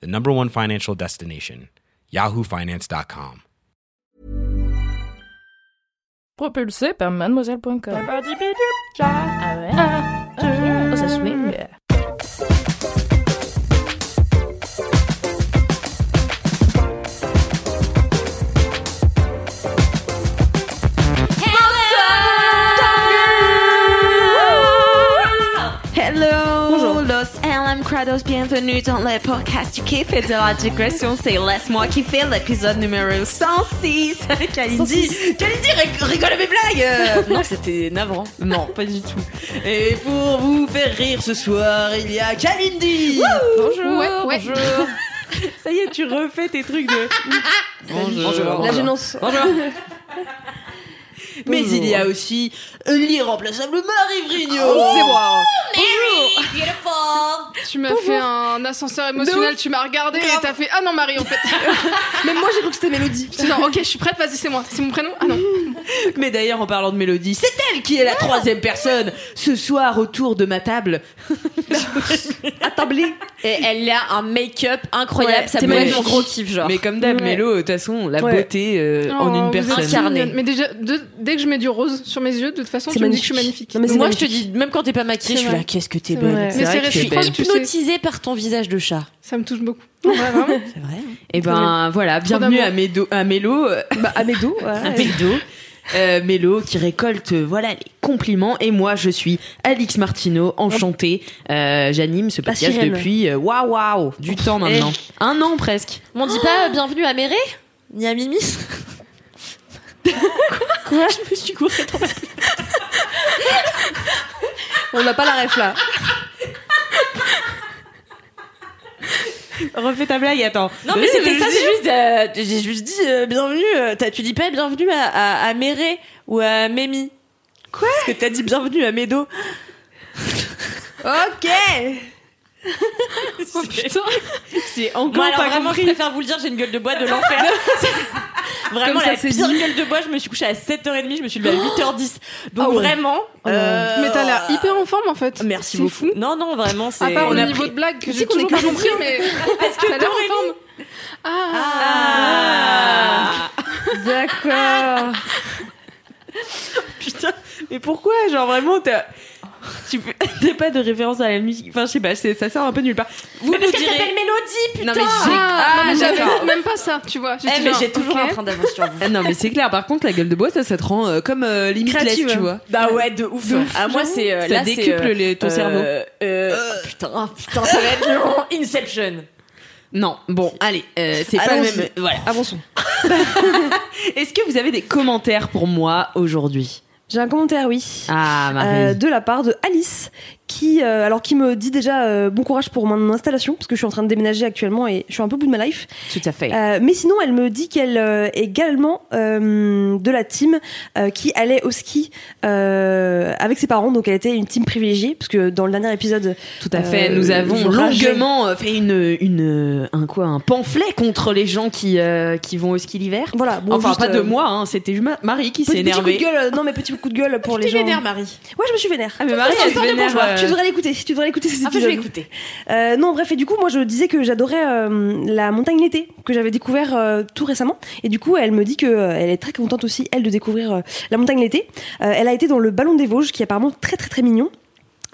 the number one financial destination, yahoofinance.com. Propulsé par mademoiselle.com. Bienvenue dans le podcast. Du kiff et de la digression, c'est Laisse-moi kiffer, l'épisode numéro 106 Kalindi, Kalindi rig- rigole à mes blagues. Non, c'était navrant, non, pas du tout. Et pour vous faire rire ce soir, il y a Kalindi. Bonjour. Ouais, ouais. Bonjour Ça y est, tu refais tes trucs de... Bonjour. La gênance. Mais il y a aussi l'irremplaçable Marie Vrigno C'est moi Tu m'as fait un ascenseur émotionnel, tu m'as regardé et t'as fait Ah non, Marie, en fait. Même moi j'ai cru que c'était Mélodie. Genre, ok, je suis prête, vas-y, c'est moi. C'est mon prénom Ah non. Mais d'ailleurs, en parlant de Mélodie, c'est elle qui est la troisième personne ce soir autour de ma table. Attablé. Et elle a un make-up incroyable, Ouais, ça c'est peut être mon gros kiff, genre. Mais comme d'hab, Ouais. Mélo, de toute façon, la Ouais. beauté euh, en Oh, une personne. si Incarné. mignonne. Mais déjà, de- dès que je mets du rose sur mes yeux, de toute façon, C'est tu me dis que je suis magnifique. magnifique. Non, mais c'est Moi, je te magnifique. dis, même quand t'es pas maquillée, je suis vrai. là, qu'est-ce que t'es vrai. Mais c'est vrai, tu je sais, Hypnotisée par ton visage de chat. ça me touche beaucoup. Ouais, vraiment. C'est vrai. Et ben voilà, bienvenue à, Médo, à Mélo, euh, Bah, à mes dos. à Médo. Euh, Mélo qui récolte euh, voilà les compliments et moi je suis Alix Martineau enchantée euh, j'anime ce podcast depuis waouh waouh du temps maintenant un an presque On dit pas bienvenue à Méré Ni à Mimi Quoi Je me suis courée dans. On n'a pas la ref là. refais ta blague attends Non, mais c'était ça, c'est juste. euh, J'ai juste dit euh, bienvenue. euh, t'as- tu dis pas bienvenue à, à, à Méré ou à Mémi Quoi Parce que t'as dit bienvenue à Médo. Ok. Oh putain. C'est encore Moi, alors pas vraiment, je compris. préfère vous le dire, j'ai une gueule de bois de l'enfer. vraiment, ça, la c'est pire dit. gueule de bois, je me suis couchée à 7h30, je me suis levée à 8h10. Donc Ah ouais. vraiment. Oh euh, Mais t'as l'air hyper en forme en fait. Merci beaucoup. fou. Non, non, vraiment, c'est. À part on le a niveau pris- de blague que j'ai sais qu'on est toujours pas compris, mais est-ce que t'as l'air en forme Ah. Ah. D'accord. Putain, mais pourquoi Genre vraiment, t'as. Tu peux... t'as pas de référence à la musique. Enfin, je sais pas, ça sort un peu nulle part. Vous Mais parce qu'elle direz. s'appelle Mélodie, putain Non, mais j'ai. Ah, non, mais d'accord. j'avais même pas ça, tu vois. Eh, mais j'ai toujours ok. un train d'avance sur vous. Ah non, mais c'est clair. Par contre, la gueule de bois, ça, ça te rend euh, comme euh, limitless, tu vois. Bah ouais, de ouf. Ah, moi, c'est. euh, Ça là, décuple euh, les- ton euh, cerveau. euh, oh, putain, oh, putain, ça va être long. Inception. Non, bon, allez, euh, c'est pas le même. Voilà. Avançons. Est-ce que vous avez des commentaires pour moi aujourd'hui? J'ai un commentaire, oui. Ah, Euh, de la part de Alice qui euh, alors qui me dit déjà euh, bon courage pour mon installation parce que je suis en train de déménager actuellement et je suis un peu bout de ma life Tout à fait. Euh, mais sinon elle me dit qu'elle est également de la team qui allait au ski avec ses parents donc elle était une team privilégiée parce que dans le dernier épisode Tout à fait. Nous avons longuement fait une, une, un quoi, un pamphlet contre les gens qui, qui vont au ski l'hiver. voilà bon, enfin, juste, pas de moi, hein, c'était Ma- Marie qui s'est petit, petit coup de énervée. gueule non mais petit coup de gueule pour les gens Marie. ouais je me suis vénère Ah, mais Marie, elle se vénère, euh, tu devrais l'écouter tu devrais écouter ces Ah, je vais épisodes. écouter. Euh, non, bref, et du coup, moi, je disais que j'adorais euh, la montagne l'été, que j'avais découvert euh, tout récemment. Et du coup, elle me dit que euh, elle est très contente aussi, elle, de découvrir euh, la montagne l'été. Euh, elle a été dans le Ballon des Vosges, qui est apparemment très, très, très mignon.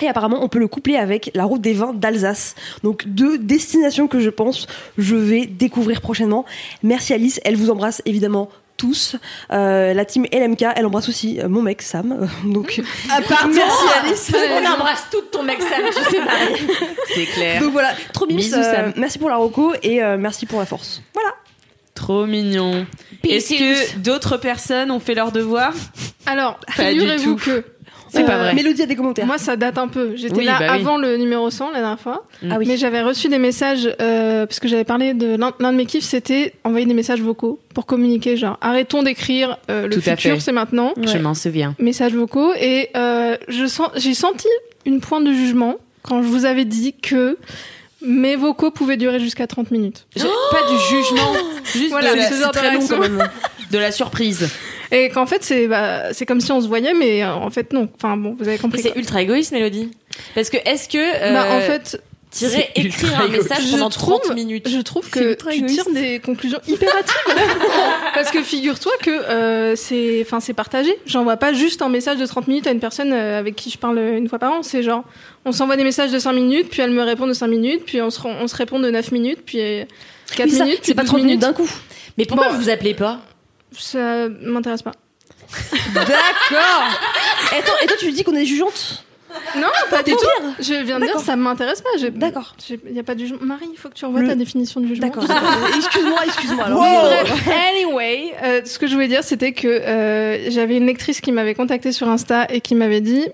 Et apparemment, on peut le coupler avec la route des vins d'Alsace. Donc, deux destinations que je pense je vais découvrir prochainement. Merci Alice, elle vous embrasse évidemment tous. Euh, la team LMK, elle embrasse aussi euh, mon mec Sam. Donc, Ah, pardon merci Alice. On embrasse toute ton mec Sam, tu sais, Marie. C'est clair. Donc voilà, trop mimes. Bisous, euh, Sam. merci pour la reco et euh, merci pour la force. Voilà. Trop mignon. Est-ce que d'autres personnes ont fait leur devoir? Alors, Pas du figurez-vous tout. que C'est pas vrai. Mélodie a des commentaires. Moi, ça date un peu. J'étais Oui, là bah oui. avant le numéro 100 la dernière fois. ah oui. Mais j'avais reçu des messages, euh, parce que j'avais parlé de l'un de mes kiffs, c'était envoyer des messages vocaux pour communiquer. Genre, arrêtons d'écrire, euh, le Tout futur, c'est maintenant. Je m'en souviens. Messages vocaux. Et euh, je sens, j'ai senti une pointe de jugement quand je vous avais dit que mes vocaux pouvaient durer jusqu'à 30 minutes. J'ai pas du jugement, juste Voilà, de, la, très long quand même. de la surprise. Et qu'en fait, c'est bah, c'est comme si on se voyait, mais euh, en fait, non. Enfin, bon, vous avez compris. c'est ultra égoïste, Mélodie. Parce que est-ce que euh, Bah, en fait, tirer écrire un message pendant Je trouve- 30 minutes Je trouve que tu égoïste. tires des conclusions hyper hâtives. Parce que figure-toi que euh, c'est, enfin, c'est partagé. J'envoie pas juste un message de 30 minutes à une personne avec qui je parle une fois par an. C'est genre, on s'envoie des messages de 5 minutes, puis elle me répond de 5 minutes, puis on se, on se répond de 9 minutes, puis euh, 4 Oui, ça, minutes, c'est pas 12 30 minutes minutes. d'un coup. Mais pourquoi Bon. vous vous appelez pas? Ça m'intéresse pas. D'accord. Et toi, et toi, tu lui dis qu'on est jugeante? Non, pas du tout. Je viens de dire, ça m'intéresse pas. J'ai- D'accord. j'ai- Il y a pas de jugement. Marie, il faut que tu revoies Le- ta définition de jugement. D'accord. Excuse-moi, excuse-moi. Alors, Bref, anyway, euh, ce que je voulais dire, c'était que euh, j'avais une lectrice qui m'avait contacté sur Insta et qui m'avait dit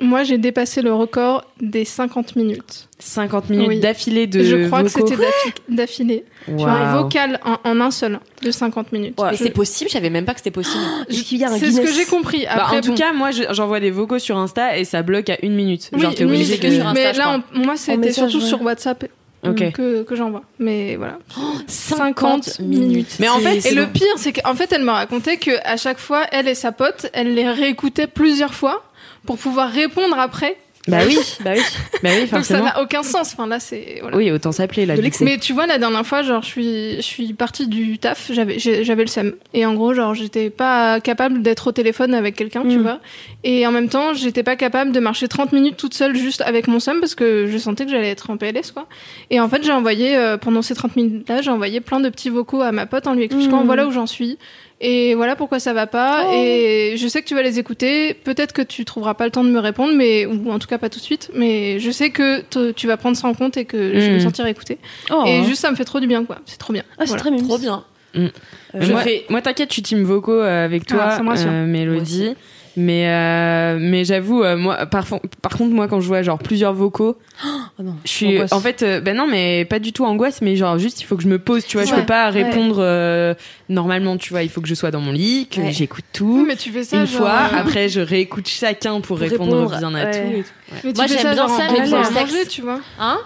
Moi, j'ai dépassé le record des 50 minutes. 50 minutes Oui. d'affilée de je crois vocaux. que c'était d'affi- d'affilée. Sur un vocal en, en un seul de 50 minutes. Je- c'est possible, je savais même pas que c'était possible. Est-ce qu'il y a un C'est ce que j'ai compris. Bah, en tout bon. cas, moi je- j'envoie des vocaux sur Insta et ça bloque à une minute. Oui, Genre t'es obligé oui, sur Insta, mais je là, crois. on- moi, c'était surtout ouais. sur WhatsApp que, que j'envoie. Mais voilà. 50 minutes. Mais en C'est- fait, c'est Et le pire, c'est qu'en fait, elle me racontait que à chaque fois, elle et sa pote, elle les réécoutait plusieurs fois pour pouvoir répondre après. bah oui, Bah oui. bah oui, Donc ça forcément. n'a aucun sens. Enfin là, c'est voilà. Oui, autant s'appeler là. Mais tu vois, la dernière fois, genre, je suis, je suis partie du taf, j'avais, le seum. Et en gros, genre, j'étais pas capable d'être au téléphone avec quelqu'un, tu Mm. vois. Et en même temps, j'étais pas capable de marcher 30 minutes toute seule juste avec mon seum parce que je sentais que j'allais être en PLS, quoi. Et en fait, j'ai envoyé, euh, pendant ces 30 minutes-là, j'ai envoyé plein de petits vocaux à ma pote en lui expliquant Mm. voilà où j'en suis. Et voilà pourquoi ça va pas. Oh. Et je sais que tu vas les écouter. Peut-être que tu trouveras pas le temps de me répondre, mais, ou en tout cas pas tout de suite. Mais je sais que tu vas prendre ça en compte et que je vais me Mm. sentir écoutée. Oh. Et juste, ça me fait trop du bien, quoi. C'est trop bien. Ah, c'est Voilà. très mignon. Trop bien. Euh, Mais je moi, fais- moi t'inquiète, je suis team vocaux euh, avec toi, Ah, ça me rassure. euh, Mélodie. Mais euh, mais j'avoue, euh, moi, par, par contre, moi, quand je vois genre plusieurs vocaux, Oh non, je suis en fait, euh, ben non, mais pas du tout angoisse, mais genre juste, il faut que je me pose, tu vois, je Ouais, peux pas ouais. répondre euh, normalement, tu vois, il faut que je sois dans mon lit, que Ouais. j'écoute tout. mais tu fais ça Une genre, fois, euh, après je réécoute chacun pour, Pour répondre, répondre, bien à ouais. tout. et tout. mais tu Moi, j'aime bien ça, mais pour manger, tu vois. Hein?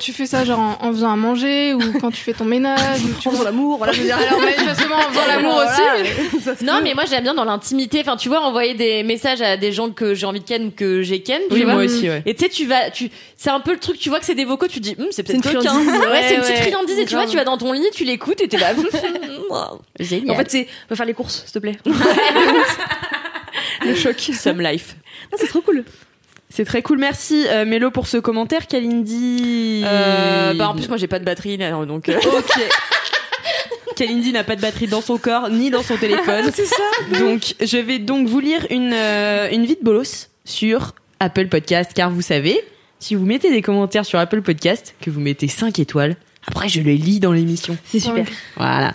Tu fais ça genre en, en faisant à manger ou quand tu fais ton ménage. Ou tu En faisant l'amour, voilà, je veux dire. Alors, manifestement, en faisant l'amour Voilà, aussi. Non, mais moi j'aime bien dans l'intimité. Enfin, tu vois, envoyer des messages à des gens que j'ai envie de ken ou que j'ai ken. Tu Oui, vois moi aussi, ouais. Et tu sais, tu vas, tu, c'est un peu le truc, tu vois que c'est des vocaux, tu dis, Hum, c'est peut-être C'est une coquin. friandise. Ouais, c'est une Ouais, petite friandise et tu vois, tu vas dans ton lit, tu l'écoutes et t'es là. Génial. En fait, c'est. On va faire les courses, s'il te plaît. le choc. Some life. C'est trop cool. C'est très cool. Merci euh, Mélo pour ce commentaire. Kalindi. Euh, bah en plus moi j'ai pas de batterie là, donc euh, Ok. Kalindi n'a pas de batterie dans son corps ni dans son téléphone. C'est ça. Donc, je vais donc vous lire une, euh, une vie de bolos sur Apple Podcast, car vous savez, si vous mettez des commentaires sur Apple Podcast, que vous mettez 5 étoiles, après je les lis dans l'émission. C'est super. Voilà.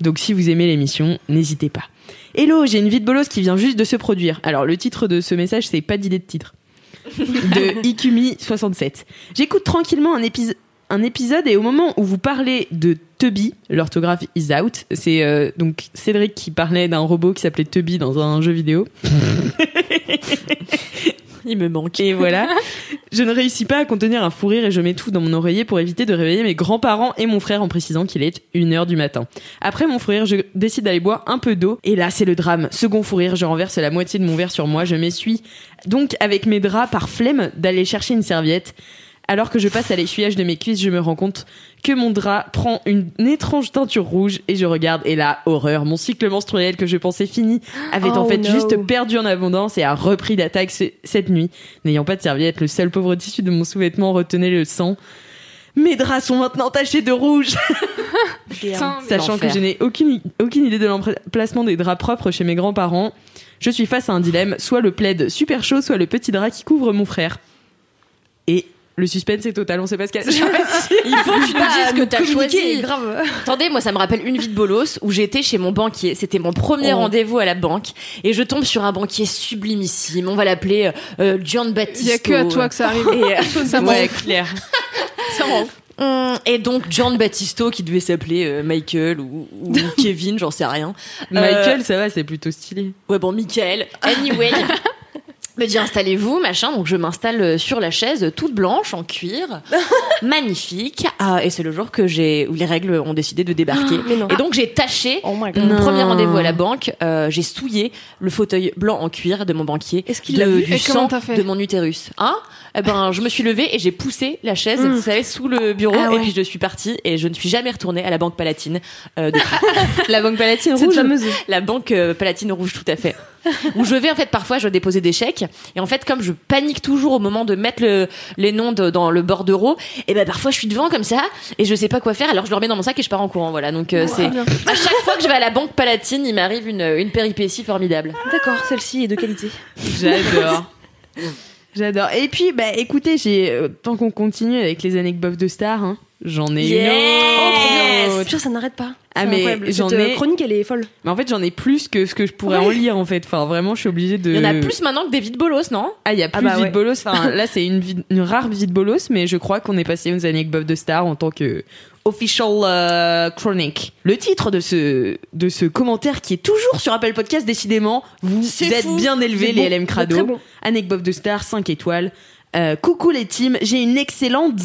Donc, si vous aimez l'émission, n'hésitez pas. Hello, j'ai une vie de bolos qui vient juste de se produire. Alors, le titre de ce message, c'est pas d'idée de titre. De Ikumi67. J'écoute tranquillement un épisode et au moment où vous parlez de Tubby, l'orthographe is out, c'est euh, donc Cédric qui parlait d'un robot qui s'appelait Tubby dans un jeu vidéo. il me manque. Et voilà. Je ne réussis pas à contenir un fou rire et je mets tout dans mon oreiller pour éviter de réveiller mes grands-parents et mon frère en précisant qu'il est une heure du matin. Après mon fou rire, je décide d'aller boire un peu d'eau. Et là, c'est le drame. Second fou rire, je renverse la moitié de mon verre sur moi. Je m'essuie donc avec mes draps par flemme d'aller chercher une serviette. Alors que je passe à l'essuyage de mes cuisses, je me rends compte que mon drap prend une étrange teinture rouge et je regarde et là, horreur, mon cycle menstruel que je pensais fini avait en Oh fait no. juste perdu en abondance et a repris d'attaque ce- cette nuit. N'ayant pas de serviette, le seul pauvre tissu de mon sous-vêtement retenait le sang. Mes draps sont maintenant tachés de rouge, Putain, sachant que je n'ai aucune, aucune idée de l'emplacement des draps propres chez mes grands-parents. Je suis face à un dilemme, soit le plaid super chaud, soit le petit drap qui couvre mon frère. Le suspense est total, on sait pas ce qu'il y a. Il faut que tu nous dises ce que t'as choisi. grave. Attendez, moi ça me rappelle une vie de bolos où j'étais chez mon banquier. C'était mon premier Oh. rendez-vous à la banque et je tombe sur un banquier sublimissime. On va l'appeler euh, John Baptiste. Il y a que à toi que ça arrive. Et, euh, Ça Ouais, clair. Ça rend- Hum, et donc John Battisto qui devait s'appeler euh, Michael ou, ou Kevin, j'en sais rien. Michael, ça va, c'est plutôt stylé. Ouais bon, Michael. Anyway. Me dit installez-vous, machin. Donc je m'installe euh, sur la chaise toute blanche en cuir, magnifique. Ah, et c'est le jour que j'ai où les règles ont décidé de débarquer. Et donc j'ai taché Oh mon premier rendez-vous à la banque. euh, j'ai souillé le fauteuil blanc en cuir de mon banquier. Est-ce qu'il l'a vu du Et sang fait de mon utérus Hein? Eh ben, je me suis levée et j'ai poussé la chaise, Mm. vous savez, sous le bureau. Ah ouais. Et puis je suis partie et je ne suis jamais retournée à la banque palatine. euh. La banque palatine rouge. fameuse. la banque euh, palatine rouge, tout à fait. Où je vais en fait parfois, je déposer des chèques et en fait comme je panique toujours au moment de mettre le, les noms de- dans le bordereau, et ben parfois je suis devant comme ça et je sais pas quoi faire. Alors je le remets dans mon sac et je pars en courant. Voilà, donc euh, c'est à chaque fois que je vais à la banque palatine, il m'arrive une, une péripétie formidable. D'accord, celle-ci est de qualité. J'adore. J'adore. Et puis, bah, écoutez, j'ai euh, tant qu'on continue avec les anecdotes de stars, hein, j'en ai Yes. une Oh, autre. Pire, ça n'arrête pas. Ah, C'est mais j'en euh, ai- chronique, elle est folle. Mais en fait, j'en ai plus que ce que je pourrais Ouais. en lire, en fait. Enfin, vraiment, je suis obligée de. Il y en a plus maintenant que des vides bolos, non? Ah, il y a plus bah de vie ouais. bolos. Enfin, là, c'est une, rare vie de bolos, mais je crois qu'on est passé aux anecdotes de stars en tant que official euh, chronic. Le titre de ce de ce commentaire qui est toujours sur Apple Podcast, décidément, vous êtes fou. bien élevés, les bon. LM Crado. Bon. Anecdote de star, 5 étoiles. Euh, coucou les teams, j'ai une excellente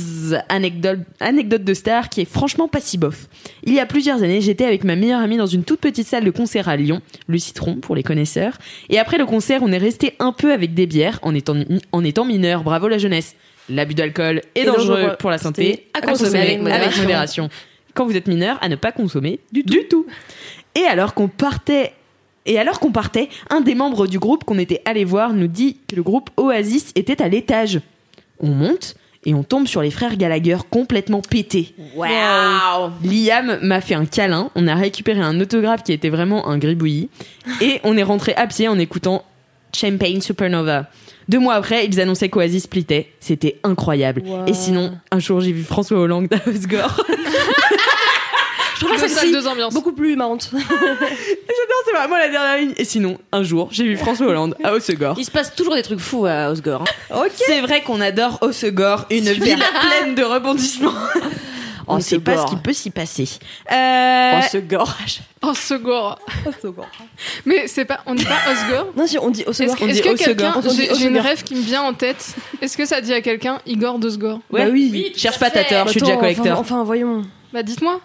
anecdote, anecdote de star qui est franchement pas si bof. Il y a plusieurs années, j'étais avec ma meilleure amie dans une toute petite salle de concert à Lyon, le Citron pour les connaisseurs. Et après le concert, on est resté un peu avec des bières en étant, en étant mineur. Bravo la jeunesse. L'abus d'alcool est, Et dangereux dangereux. pour la santé. À consommer avec modération. modération. Quand vous êtes mineur, à ne pas consommer du tout. Et alors qu'on partait et alors qu'on partait, un des membres du groupe qu'on était allé voir nous dit que le groupe Oasis était à l'étage. On monte et on tombe sur les frères Gallagher complètement pétés. Waouh Liam m'a fait un câlin, on a récupéré un autographe qui était vraiment un gribouillis et on est rentré à pied en écoutant Champagne Supernova. Deux mois après, ils annonçaient qu'Oasis splittait. C'était incroyable. Wow. Et sinon, un jour, j'ai vu François Hollande à Osgore. Je préfère celle-ci. deux ambiances. Beaucoup plus marrante. c'est vraiment la dernière ligne. Et sinon, un jour, j'ai vu François Hollande à Osegor. Il se passe toujours des trucs fous à Osgore. hein. C'est vrai qu'on adore Osegor, une Super. ville pleine de rebondissements. On ne sait pas ce Osegor. qui peut s'y passer. Euh, Osgore. Oh, Segor. Mais c'est pas, on dit pas Osgore. Non, si on dit Est-ce Osegor. que, On est-ce dit que Osegor. quelqu'un, On dit j'ai j'ai une Osegor. rêve qui me vient en tête. Est-ce que ça dit à quelqu'un Igor d'Osgore ouais. Bah oui. Cherche pas ta tort, je suis Attends, déjà collecteur. Enfin, enfin, voyons. Bah dites-moi.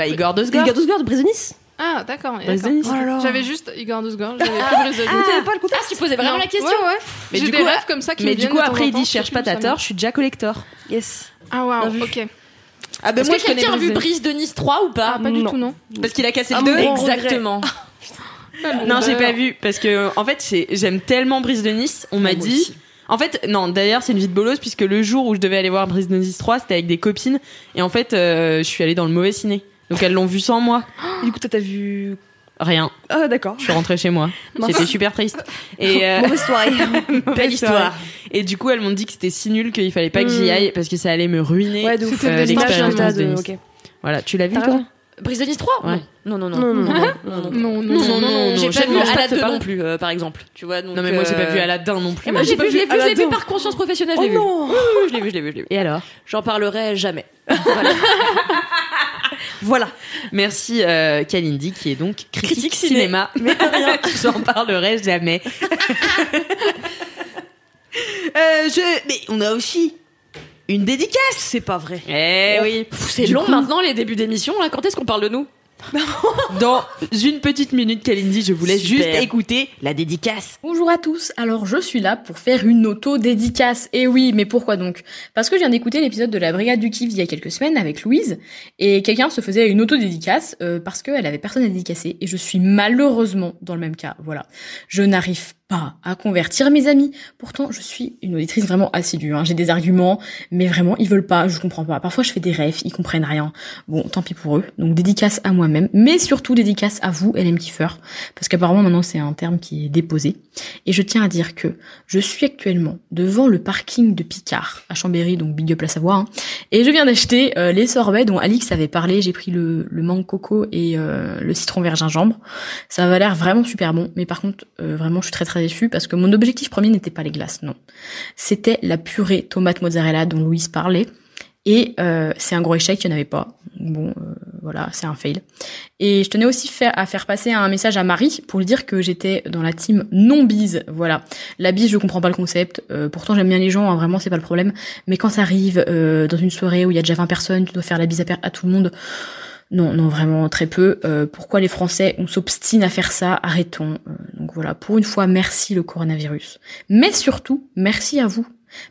Bah, Igor d'Osgor. Igor Osgore de Brise de Nice. Ah d'accord. Brise de d'accord. Nice. Oh. J'avais juste Igor d'Osgore. J'avais plus brisé. Vous savez pas le Ah, contexte tu posais vraiment Non. la question Ouais ouais. Mais J'ai du des coup, rêves comme ça qui Mais du coup, de après, il dit cherche pas ta tort, je suis déjà collector. Yes. Ah waouh. Ok. Ah, ben Est-ce que quelqu'un a vu Brise de Nice 3 ou pas? Ah pas du Non. tout non. Parce qu'il a cassé Ah le 2 bon Exactement. Non, j'ai pas vu parce que en fait, j'aime tellement Brise de Nice. On m'a moi dit. aussi. En fait, non. D'ailleurs, c'est une vie de bolos puisque le jour où je devais aller voir Brise de Nice 3, c'était avec des copines et en fait, euh, je suis allée dans le mauvais ciné. Donc elles l'ont vu sans moi. Et du coup, toi, t'as vu. Rien. Ah, d'accord. Je suis rentrée chez moi. J'étais super triste. Et euh, Mauvaise soirée. belle histoire. Et du coup, elles m'ont dit que c'était si nul qu'il fallait pas que j'y Hmm. aille parce que ça allait me ruiner. Ouais. C'était euh, l'expérience de de- Nice. Voilà, tu l'as vu toi. Brise de Nice 3 Ouais. Non, non, non. Non, non, non. non, non. Non non Non, non, non, J'ai non, pas vu non, je à la sais 2 pas. non plus, euh, par exemple. Tu vois, donc, Non mais moi j'ai pas euh, vu Aladdin non plus. Et moi j'ai pas vu, je l'ai vu vu, je l'ai vu Aladdin. par conscience professionnelle, je Oh l'ai vu. non Oui, oui, je l'ai vu, je l'ai vu, je l'ai vu. Et alors? J'en parlerai jamais. Voilà. Merci euh, Kalindi qui est donc critique, Critique ciné. cinéma. Mais rien, j'en parlerai jamais. Euh, je... Mais on a aussi une dédicace. C'est pas vrai. Eh oui. Pff, C'est Du long coup- maintenant les débuts d'émission là. Quand est-ce qu'on parle de nous? Dans une petite minute, Kalindi, je vous laisse Super. juste écouter la dédicace. Bonjour à tous, alors je suis là pour faire une auto-dédicace. Et oui, mais pourquoi donc? Parce que je viens d'écouter l'épisode de la Brigade du Kiff il y a quelques semaines avec Louise, et quelqu'un se faisait une auto-dédicace euh, parce qu'elle avait personne à dédicacer, et je suis malheureusement dans le même cas, voilà. Je n'arrive à convertir mes amis. Pourtant, je suis une auditrice vraiment assidue. Hein. J'ai des arguments, mais vraiment, ils veulent pas. Je comprends pas. Parfois, je fais des rêves, ils comprennent rien. Bon, tant pis pour eux. Donc, dédicace à moi-même, mais surtout dédicace à vous, LM Kiffer, parce qu'apparemment maintenant c'est un terme qui est déposé. Et je tiens à dire que je suis actuellement devant le parking de Picard à Chambéry, donc big up la Savoie, hein. et je viens d'acheter euh, les sorbets dont Alix avait parlé. J'ai pris le, le coco et euh, le citron vert gingembre. Ça avait l'air vraiment super bon, mais par contre, euh, vraiment, je suis très très déçue parce que mon objectif premier n'était pas les glaces, non. C'était la purée tomate mozzarella dont Louise parlait. Et euh, c'est un gros échec, il n'y en avait pas. Bon, euh, voilà, c'est un fail. Et je tenais aussi à faire passer un message à Marie pour lui dire que j'étais dans la team non bise. Voilà, la bise, je comprends pas le concept. Euh, pourtant, j'aime bien les gens, hein, vraiment, c'est pas le problème. Mais quand ça arrive dans une soirée où il y a déjà 20 personnes, tu dois faire la bise à tout le monde. Non, non, vraiment très peu. Euh, pourquoi les Français, on s'obstine à faire ça Arrêtons. Euh, donc voilà, pour une fois, merci le coronavirus. Mais surtout, merci à vous.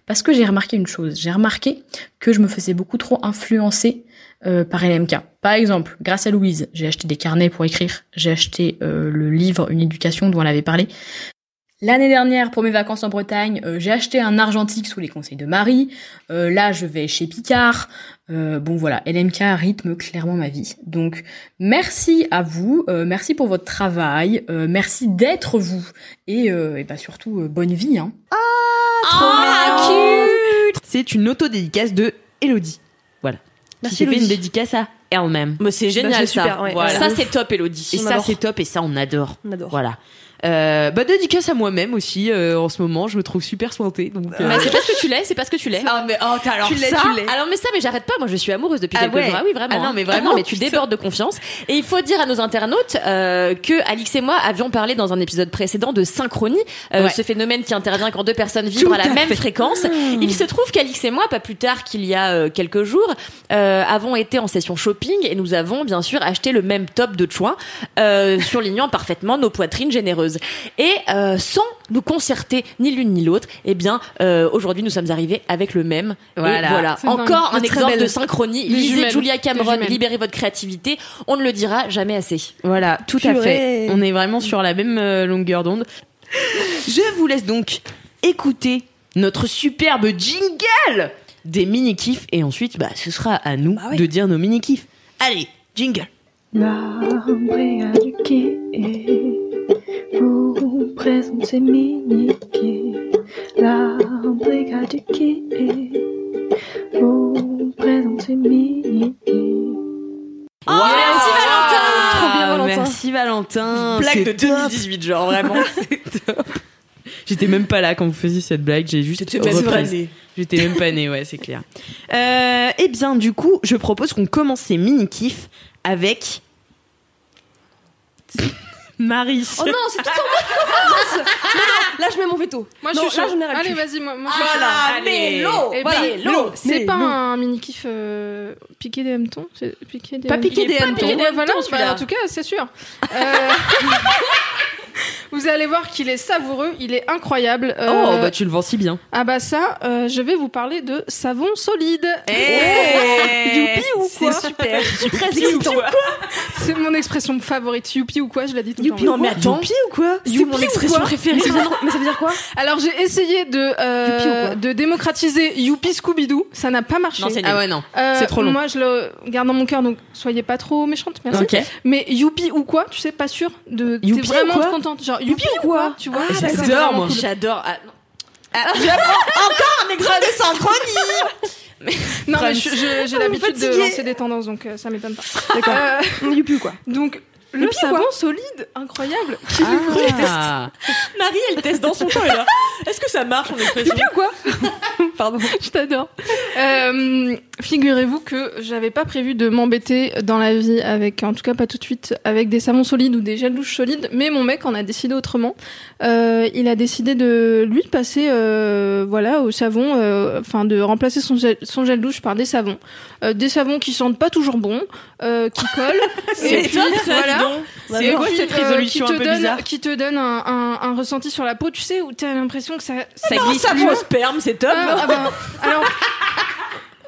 Parce que j'ai remarqué une chose. J'ai remarqué que je me faisais beaucoup trop influencer euh, par LMK. Par exemple, grâce à Louise, j'ai acheté des carnets pour écrire. J'ai acheté euh, le livre Une éducation dont elle avait parlé. L'année dernière, pour mes vacances en Bretagne, euh, j'ai acheté un argentique sous les conseils de Marie. Euh, là, je vais chez Picard. Euh, bon voilà, LMK rythme clairement ma vie. Donc merci à vous, euh, merci pour votre travail, euh, merci d'être vous et, euh, et bah surtout euh, bonne vie. Hein. C'est une auto-dédicace de Elodie. Voilà. Merci, qui fait une dédicace à elle-même. Mais c'est génial c'est ça. super, ouais. Voilà. Ça c'est top Elodie. Et On ça, c'est top et ça, on adore. On adore. Voilà. Euh, bah, dédicace à moi-même aussi. euh, en ce moment, je me trouve super sointée. Donc, euh, Mais c'est parce que tu l'es, c'est parce que tu l'es. Ah, mais oh, t'as alors tu l'es, ça. tu l'es. Alors mais ça, mais j'arrête pas. Moi, je suis amoureuse depuis Ah quelques ouais. jours. Ah oui, vraiment. Ah non, mais vraiment, mais tu putain. débordes de confiance. Et il faut dire à nos internautes euh, que Alix et moi avions parlé dans un épisode précédent de synchronie, euh, Ouais. ce phénomène qui intervient quand deux personnes vibrent Tout à la à même fait. fréquence. Il se trouve qu'Alix et moi, pas plus tard qu'il y a euh, quelques jours, euh, avons été en session shopping et nous avons bien sûr acheté le même top de choix, euh, surlignant parfaitement nos poitrines généreuses. Et euh, sans nous concerter ni l'une ni l'autre, eh bien euh, aujourd'hui nous sommes arrivés avec le même. Et Voilà. Encore un exemple belle. de synchronie. Lisez jumelles. Julia Cameron, libérez votre créativité. On ne le dira jamais assez. Voilà, tout à fait. On est vraiment sur la même euh, longueur d'onde. Je vous laisse donc écouter notre superbe jingle des mini-kifs et ensuite, bah, ce sera à nous Bah ouais. de dire nos mini-kifs. Allez, jingle. La brigade du quai vous présente ses mini-quais. La brigade du quai vous présente ses mini-quais. Oh, merci, Valentin Trop bien, Valentin. Merci Valentin Blague de top. 2018, genre vraiment. C'est top. J'étais même pas là quand vous faisiez cette blague, j'ai juste reprise. J'étais même pas née, ouais, c'est clair. Euh, eh bien, du coup, je propose qu'on commence ces mini-kifs avec... Marie. Oh non, c'est tout en moi qui commence Non, non, là je mets mon veto. Moi, non, je suis là, je n'arrête Allez, vas-y, moi, moi, je suis Voilà. Mélo, Eh voilà, ben, mélo. C'est pas un mini kiff euh, piqué des hannetons, c'est piqué des Pas piqué des hannetons. Ouais, voilà, bah, en tout cas, c'est sûr. Euh, Vous allez voir qu'il est savoureux, il est incroyable. Euh, Oh, bah tu le vends si bien. Ah bah ça, euh, je vais vous parler de savon solide. Youpi ou quoi C'est super. Très excitant. C'est mon expression favorite. Youpi ou quoi, je l'ai dit tout le temps. Non, mais attends. Youpi ou quoi C'est mon expression préférée. Mais ça veut dire- mais ça veut dire quoi Alors j'ai essayé de, euh, Youpi de démocratiser Youpi Scooby-Doo, ça n'a pas marché. Non. Ah ouais, non. Euh, c'est trop long. Moi, je le garde dans mon cœur, donc soyez pas trop méchante, merci. Ok. Mais youpi ou quoi, tu sais, pas sûr de. T'es Youpi ou vraiment quoi contente. Genre youpi ou quoi, tu vois. Ah. J'adore, moi. cool. J'adore. Ah, non. Un exemple de synchronie Non, mais j'ai Ah, l'habitude de lancer des tendances, donc euh, ça m'étonne pas. D'accord. Euh, Youpi ou quoi? donc, le Youpi, savon solide, incroyable. Ah. Marie, elle teste dans son temps. Elle. Est-ce que ça marche en expression ou quoi Pardon, je t'adore. Euh, Figurez-vous que j'avais pas prévu de m'embêter dans la vie avec, en tout cas pas tout de suite, avec des savons solides ou des gels douche solides, mais mon mec en a décidé autrement. Euh, il a décidé de lui passer, euh, voilà, au savon, enfin de remplacer son gel, son gel douche par des savons, des savons qui sentent pas toujours bon, qui collent. C'est puis, voilà. Donc. C'est quoi cette euh, résolution qui un te peu donne, bizarre Qui te donne un, un, un ressenti sur la peau, tu sais, où t'as l'impression que ça, Ça Non, glisse ça plus sperme, c'est top. ah, ah ben, alors,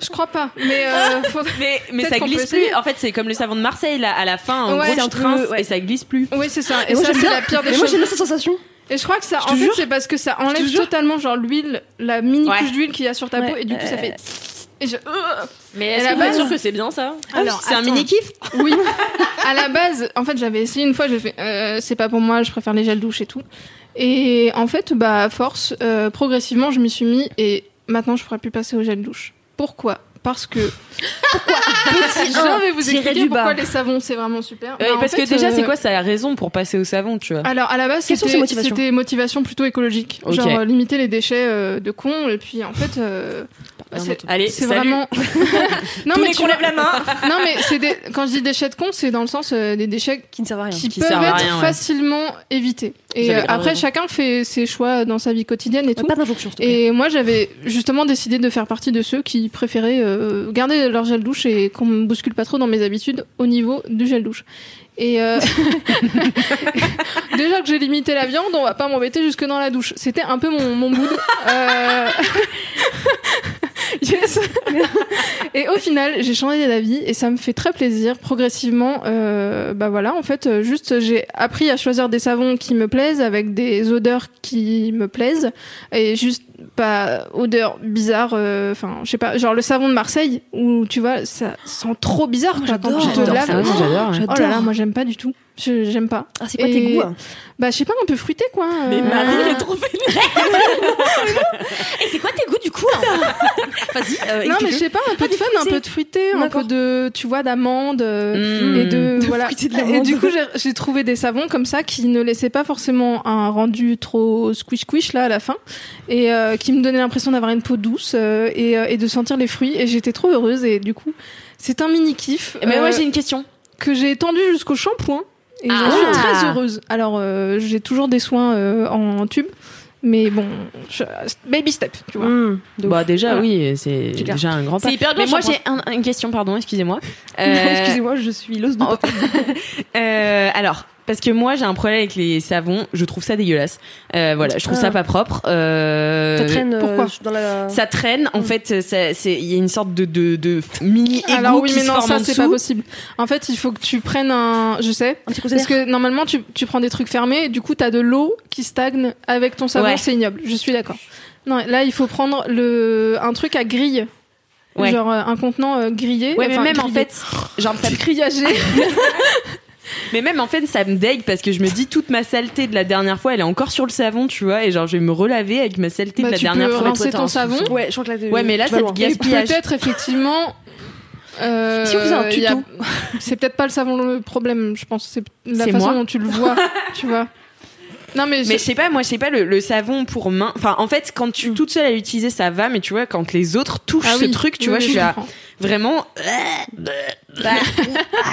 je crois pas, mais euh, faudrait- Mais, mais ça glisse plus. En fait, c'est comme le savon de Marseille, là, à la fin, en Ouais, gros, c'est tu un trinces ouais. et ça glisse plus. Oui, c'est ça. Et, Et moi ça, c'est la pire des Mais moi choses. j'aime cette sensation. Et je crois que ça, Je en fait, c'est parce que ça enlève totalement genre l'huile, la mini Ouais. couche d'huile qu'il y a sur ta peau, et du coup ça Euh, fait. Et je. Mais Et est-ce la que base- sûr que c'est bien ça Alors, c'est un mini kiff. Oui. à la base, en fait, j'avais essayé une fois, j'ai fait, euh, c'est pas pour moi, je préfère les gels douche et tout. Et en fait, bah, à force, euh, progressivement, je m'y suis mis et maintenant, je pourrais plus passer au gel douche. Pourquoi? Parce que. Pourquoi? Petit, je vais vous expliquer pourquoi bas. les savons, c'est vraiment super. Bah, parce fait, que déjà, euh, c'est quoi sa raison pour passer au savon, tu vois? Alors à la base c'était ces motivations? c'était motivation plutôt écologique, Ok. genre euh, limiter les déchets euh, de cons et puis en fait euh, Allez, c'est vraiment non Tous mais les vois- lèvent la main. non mais c'est des... quand je dis déchets de cons c'est dans le sens euh, des déchets Qui ne servent à rien. qui, Qui peuvent être rien, ouais. facilement évités et euh, après chacun fait ses choix dans sa vie quotidienne et tout Pas te plaît. et moi, j'avais justement décidé de faire partie de ceux qui préféraient euh, garder leur gel douche et qu'on me bouscule pas trop dans mes habitudes au niveau du gel douche. Et euh, déjà que j'ai limité la viande, on va pas m'embêter jusque dans la douche. C'était un peu mon, mon mood. Euh, yes. et au final, j'ai changé d'avis et ça me fait très plaisir. Progressivement, euh, bah voilà, en fait, euh, juste j'ai appris à choisir des savons qui me plaisent avec des odeurs qui me plaisent et juste pas odeur bizarre. euh, Enfin, je sais pas, genre le savon de Marseille où tu vois, ça sent trop bizarre quand j'adore, tu te j'adore. J'adore. Oh là là, moi j'aime pas du tout. Je- J'aime pas. Ah, c'est quoi Et- tes goûts hein Bah, je sais pas, un peu fruité quoi. Mais euh, Marie est trop vénère. Et c'est quoi tes goûts du coup hein Vas-y. euh, Non, mais je sais pas, un peu de fun, un peu de fruité, un peu de, tu vois, d'amande. euh, Mmh. Et de, voilà. de et du coup, j'ai- trouvé des savons comme ça qui ne laissaient pas forcément un rendu trop squish squish là à la fin et euh, qui me donnaient l'impression d'avoir une peau douce euh, et, euh, et de sentir les fruits. Et j'étais trop heureuse et du coup, c'est un mini kiff Mais moi, euh, j'ai une question. que j'ai étendu jusqu'au shampoing et Ah. j'en suis très heureuse. Alors, euh, j'ai toujours des soins euh, en tube. Mais bon, je- baby step, tu vois. Mmh, ouf. Bah déjà Voilà. oui, c'est déjà un grand pas. C'est hyper bien. Mais moi je j'ai un- une question, pardon, excusez-moi. Euh, Excusez-moi, je suis l'os de Euh, alors, parce que moi j'ai un problème avec les savons, je trouve ça dégueulasse. Euh, voilà, je trouve Ah. ça pas propre. Euh, Ça traîne euh, pourquoi dans la. Ça traîne, en fait, ça- c'est il y a une sorte de de, de mini égout Alors oui, qui mais se non, forme ça c'est pas possible. En fait, il faut que tu prennes un, je sais, Un petit coup parce que normalement tu, tu prends des trucs fermés, et du coup t'as de l'eau qui stagne avec ton savon, Ouais. c'est ignoble. Je suis d'accord. Non, là il faut prendre le un truc à grille, Ouais. genre euh, un contenant euh, grillé. Ouais, mais même en fait, genre ça grillagé. Mais même en fait, ça me dégue parce que je me dis toute ma saleté de la dernière fois, elle est encore sur le savon, tu vois, et genre je vais me relaver avec ma saleté Bah, de la tu dernière peux fois. rincer ton savon. Ouais, je crois que là. Ouais, mais là, Et gaspillage. peut-être effectivement. euh, Si on faisait un y a- tuto. C'est peut-être pas le savon le problème, je pense. C'est la C'est façon moi. dont tu le vois, tu vois. Non mais, Mais je sais pas, moi je sais pas le, le savon pour main. Enfin, en fait, quand tu toute seule à l'utiliser, ça va, mais tu vois, quand les autres touchent Ah ce oui, truc, tu oui, vois, oui, je suis là, vraiment,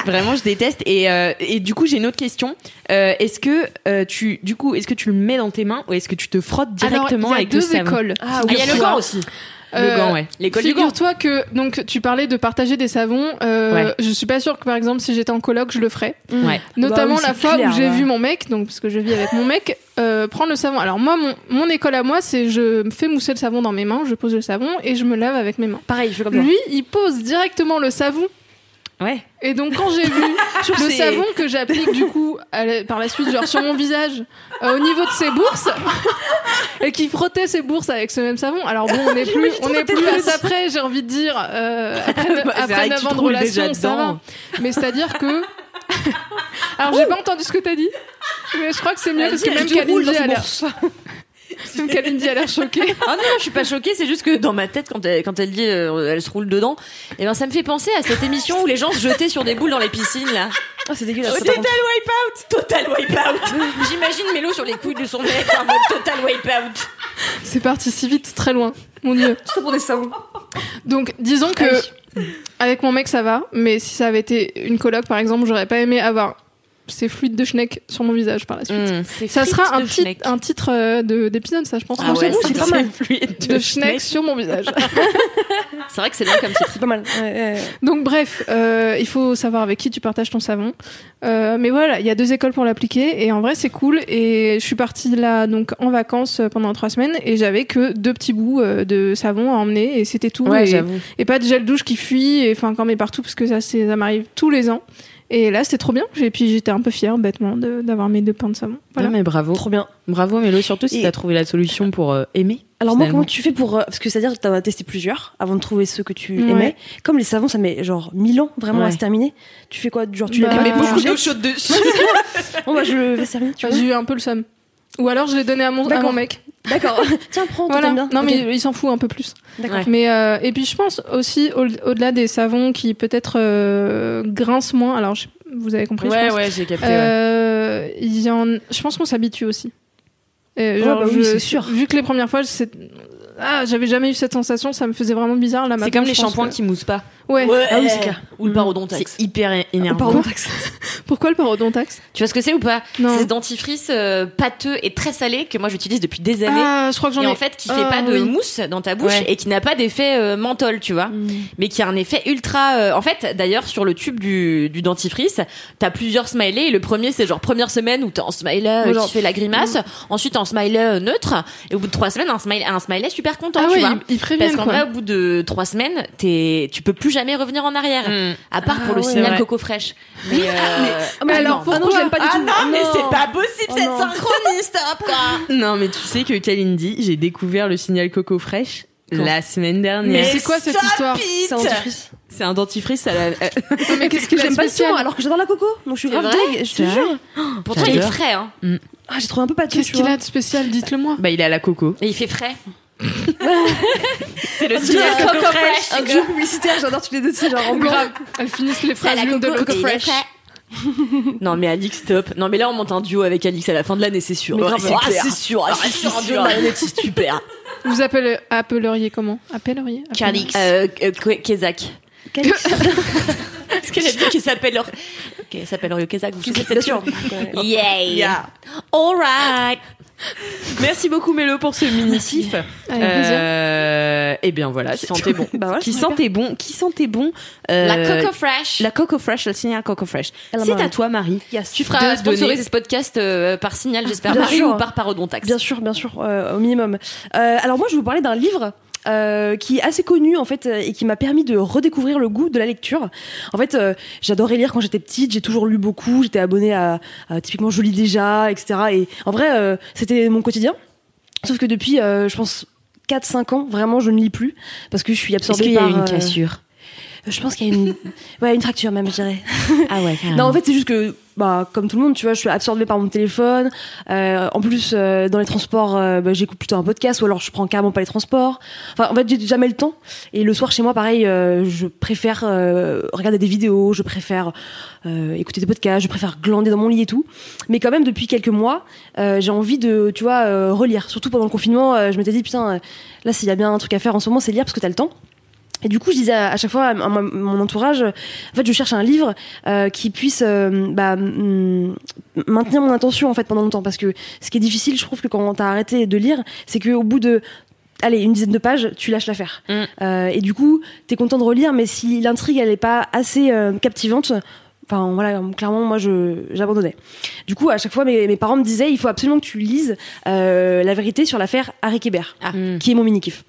vraiment, je déteste. Et, euh, et du coup, j'ai une autre question. Euh, est-ce que euh, tu, du coup, est-ce que tu le mets dans tes mains ou est-ce que tu te frottes directement Alors, il y a avec deux le savon écoles. Ah Ah, il y a le gant aussi. Le gant, ouais. L'école du gant. Figure-toi que donc tu parlais de partager des savons. Euh, Ouais. Je suis pas sûre que par exemple si j'étais en coloc je le ferais. Ouais. Notamment Bah oui, la fois clair, où j'ai ouais. vu mon mec, donc parce que je vis avec mon mec, euh, prendre le savon. Alors moi mon, mon école à moi c'est je me fais mousser le savon dans mes mains, je pose le savon et je me lave avec mes mains. Pareil, je fais comme ça. Lui il pose directement le savon Ouais. et donc quand j'ai vu le savon que j'applique du coup la- par la suite genre sur mon visage euh, au niveau de ses bourses et qui frottait ses bourses avec ce même savon alors bon on n'est plus on n'est plus à ça près j'ai envie de dire euh, après, Bah, après vrai que 9 tu ans de relation ça va. mais c'est à dire que alors j'ai pas entendu ce que t'as dit mais je crois que c'est mieux parce que même Kalindi a l'air même Kalindi a l'air choquée Ah non, je suis pas choquée, c'est juste que dans ma tête, quand elle, quand elle dit euh, elle se roule dedans, et ben ça me fait penser à cette émission où les gens se jetaient sur des boules dans les piscines là. Ah, c'est dégueulasse. ça, Total wipeout Total wipeout J'imagine Mélo sur les couilles de son mec en mode total wipeout. c'est parti si vite très loin mon dieu Tout ça pour des savons. Donc, disons que avec mon mec ça va, mais si ça avait été une coloc par exemple, j'aurais pas aimé avoir ces fluides de schneck sur mon visage par la suite. Mmh. Ça sera un, de tit- schneck. un titre euh, de- d'épisode, ça je pense. Ah ouais, c'est pas mal. fluide De schneck sur mon visage. C'est vrai que c'est bien comme titre. C'est pas mal. Ouais, ouais, ouais. Donc bref, euh, il faut savoir avec qui tu partages ton savon. Euh, mais voilà, il y a deux écoles pour l'appliquer et en vrai c'est cool. Et je suis partie là donc en vacances pendant trois semaines et j'avais que deux petits bouts euh, de savon à emmener et c'était tout. Ouais, et, pas de gel douche qui fuit et enfin quand mais partout parce que ça c'est ça m'arrive tous les ans. Et là c'était trop bien. Et puis j'étais un peu fière, bêtement, de- d'avoir mes deux pains de savon. Voilà. Ouais, mais bravo. Trop bien. Bravo Mélo, surtout si Et- t'as trouvé la solution pour euh, aimer. Alors moi, comment tu fais pour... euh, Parce que c'est-à-dire que tu as testé plusieurs avant de trouver ceux que tu Ouais. aimais. Comme les savons, ça met genre 1000 ans vraiment à se terminer. Tu fais quoi? Genre tu Bah, les mets beaucoup d'eau chaude dessus? Bon bah je vais servir. J'ai eu un peu le seum. Ou alors je l'ai donné à mon, à mon mec. D'accord. Tiens, prends, Voilà. bien. Non, mais il s'en fout un peu plus. D'accord. Ouais. Mais euh, et puis je pense aussi au- au-delà des savons qui peut-être euh, grincent moins. Alors je- vous avez compris. je Ouais, pense. ouais, j'ai capté. ouais. Euh, il y en... Je pense qu'on s'habitue aussi. Et genre, bah oui, je- sûr. Vu que les premières fois, c'est- ah, j'avais jamais eu cette sensation, ça me faisait vraiment bizarre. Là, C'est comme les je shampoings que- qui moussent pas. Ouais. Ah oui, c'est clair. Ou le parodontax. C'est hyper énervant. Pardon. Pourquoi le parodontax Tu vois ce que c'est ou pas? Non. C'est ce dentifrice euh, pâteux et très salé que moi j'utilise depuis des années. Ah, je crois que j'en et ai. en fait qui fait Ah, pas de oui. mousse dans ta bouche Ouais. et qui n'a pas d'effet euh, menthol tu vois mais qui a un effet ultra euh, en fait d'ailleurs sur le tube du, du dentifrice t'as plusieurs smileys et le premier c'est genre première semaine où t'es en smiley euh, Genre- qui fait la grimace ensuite en smiley euh, neutre et au bout de trois semaines un smiley un smiley super content Ah tu ouais, vois ils, ils préviennent parce qu'en vrai, au bout de trois semaines, t'es, tu peux plus jamais revenir en arrière. Mm. À part Ah pour le ouais. signal Ouais. coco fraîche. Mais, euh, Ah, mais ah alors, non. ah non, je l'aime pas du Ah tout. non, Ah mais non. c'est pas possible Oh cette synchronie, stop quoi. Non, mais tu sais que Kalindi, j'ai découvert le signal Coco Fraîche Quand la semaine dernière. Mais c'est quoi cette histoire it C'est un dentifrice. C'est un dentifrice à la. euh, Non, mais qu'est-ce qu'il a de J'aime pas le spécial alors que j'adore la coco. Donc je suis grave deg, je te jure. Pourtant, il est frais, hein. Ah, j'ai trouvé un peu pâteux, Qu'est-ce qu'il a de spécial Dites-le moi. Bah, il est à la coco. Et il fait frais. C'est le duo- coco fresh. Un duo publicitaire, j'adore tous les deux, c'est genre en blanc. Grave. Elles finissent les phrases l'une de coco, frais. non mais Alix stop. Non mais là on monte un duo avec Alix à la fin de l'année c'est sûr. Mais grave, c'est c'est ah, c'est sûr. Ah, c'est sûr. Un duo c'est super. Vous appelez, appelleriez comment? Appelleriez? Calix. Euh, euh, Kezak. Est-ce qu'elle a dit qu'il s'appelle qu'il s'appelle Orio Kezak vous Bien sûr. tune Yeah. Alright. Merci beaucoup, Mélo, pour ce plaisir. Euh, eh bien, voilà. Qui sentait bon. Bah voilà, Qui sentait bon. Qui sentait bon. euh, La Coco Fresh. La Coco Fresh, le signal Coco Fresh. C'est à toi, Marie. Yes. Tu feras de sponsoriser donner- ce podcast euh, par signal, j'espère, Marie sûr. ou par parodontax. Bien sûr, bien sûr, euh, au minimum. Euh, alors moi, je vais vous parler d'un livre. Euh, qui est assez connu en fait euh, et qui m'a permis de redécouvrir le goût de la lecture. En fait, euh, j'adorais lire quand j'étais petite, j'ai toujours lu beaucoup, j'étais abonnée à, à typiquement Je lis déjà, etc. Et en vrai, euh, c'était mon quotidien. Sauf que depuis, je pense 4-5 ans, vraiment, je ne lis plus parce que je suis Est-ce absorbée qu'il y a par. une cassure? Je pense qu'il y a une, ouais, une fracture même, je dirais. Ah ouais, Non, en fait, c'est juste que, bah, comme tout le monde, tu vois, je suis absorbée par mon téléphone. Euh, en plus, euh, dans les transports, euh, bah, j'écoute plutôt un podcast ou alors je prends carrément pas les transports. Enfin, en fait, j'ai jamais le temps. Et le soir, chez moi, pareil, euh, je préfère euh, regarder des vidéos, je préfère écouter des podcasts, je préfère glander dans mon lit et tout. Mais quand même, depuis quelques mois, j'ai envie de, tu vois, relire. Surtout pendant le confinement, je m'étais dit, putain, là, s'il y a bien un truc à faire en ce moment, c'est lire parce que t'as le temps. Et du coup, je disais à, chaque fois à, mon- entourage, en fait, je cherche un livre euh, qui puisse euh, bah, mm, maintenir mon attention en fait pendant longtemps, parce que ce qui est difficile, je trouve que quand t'as arrêté de lire, c'est qu'au bout de allez une dizaine de pages, tu lâches l'affaire. Mm. Euh, et du coup, t'es content de relire, mais si l'intrigue elle est pas assez euh, captivante. Enfin voilà, clairement moi je j'abandonnais. Du coup à chaque fois mes, mes parents me disaient il faut absolument que tu lises euh, la vérité sur l'affaire Harry Kébert, Ah. qui est mon mini kiff.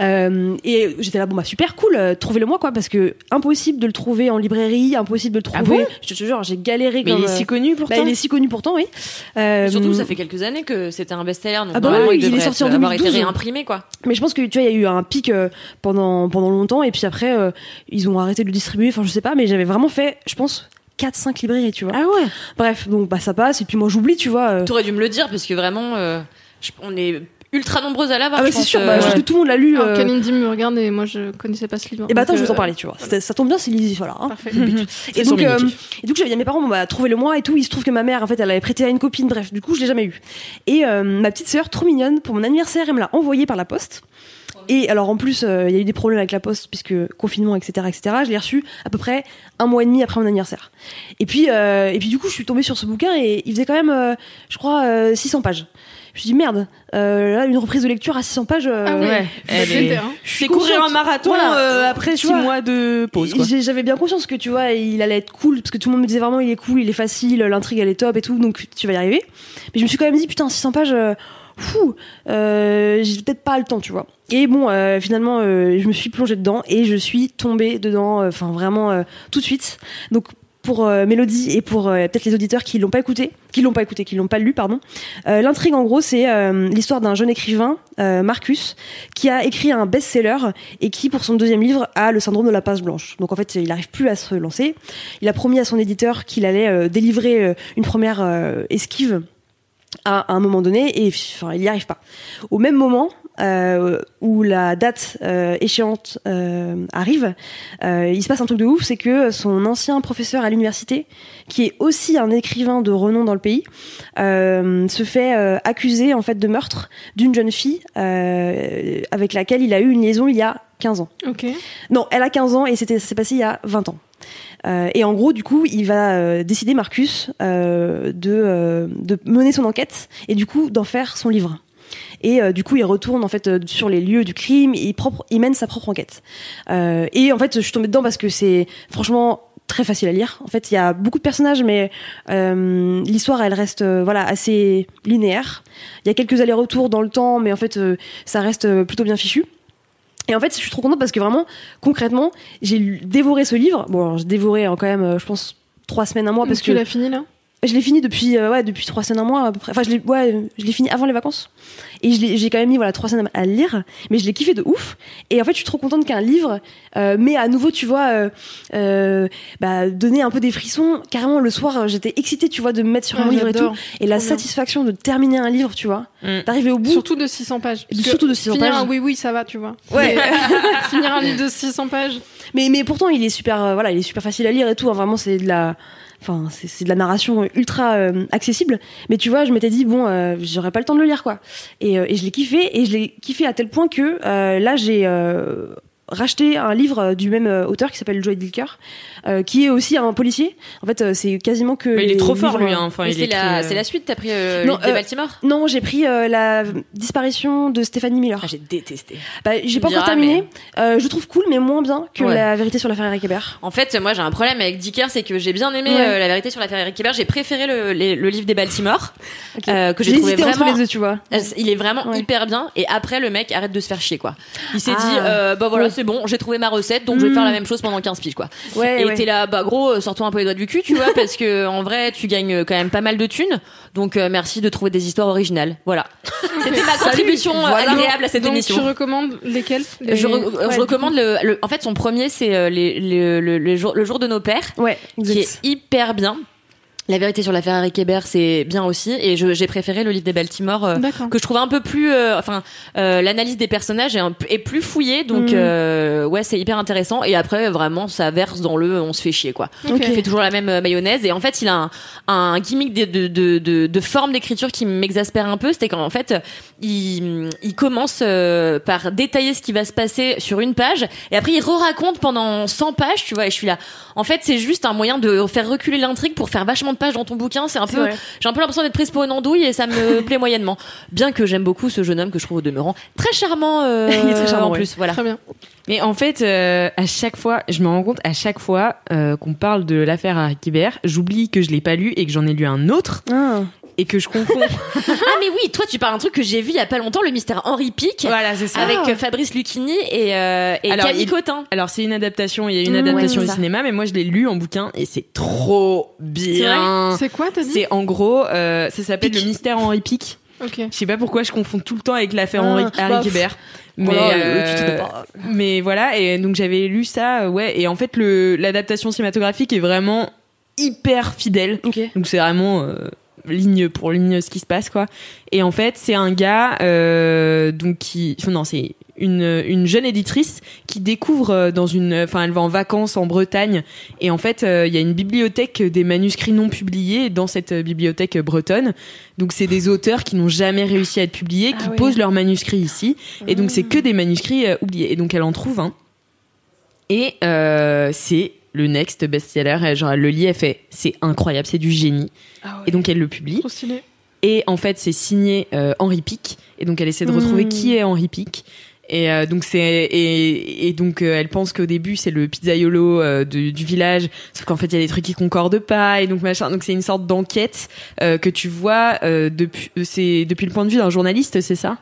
Euh, et j'étais là bon bah super cool, euh, trouvez-le moi quoi parce que impossible de le trouver en librairie, impossible de le Ah trouver. bon? Je te jure j'ai galéré. Mais comme, il est euh, si connu pourtant. bah, il est si connu pourtant oui. Euh, Surtout, ça fait quelques années que c'était un best-seller, donc Ah bah oui, il il est sorti en être- avoir été 2012. réimprimé, quoi. Mais je pense que tu vois, il y a eu un pic euh, pendant pendant longtemps et puis après euh, ils ont arrêté de le distribuer. Enfin, je sais pas, mais j'avais vraiment fait, je pense, 4-5 librairies, tu vois. Ah ouais. Bref, donc bah ça passe et puis moi j'oublie, tu vois. euh. T'aurais dû me le dire, parce que vraiment, euh, je- on est ultra nombreuses à l'avoir. Ah bah je c'est sûr, euh, bah, je pense ouais. que tout le monde l'a lu. Alors euh, Kalindi me regarde et moi je connaissais pas ce livre. Et bah attends, Donc, je vais t'en euh, parler, tu vois. Ça, ça tombe bien, c'est Lizzie, voilà. hein. Parfait. Et son donc, euh, et coup, j'avais dit à mes parents, bon, bah, trouvez-le moi et tout. Il se trouve que ma mère, en fait, elle avait prêté à une copine. Bref, du coup, je l'ai jamais eu. Et euh, ma petite sœur, trop mignonne, pour mon anniversaire, elle me l'a envoyé par la poste. Et alors, en plus, euh, il y a eu des problèmes avec la poste, puisque confinement, etc., etc. Je l'ai reçu à peu près un mois et demi après mon anniversaire. Et puis, euh, et puis, du coup, je suis tombée sur ce bouquin et il faisait quand même, euh, je crois, euh, 600 pages. Je me suis dit, merde, là, une reprise de lecture à 600 pages. Ah ouais. Ouais, suis C'est courir un marathon Voilà. après Tu six vois, mois de pause. J'avais bien conscience que tu vois, il allait être cool parce que tout le monde me disait vraiment il est cool, il est facile, l'intrigue elle est top et tout, donc tu vas y arriver. Mais je me suis quand même dit putain 600 pages, fou, euh, j'ai peut-être pas le temps, tu vois. Et bon, euh, finalement, euh, je me suis plongée dedans et je suis tombée dedans, enfin vraiment tout de suite. Donc pour Mélodie et pour peut-être les auditeurs qui l'ont pas écouté, qui l'ont pas écouté, qui l'ont pas lu, pardon. L'intrigue, en gros, c'est l'histoire d'un jeune écrivain, Marcus, qui a écrit un best-seller et qui, pour son deuxième livre, a le syndrome de la page blanche. Donc en fait, il n'arrive plus à se lancer. Il a promis à son éditeur qu'il allait délivrer une première esquive à, un moment donné et enfin il n'y arrive pas. Au même moment euh, où la date euh, échéante euh, arrive, euh, il se passe un truc de ouf, c'est que son ancien professeur à l'université, qui est aussi un écrivain de renom dans le pays, euh, se fait euh, accuser en fait de meurtre d'une jeune fille euh, avec laquelle il a eu une liaison il y a 15 ans. Ok. Non, elle a 15 ans et c'était c'est passé il y a 20 ans. Euh, et en gros, du coup, il va euh, décider, Marcus, euh, de, de mener son enquête et du coup d'en faire son livre. Et euh, du coup, il retourne en fait sur les lieux du crime. Et il, propre, il mène sa propre enquête. Euh, et en fait, je suis tombée dedans parce que c'est franchement très facile à lire. En fait, il y a beaucoup de personnages, mais l'histoire, elle reste voilà assez linéaire. Il y a quelques allers-retours dans le temps, mais en fait, ça reste plutôt bien fichu. Et en fait, je suis trop contente parce que vraiment, concrètement, j'ai dévoré ce livre. Bon, alors, j'ai dévoré hein, quand même, euh, je pense, trois semaines, un mois, parce tu que l'as fini là? Je l'ai fini depuis euh, ouais depuis trois semaines un mois à peu près. Enfin je l'ai ouais je l'ai fini avant les vacances et je l'ai- j'ai quand même mis voilà trois semaines à le lire, mais je l'ai kiffé de ouf. Et en fait je suis trop contente qu'un livre euh, mais à nouveau tu vois euh, euh, bah, donner un peu des frissons. Carrément le soir euh, j'étais excitée tu vois de me mettre sur Ah, mon livre et tout et la bien. satisfaction de terminer un livre tu vois, Mm. d'arriver au bout. Surtout de 600 pages. Surtout de 600 finir pages. un oui oui ça va tu vois. Ouais. Mais finir un livre de 600 pages. Mais, mais pourtant, il est super, euh, voilà, il est super facile à lire et tout. hein, vraiment, c'est de la, enfin, c'est de la narration ultra euh, accessible. Mais tu vois, je m'étais dit bon, euh, j'aurais pas le temps de le lire, quoi. Et, euh, et je l'ai kiffé, et je l'ai kiffé à tel point que euh, là, j'ai racheté un livre euh, du même euh, auteur qui s'appelle Joy Dilker, euh, qui est aussi un policier. En fait, euh, c'est quasiment que. Mais il est trop fort livres- lui. Hein. Enfin, c'est la, euh, suite, t'as pris euh, Non, de euh, Baltimore? Non, j'ai pris euh, la disparition de Stéphanie Miller. Ah, J'ai détesté. Bah, j'ai pas me encore terminé. Euh, je trouve cool, mais moins bien que Ouais. la vérité sur l'affaire Eric Hébert. En fait, moi j'ai un problème avec Dicker, c'est que j'ai bien aimé Ouais. euh, la vérité sur l'affaire Eric Hébert. J'ai préféré le, livre des Baltimore, euh, que j'ai trouvé hésité entre vraiment. les deux, tu vois. Il est vraiment Ouais. hyper bien. Et après, le mec arrête de se faire chier, quoi. Il s'est Ah. dit, euh, bah voilà, Ouais. C'est bon, j'ai trouvé ma recette, donc je vais faire la même chose pendant 15 piges, quoi. Ouais, et ouais. t'es là, bah gros, euh, sors-toi un peu les doigts du cul, tu vois, parce que en vrai, tu gagnes quand même pas mal de thunes. Donc euh, merci de trouver des histoires originales. Voilà. C'était ma contribution euh, Voilà. agréable à cette Donc émission. tu recommandes lesquels? Les- Je, re- euh, Ouais. je recommande le, le- En fait, son premier, c'est euh, les, les- le, le jour, le jour de nos pères Ouais, qui est hyper bien. La vérité sur l'affaire Eric Hébert, c'est bien aussi. Et j'ai préféré le livre des Baltimore, euh, que je trouve un peu plus. euh, enfin, euh, l'analyse des personnages est, un peu- est plus fouillée. Donc, euh, ouais, c'est hyper intéressant. Et après, vraiment, ça verse dans le on se fait chier, quoi. Ok. Il fait toujours la même euh, mayonnaise. Et en fait, il a un, un gimmick de, de, de, de, de forme d'écriture qui m'exaspère un peu. C'était qu'en fait, il, il commence euh, par détailler ce qui va se passer sur une page. Et après, il re-raconte pendant 100 pages, tu vois. Et je suis là. En fait, c'est juste un moyen de faire reculer l'intrigue pour faire vachement de pages dans ton bouquin. C'est un peu, j'ai un peu l'impression d'être prise pour une andouille et ça me plaît moyennement. Bien que j'aime beaucoup ce jeune homme que je trouve au demeurant très charmant. euh, Il est très charmant, en ouais. plus. Voilà. Très bien. Mais en fait, euh, à chaque fois, je me rends compte à chaque fois euh, qu'on parle de l'affaire Hébert, j'oublie que je l'ai pas lu et que j'en ai lu un autre Ah. Et que je confonds. Ah mais oui, toi tu parles un truc que j'ai vu il y a pas longtemps, le mystère Henri Pic. voilà, c'est ça. Avec euh, Fabrice Lucchini et, euh, et Alors, Camille il- Cotin. Alors c'est une adaptation, il y a une Mmh, adaptation ouais, au ça. cinéma, mais moi je l'ai lu en bouquin et c'est trop bien. C'est quoi t'as dit C'est en gros, euh, ça s'appelle le mystère Henri Pic. Ok. Je sais pas pourquoi je confonds tout le temps avec l'affaire Ah, Henri bah, Harry pff. Hébert. Mais, Voilà, euh, pas- mais voilà, et donc j'avais lu ça, ouais, et en fait le l'adaptation cinématographique est vraiment hyper fidèle. Ok. Donc c'est vraiment euh, ligne pour ligne ce qui se passe quoi. Et en fait c'est un gars euh, donc qui, enfin, non c'est une, une jeune éditrice qui découvre euh, dans une, enfin elle va en vacances en Bretagne et en fait euh, il y a une bibliothèque des manuscrits non publiés dans cette bibliothèque bretonne. Donc c'est des auteurs qui n'ont jamais réussi à être publiés, qui Ah ouais. posent leurs manuscrits ici et donc c'est que des manuscrits euh, oubliés. Et donc elle en trouve un. Et c'est le next best-seller. Et Genre, elle le lit, elle fait c'est incroyable, c'est du génie. Et donc, elle le publie. Trop stylé. Et en fait, c'est signé euh, Henri Pic. Et donc, elle essaie de retrouver Mm. qui est Henri Pic. Et euh, donc c'est et, et donc euh, elle pense qu'au début c'est le pizzaiolo euh, de- du village sauf qu'en fait il y a des trucs qui concordent pas et donc machin donc c'est une sorte d'enquête euh, que tu vois euh, depuis c'est depuis le point de vue d'un journaliste c'est ça?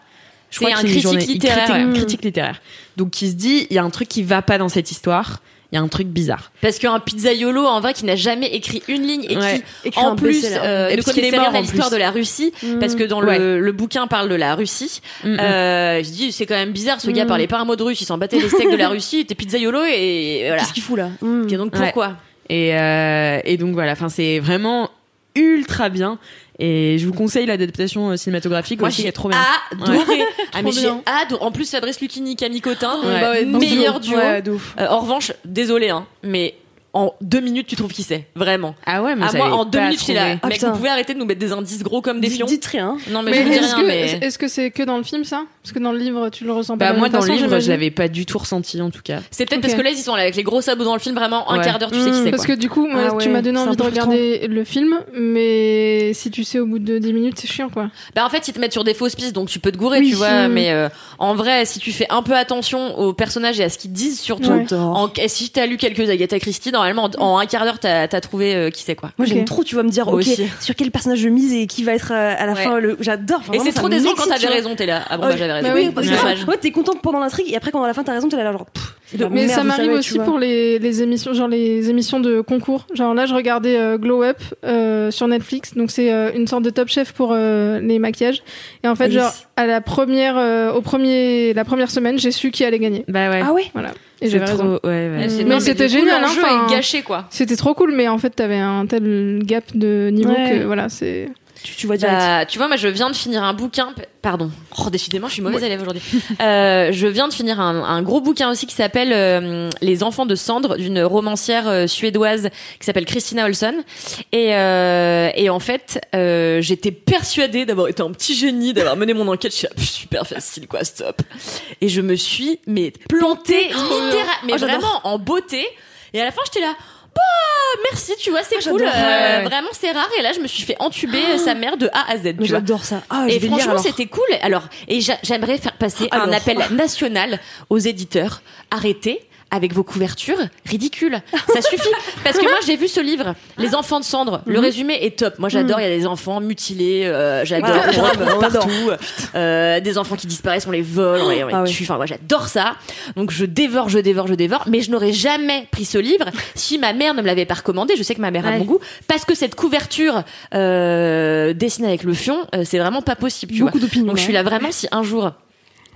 C'est crois un critique littéraire, critique, ouais. critique littéraire donc qui se dit il y a un truc qui va pas dans cette histoire il y a un truc bizarre. Parce qu'un pizzaiolo, en vrai, qui n'a jamais écrit une ligne et Ouais. qui, Écrit en plus, euh, Et ne connaissait rien à l'histoire de la Russie, parce que dans Ouais. le, le bouquin parle de la Russie. Mm, mm. Euh, je dis, c'est quand même bizarre, ce gars parlait pas un mot de russe, il s'en battait les steaks de la Russie, il était pizzaiolo et voilà. Qu'est-ce qu'il fout là? Mm. Et donc Ouais. pourquoi? Et, euh, et donc voilà, enfin c'est vraiment ultra bien. Et je vous conseille l'adaptation euh, cinématographique Moi, aussi, qui est trop bien. adoré. Ah, mais j'ai adoré. En plus, Fabrice Lucchini, Camille Cotin, Ouais. Bah ouais, meilleur duo. Ouais. Euh, en revanche, désolé, hein, mais en deux minutes, tu trouves qui c'est, vraiment. Ah ouais, mais Ah, moi, en deux minutes, j'étais là. Ah, Mec, putain. vous pouvez arrêter de nous mettre des indices gros comme des fions. Dites rien. Non, mais, Mais je vous dis est-ce rien, que mais. est-ce que c'est que dans le film ça? Parce que dans le livre, tu le ressens pas. Bah la moi dans le livre, je l'avais pas du tout ressenti en tout cas. C'est peut-être parce que là, ils sont là avec les gros sabots dans le film, vraiment, un Ouais. quart d'heure, tu sais qui c'est Parce quoi. que du coup, moi, Ah tu m'as donné envie de regarder le film, mais si tu sais au bout de 10 minutes, c'est chiant quoi. Bah, en fait, ils te mettent sur des fausses pistes, donc tu peux te gourer, tu vois. Mm. Mais euh, en vrai, si tu fais un peu attention aux personnages et à ce qu'ils disent, surtout, si t'as lu quelques Agatha Christie, normalement, en, un quart d'heure, t'as as trouvé euh, qui c'est quoi. Moi j'aime trop, tu vas me dire, Moi ok, aussi. sur quel personnage je mise et qui va être euh, à la Ouais. fin le. J'adore. enfin, Et c'est trop décevant quand t'avais vois. raison, t'es là. Ah bon, Ouais. bah j'avais raison. Bah oui, C'est parce dommage. que ouais, t'es contente pendant l'intrigue et après quand à la fin t'as raison, t'es là genre. pff, de Mais ça m'arrive aussi pour les, les émissions, genre les émissions de concours. Genre là, je regardais euh, Glow Up euh, sur Netflix, donc c'est euh, une sorte de Top Chef pour euh, les maquillages. Et en fait, Yes. genre à la première, euh, au premier, la première semaine, j'ai su qui allait gagner. Bah ouais. Ah ouais Voilà. Et c'est j'avais trop. raison. Ouais, ouais. C'est- Mais non, c'était du coup, génial, Le hein, jeu enfin, est gâché, quoi. C'était trop cool, mais en fait, t'avais un tel gap de niveau Ouais. que voilà, c'est. Tu, tu vois direct. Bah, tu vois, moi, je viens de finir un bouquin. Pardon. Oh, décidément, je suis mauvaise élève aujourd'hui. Euh, je viens de finir un, un gros bouquin aussi qui s'appelle euh, Les enfants de cendre d'une romancière euh, suédoise qui s'appelle Christina Olsson. Et, euh, et en fait, euh, j'étais persuadée d'avoir été un petit génie, d'avoir mené mon enquête. Je suis là, super facile, quoi, stop. Et je me suis, mais plantée, littéralement, mais Oh, vraiment en beauté. Et à la fin, j'étais là. Bah, merci, tu vois, c'est Ah, cool. euh, Ouais. Vraiment, c'est rare. Et là, je me suis fait entuber euh, sa mère de A à Z. Mais j'adore ça. Ah, Et franchement, c'était cool. Alors, et j'a- j'aimerais faire passer un appel national aux éditeurs. Arrêtez avec vos couvertures ridicules. Ça suffit. Parce que moi, j'ai vu ce livre, Les enfants de cendre. Mhm. Le résumé est top. Moi, j'adore. Il y a des enfants mutilés. euh, j'adore. Partout. Euh, des enfants qui disparaissent, on les vole, on les, on les Ah ouais. tue. Enfin, moi, j'adore ça. Donc, je dévore, je dévore, je dévore. Mais je n'aurais jamais pris ce livre si ma mère ne me l'avait pas recommandé. Je sais que ma mère a mon goût. Parce que cette couverture euh, dessinée avec le fion, euh, c'est vraiment pas possible. Tu. Beaucoup d'opinions. Donc je suis là vraiment si un jour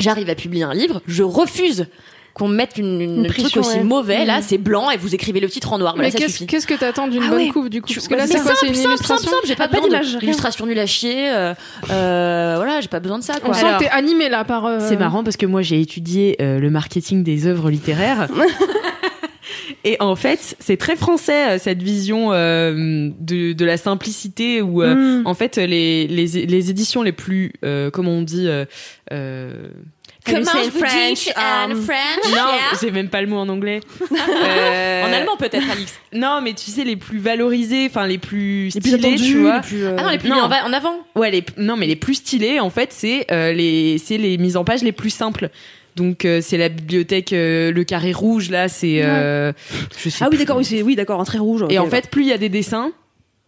j'arrive à publier un livre, je refuse qu'on me mette une, une- Une un truc aussi ouais. mauvais là, Mhm. c'est blanc et vous écrivez le titre en noir. Mais ça qu'est-ce suffit. qu'est-ce que t'attends d'une Ah bonne ouais. couve du coup Parce que là, c'est quoi C'est une simple, illustration simple, j'ai pas, pas besoin d'image, de rien. illustration nulle à chier. euh, euh, voilà, j'ai pas besoin de ça. On Quoi. sent Alors, que t'es animé là par. euh, C'est marrant parce que moi j'ai étudié euh, le marketing des œuvres littéraires. Et en fait, c'est très français euh, cette vision euh, de, de la simplicité où euh, Mm. en fait les, les, les éditions les plus euh, comment on dit euh, euh, Comment je vous French, en um, French? non, yeah. j'ai même pas le mot en anglais. Euh, En allemand peut-être, Alix. Non, mais tu sais les plus valorisés, enfin les plus Les plus stylés, attendus, tu vois. les plus. euh, Ah non, les plus non. mis en, va- en avant. Ouais, les non, mais les plus stylés en fait, c'est euh, les c'est les mises en page les plus simples. Donc euh, c'est la bibliothèque euh, le carré rouge là, c'est euh, je sais Ah oui, d'accord, oui, c'est oui, d'accord, un trait rouge. Et en fait, plus il y a des dessins,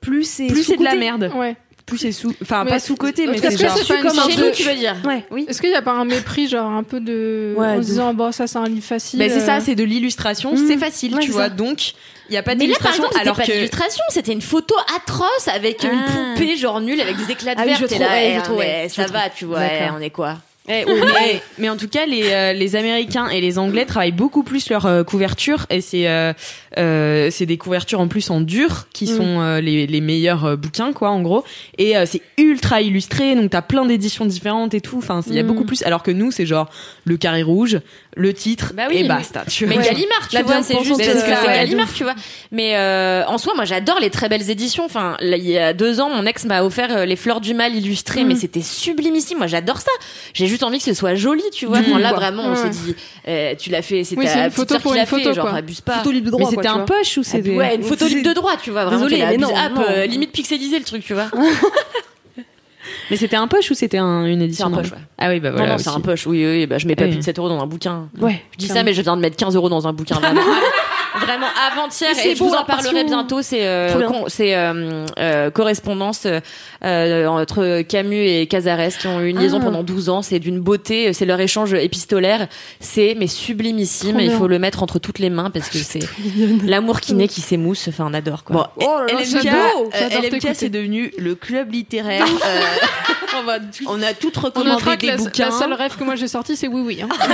plus c'est plus c'est de la merde. Ouais. Plus c'est sous enfin Mais pas sous côté mais c'est que genre c'est pas une comme un nous, tu veux dire. Ouais. oui. Est-ce qu'il n'y a pas un mépris, genre un peu de. Ouais, en se disant, bon, ça c'est un livre facile. Ben, c'est ça, euh, c'est de l'illustration, Mmh. c'est facile, Ouais, tu vois. ça. Donc, il y a pas Mais là, par d'illustration exemple, c'était alors pas que d'illustration, c'était une photo atroce avec Ah. une poupée genre nulle avec des éclats de Ah oui, verre. je T'es trouve, là, ouais, je trouve, mais ouais, ça je va, tu vois, eh, on est quoi Eh, oh, mais, mais en tout cas, les, euh, les Américains et les Anglais travaillent beaucoup plus leur euh, couverture et c'est euh, euh, c'est des couvertures en plus en dur qui Mm. sont euh, les, les meilleurs euh, bouquins quoi en gros et euh, c'est ultra illustré donc t'as plein d'éditions différentes et tout enfin il y a Mm. beaucoup plus alors que nous c'est genre le carré rouge le titre Bah oui, et mais- basta tu Mais vois. Gallimard, tu La vois, c'est juste c'est parce que ça, c'est ouais, Gallimard, tu vois. Mais euh, en soi, moi, j'adore les très belles éditions. Enfin, là, il y a deux ans, mon ex m'a offert euh, les Fleurs du Mal illustrées, Mm. mais c'était sublimissime. Moi, j'adore ça. J'ai juste envie que ce soit joli, tu vois. Enfin, là, quoi. vraiment, on s'est dit, euh, tu l'as fait, c'est Oui, une photo pour qui une l'a fait, photo, genre, quoi. abuse pas. Photo libre de mais droit. c'était quoi, un poche ou c'était Ouais, une photo libre de droit, tu vois. Vraiment, là, mais non, abuse- hop, non. euh, limite pixelisé le truc, tu vois. mais c'était un poche ou c'était un- une C'est édition un poche, ouais. ah oui bah voilà non, non, c'est un poche. Oui, oui, bah, je mets pas Oui. plus de 7 euros dans un bouquin. Ouais. Je dis ça, mais je viens de mettre 15 euros dans un bouquin, vraiment. vraiment avant-hier et je beau, vous en parlerai bientôt. C'est euh, c'est euh, euh, correspondance euh, entre Camus et Cazares qui ont eu une liaison Ah. pendant 12 ans. C'est d'une beauté. C'est leur échange épistolaire. C'est mais sublimissime. Il faut le mettre entre toutes les mains parce que c'est l'amour qui naît, qui s'émousse. Enfin, on adore quoi. Bon, Oh là là, LMK, c'est euh, beau. J'adore LMK, t'écouter. c'est devenu le club littéraire. Euh, on a toutes recommandé des la, bouquins. la seule rêve que moi j'ai sorti, c'est oui, oui. hein.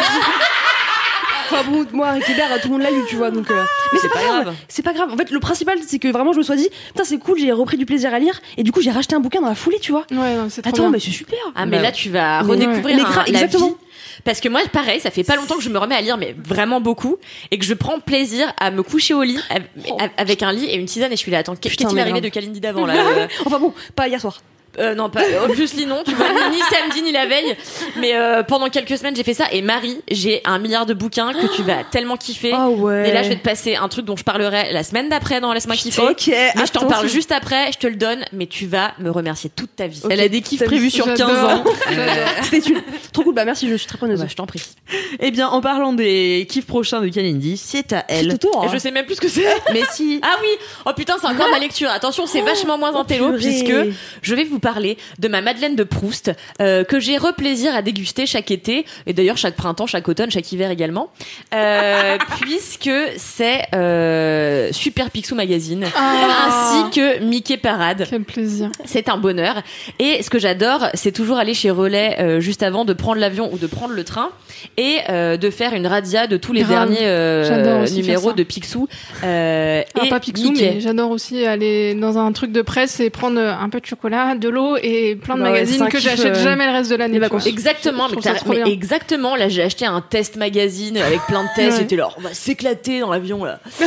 Enfin bon, moi, Rick Hébert, tout le monde l'a lu, tu vois, donc. euh, Mais c'est pas grave. C'est pas grave. En fait, le principal, c'est que vraiment, je me sois dit, putain, c'est cool, j'ai repris du plaisir à lire, et du coup, j'ai racheté un bouquin dans la foulée, tu vois. Ouais, non, c'est trop Attends, bien. mais c'est super. Ah mais Bah, là tu vas mais redécouvrir. Mais un- la exactement. vie. Parce que moi pareil, ça fait pas longtemps que je me remets à lire mais vraiment beaucoup et que je prends plaisir à me coucher au lit av- av- avec un lit et une tisane et je suis là attends qu'est-ce Putain, qui mais m'est arrivé grave. de Kalindi d'avant là euh, Enfin bon, pas hier soir. Euh, non pas obviously non tu vois ni samedi ni la veille mais euh, pendant quelques semaines j'ai fait ça et Marie j'ai un milliard de bouquins que tu vas tellement kiffer Oh ouais. et là je vais te passer un truc dont je parlerai la semaine d'après dans laisse-moi kiffer Ok, mais je t'en parle juste après je te le donne mais tu vas me remercier toute ta vie Elle a des kiffs prévus vu, sur 15 j'adore. ans. C'était une. Trop cool, bah merci, je suis très preneuse. Bah, je t'en prie Eh bien, en parlant des kiffs prochains de Kalindi, c'est à elle. C'est au tour. hein. je sais même plus ce que c'est Mais si. Ah oui Oh putain, c'est encore ma lecture. Attention, c'est vachement moins intello purée. puisque je vais vous parler de ma Madeleine de Proust euh, que j'ai replaisir à déguster chaque été et d'ailleurs chaque printemps, chaque automne, chaque hiver également, euh, puisque c'est euh, Super Picsou Magazine Ah. ainsi que Mickey Parade. Quel plaisir. C'est un bonheur. Et ce que j'adore, c'est toujours aller chez Relais juste avant de prendre l'avion ou de prendre le train et de faire une radia de tous les Grave. derniers numéros de Picsou. Ah, et pas Picsou, mais j'adore aussi aller dans un truc de presse et prendre un peu de chocolat, de l'eau et plein de Bah ouais, magazines que j'achète euh, jamais le reste de l'année. Exactement, Je mais, exactement. Là, j'ai acheté un test magazine avec plein de tests. Ouais. J'étais là, on va s'éclater dans l'avion là. et,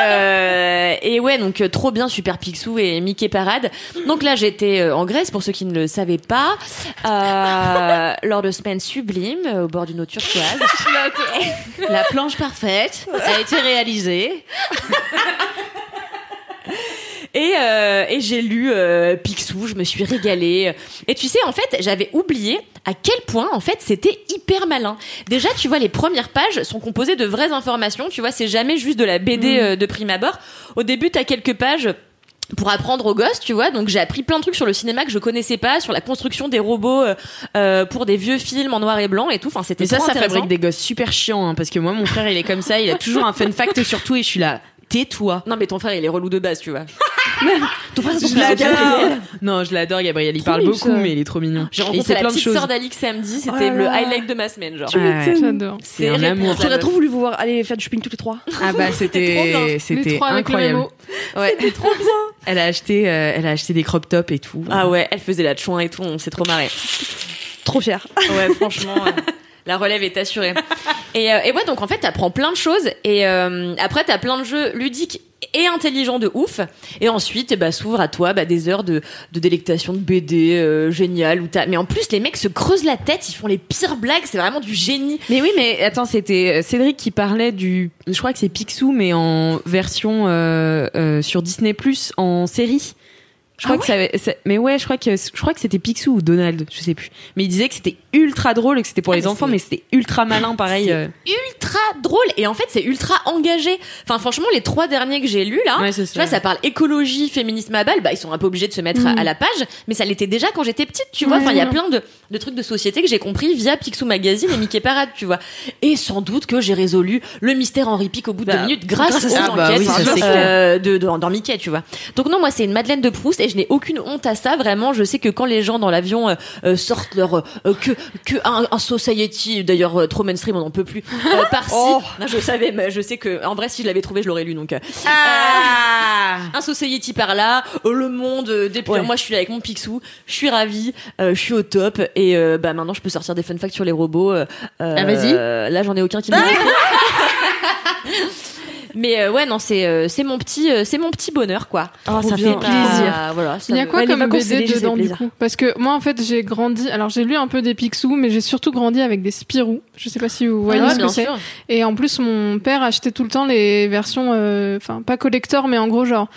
euh, et ouais, donc euh, trop bien, Super Picsou et Mickey Parade. Donc là, j'étais en Grèce pour ceux qui ne le savaient pas, euh, lors de semaines sublimes au bord d'une eau turquoise. La planche parfaite a été réalisée. Et, euh, et j'ai lu euh, Picsou, je me suis régalée. Et tu sais, en fait, j'avais oublié à quel point, en fait, c'était hyper malin. Déjà, tu vois, les premières pages sont composées de vraies informations. Tu vois, c'est jamais juste de la BD euh, de prime abord. Au début, t'as quelques pages pour apprendre aux gosses, tu vois. Donc j'ai appris plein de trucs sur le cinéma que je connaissais pas, sur la construction des robots euh, euh, pour des vieux films en noir et blanc et tout. Enfin, c'était Mais ça, ça fabrique des gosses super chiants, hein, parce que moi, mon frère, il est comme ça, il a toujours un fun fact sur tout et je suis là. Tais-toi. Non, mais ton frère, il est relou de base, tu vois. Ton frère, c'est. Gabriel. Non, je l'adore, Gabriel. Il Trop parle beaucoup, ça. mais il est trop mignon. J'ai rencontré la plein petite sœur d'Alix samedi, Oh c'était le highlight de ma semaine, genre. Ouais. J'adore. C'est un amour. J'aurais trop voulu vous voir aller faire du shopping toutes les trois. Ah bah trop c'était c'était incroyable. Ouais. C'était trop bien. Elle a acheté euh, elle a acheté des crop tops et tout. Ah ouais, elle faisait la chouin et tout, on s'est trop marré. Trop cher. Ouais, franchement, euh, la relève est assurée. Et, euh, ouais, donc en fait, t'apprends plein de choses et euh, après t'as plein de jeux ludiques et intelligents de ouf. Et ensuite, bah, s'ouvre à toi bah, des heures de, de délectation de BD euh, génial. Où. Mais en plus, les mecs se creusent la tête, ils font les pires blagues, c'est vraiment du génie. Mais oui, mais attends, c'était Cédric qui parlait du je crois que c'est Picsou mais en version euh, euh, sur Disney en série. Je crois Ah que ça, avait- ça- mais ouais, je crois que je crois que c'était Picsou ou Donald, je sais plus. Mais il disait que c'était ultra drôle et que c'était pour Ah, les mais enfants, mais c'était ultra malin pareil. Euh. Ultra drôle et en fait, c'est ultra engagé. Enfin, franchement, les trois derniers que j'ai lus là, Ouais, Tu vois, ça parle écologie, féminisme à balle. Bah, ils sont un peu obligés de se mettre à, à la page, mais ça l'était déjà quand j'étais petite, tu vois. Enfin, il y a plein de, de trucs de société que j'ai compris via Picsou Magazine et Mickey Parade, tu vois. Et sans doute que j'ai résolu le mystère Henri Pic au bout de Bah, deux minutes grâce, grâce à aux. Ah bah enquêtes oui, euh, de, de, dans Mickey, tu vois. Donc non, moi, c'est une Madeleine de Proust et je n'ai aucune honte à ça. Vraiment, je sais que quand les gens dans l'avion euh, euh, sortent leur euh, que que un, un society, d'ailleurs euh, trop mainstream, on n'en peut plus. Euh, par-ci, Oh. Non, je savais, mais je sais que en vrai, si je l'avais trouvé, je l'aurais lu. Donc, euh, Ah un society par là, euh, le monde euh, des Ouais. Moi, je suis là avec mon Picsou, je suis ravie, euh, je suis au top et euh, bah maintenant je peux sortir des fun facts sur les robots. euh, Ah, vas-y. euh, Là, j'en ai aucun qui me vient. Mais euh, ouais, non, c'est euh, c'est mon petit euh, c'est mon petit bonheur quoi. Oh, ça bien. fait plaisir. Ah, voilà. ça Il y a me- quoi Ouais, comme BD dedans du coup? Parce que moi en fait j'ai grandi, alors j'ai lu un peu des Picsou, mais j'ai surtout grandi avec des Spirou. Je sais pas si vous voyez Ah ce que c'est. Et en plus mon père achetait tout le temps les versions, euh, enfin pas collector, mais en gros genre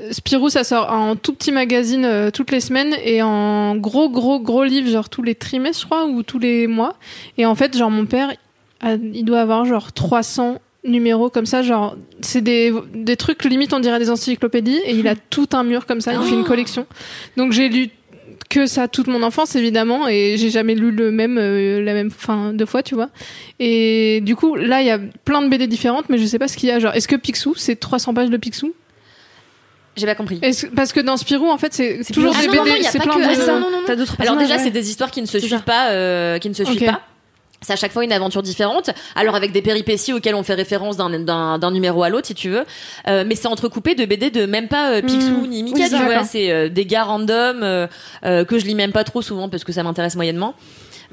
euh, Spirou ça sort en tout petit magazine euh, toutes les semaines et en gros gros gros livre genre tous les trimestres je crois ou tous les mois. Et en fait genre mon père a- il doit avoir genre 300 numéros comme ça, genre c'est des, des trucs limite on dirait des encyclopédies et il a tout un mur comme ça, il fait une collection. Donc j'ai lu que ça toute mon enfance évidemment et j'ai jamais lu le même euh, la même fin deux fois tu vois et du coup là il y a plein de BD différentes mais je sais pas ce qu'il y a genre est-ce que Picsou c'est 300 pages de Picsou? J'ai pas compris. Est-ce- parce que dans Spirou en fait c'est toujours Ah des non, non, BD non, il y a c'est pas plein que- de ah, ça, non, non, non. T'as d'autres Alors déjà, ouais. c'est des histoires qui ne se C'est suivent ça. pas, euh, qui ne se suivent pas. C'est à chaque fois une aventure différente. Alors avec des péripéties auxquelles on fait référence d'un numéro à l'autre, si tu veux. Euh, mais c'est entrecoupé de BD de même pas euh, Picsou Mmh. ni Oui, Mika, vois. d'accord. C'est euh, des gars random euh, euh, que je lis même pas trop souvent parce que ça m'intéresse moyennement.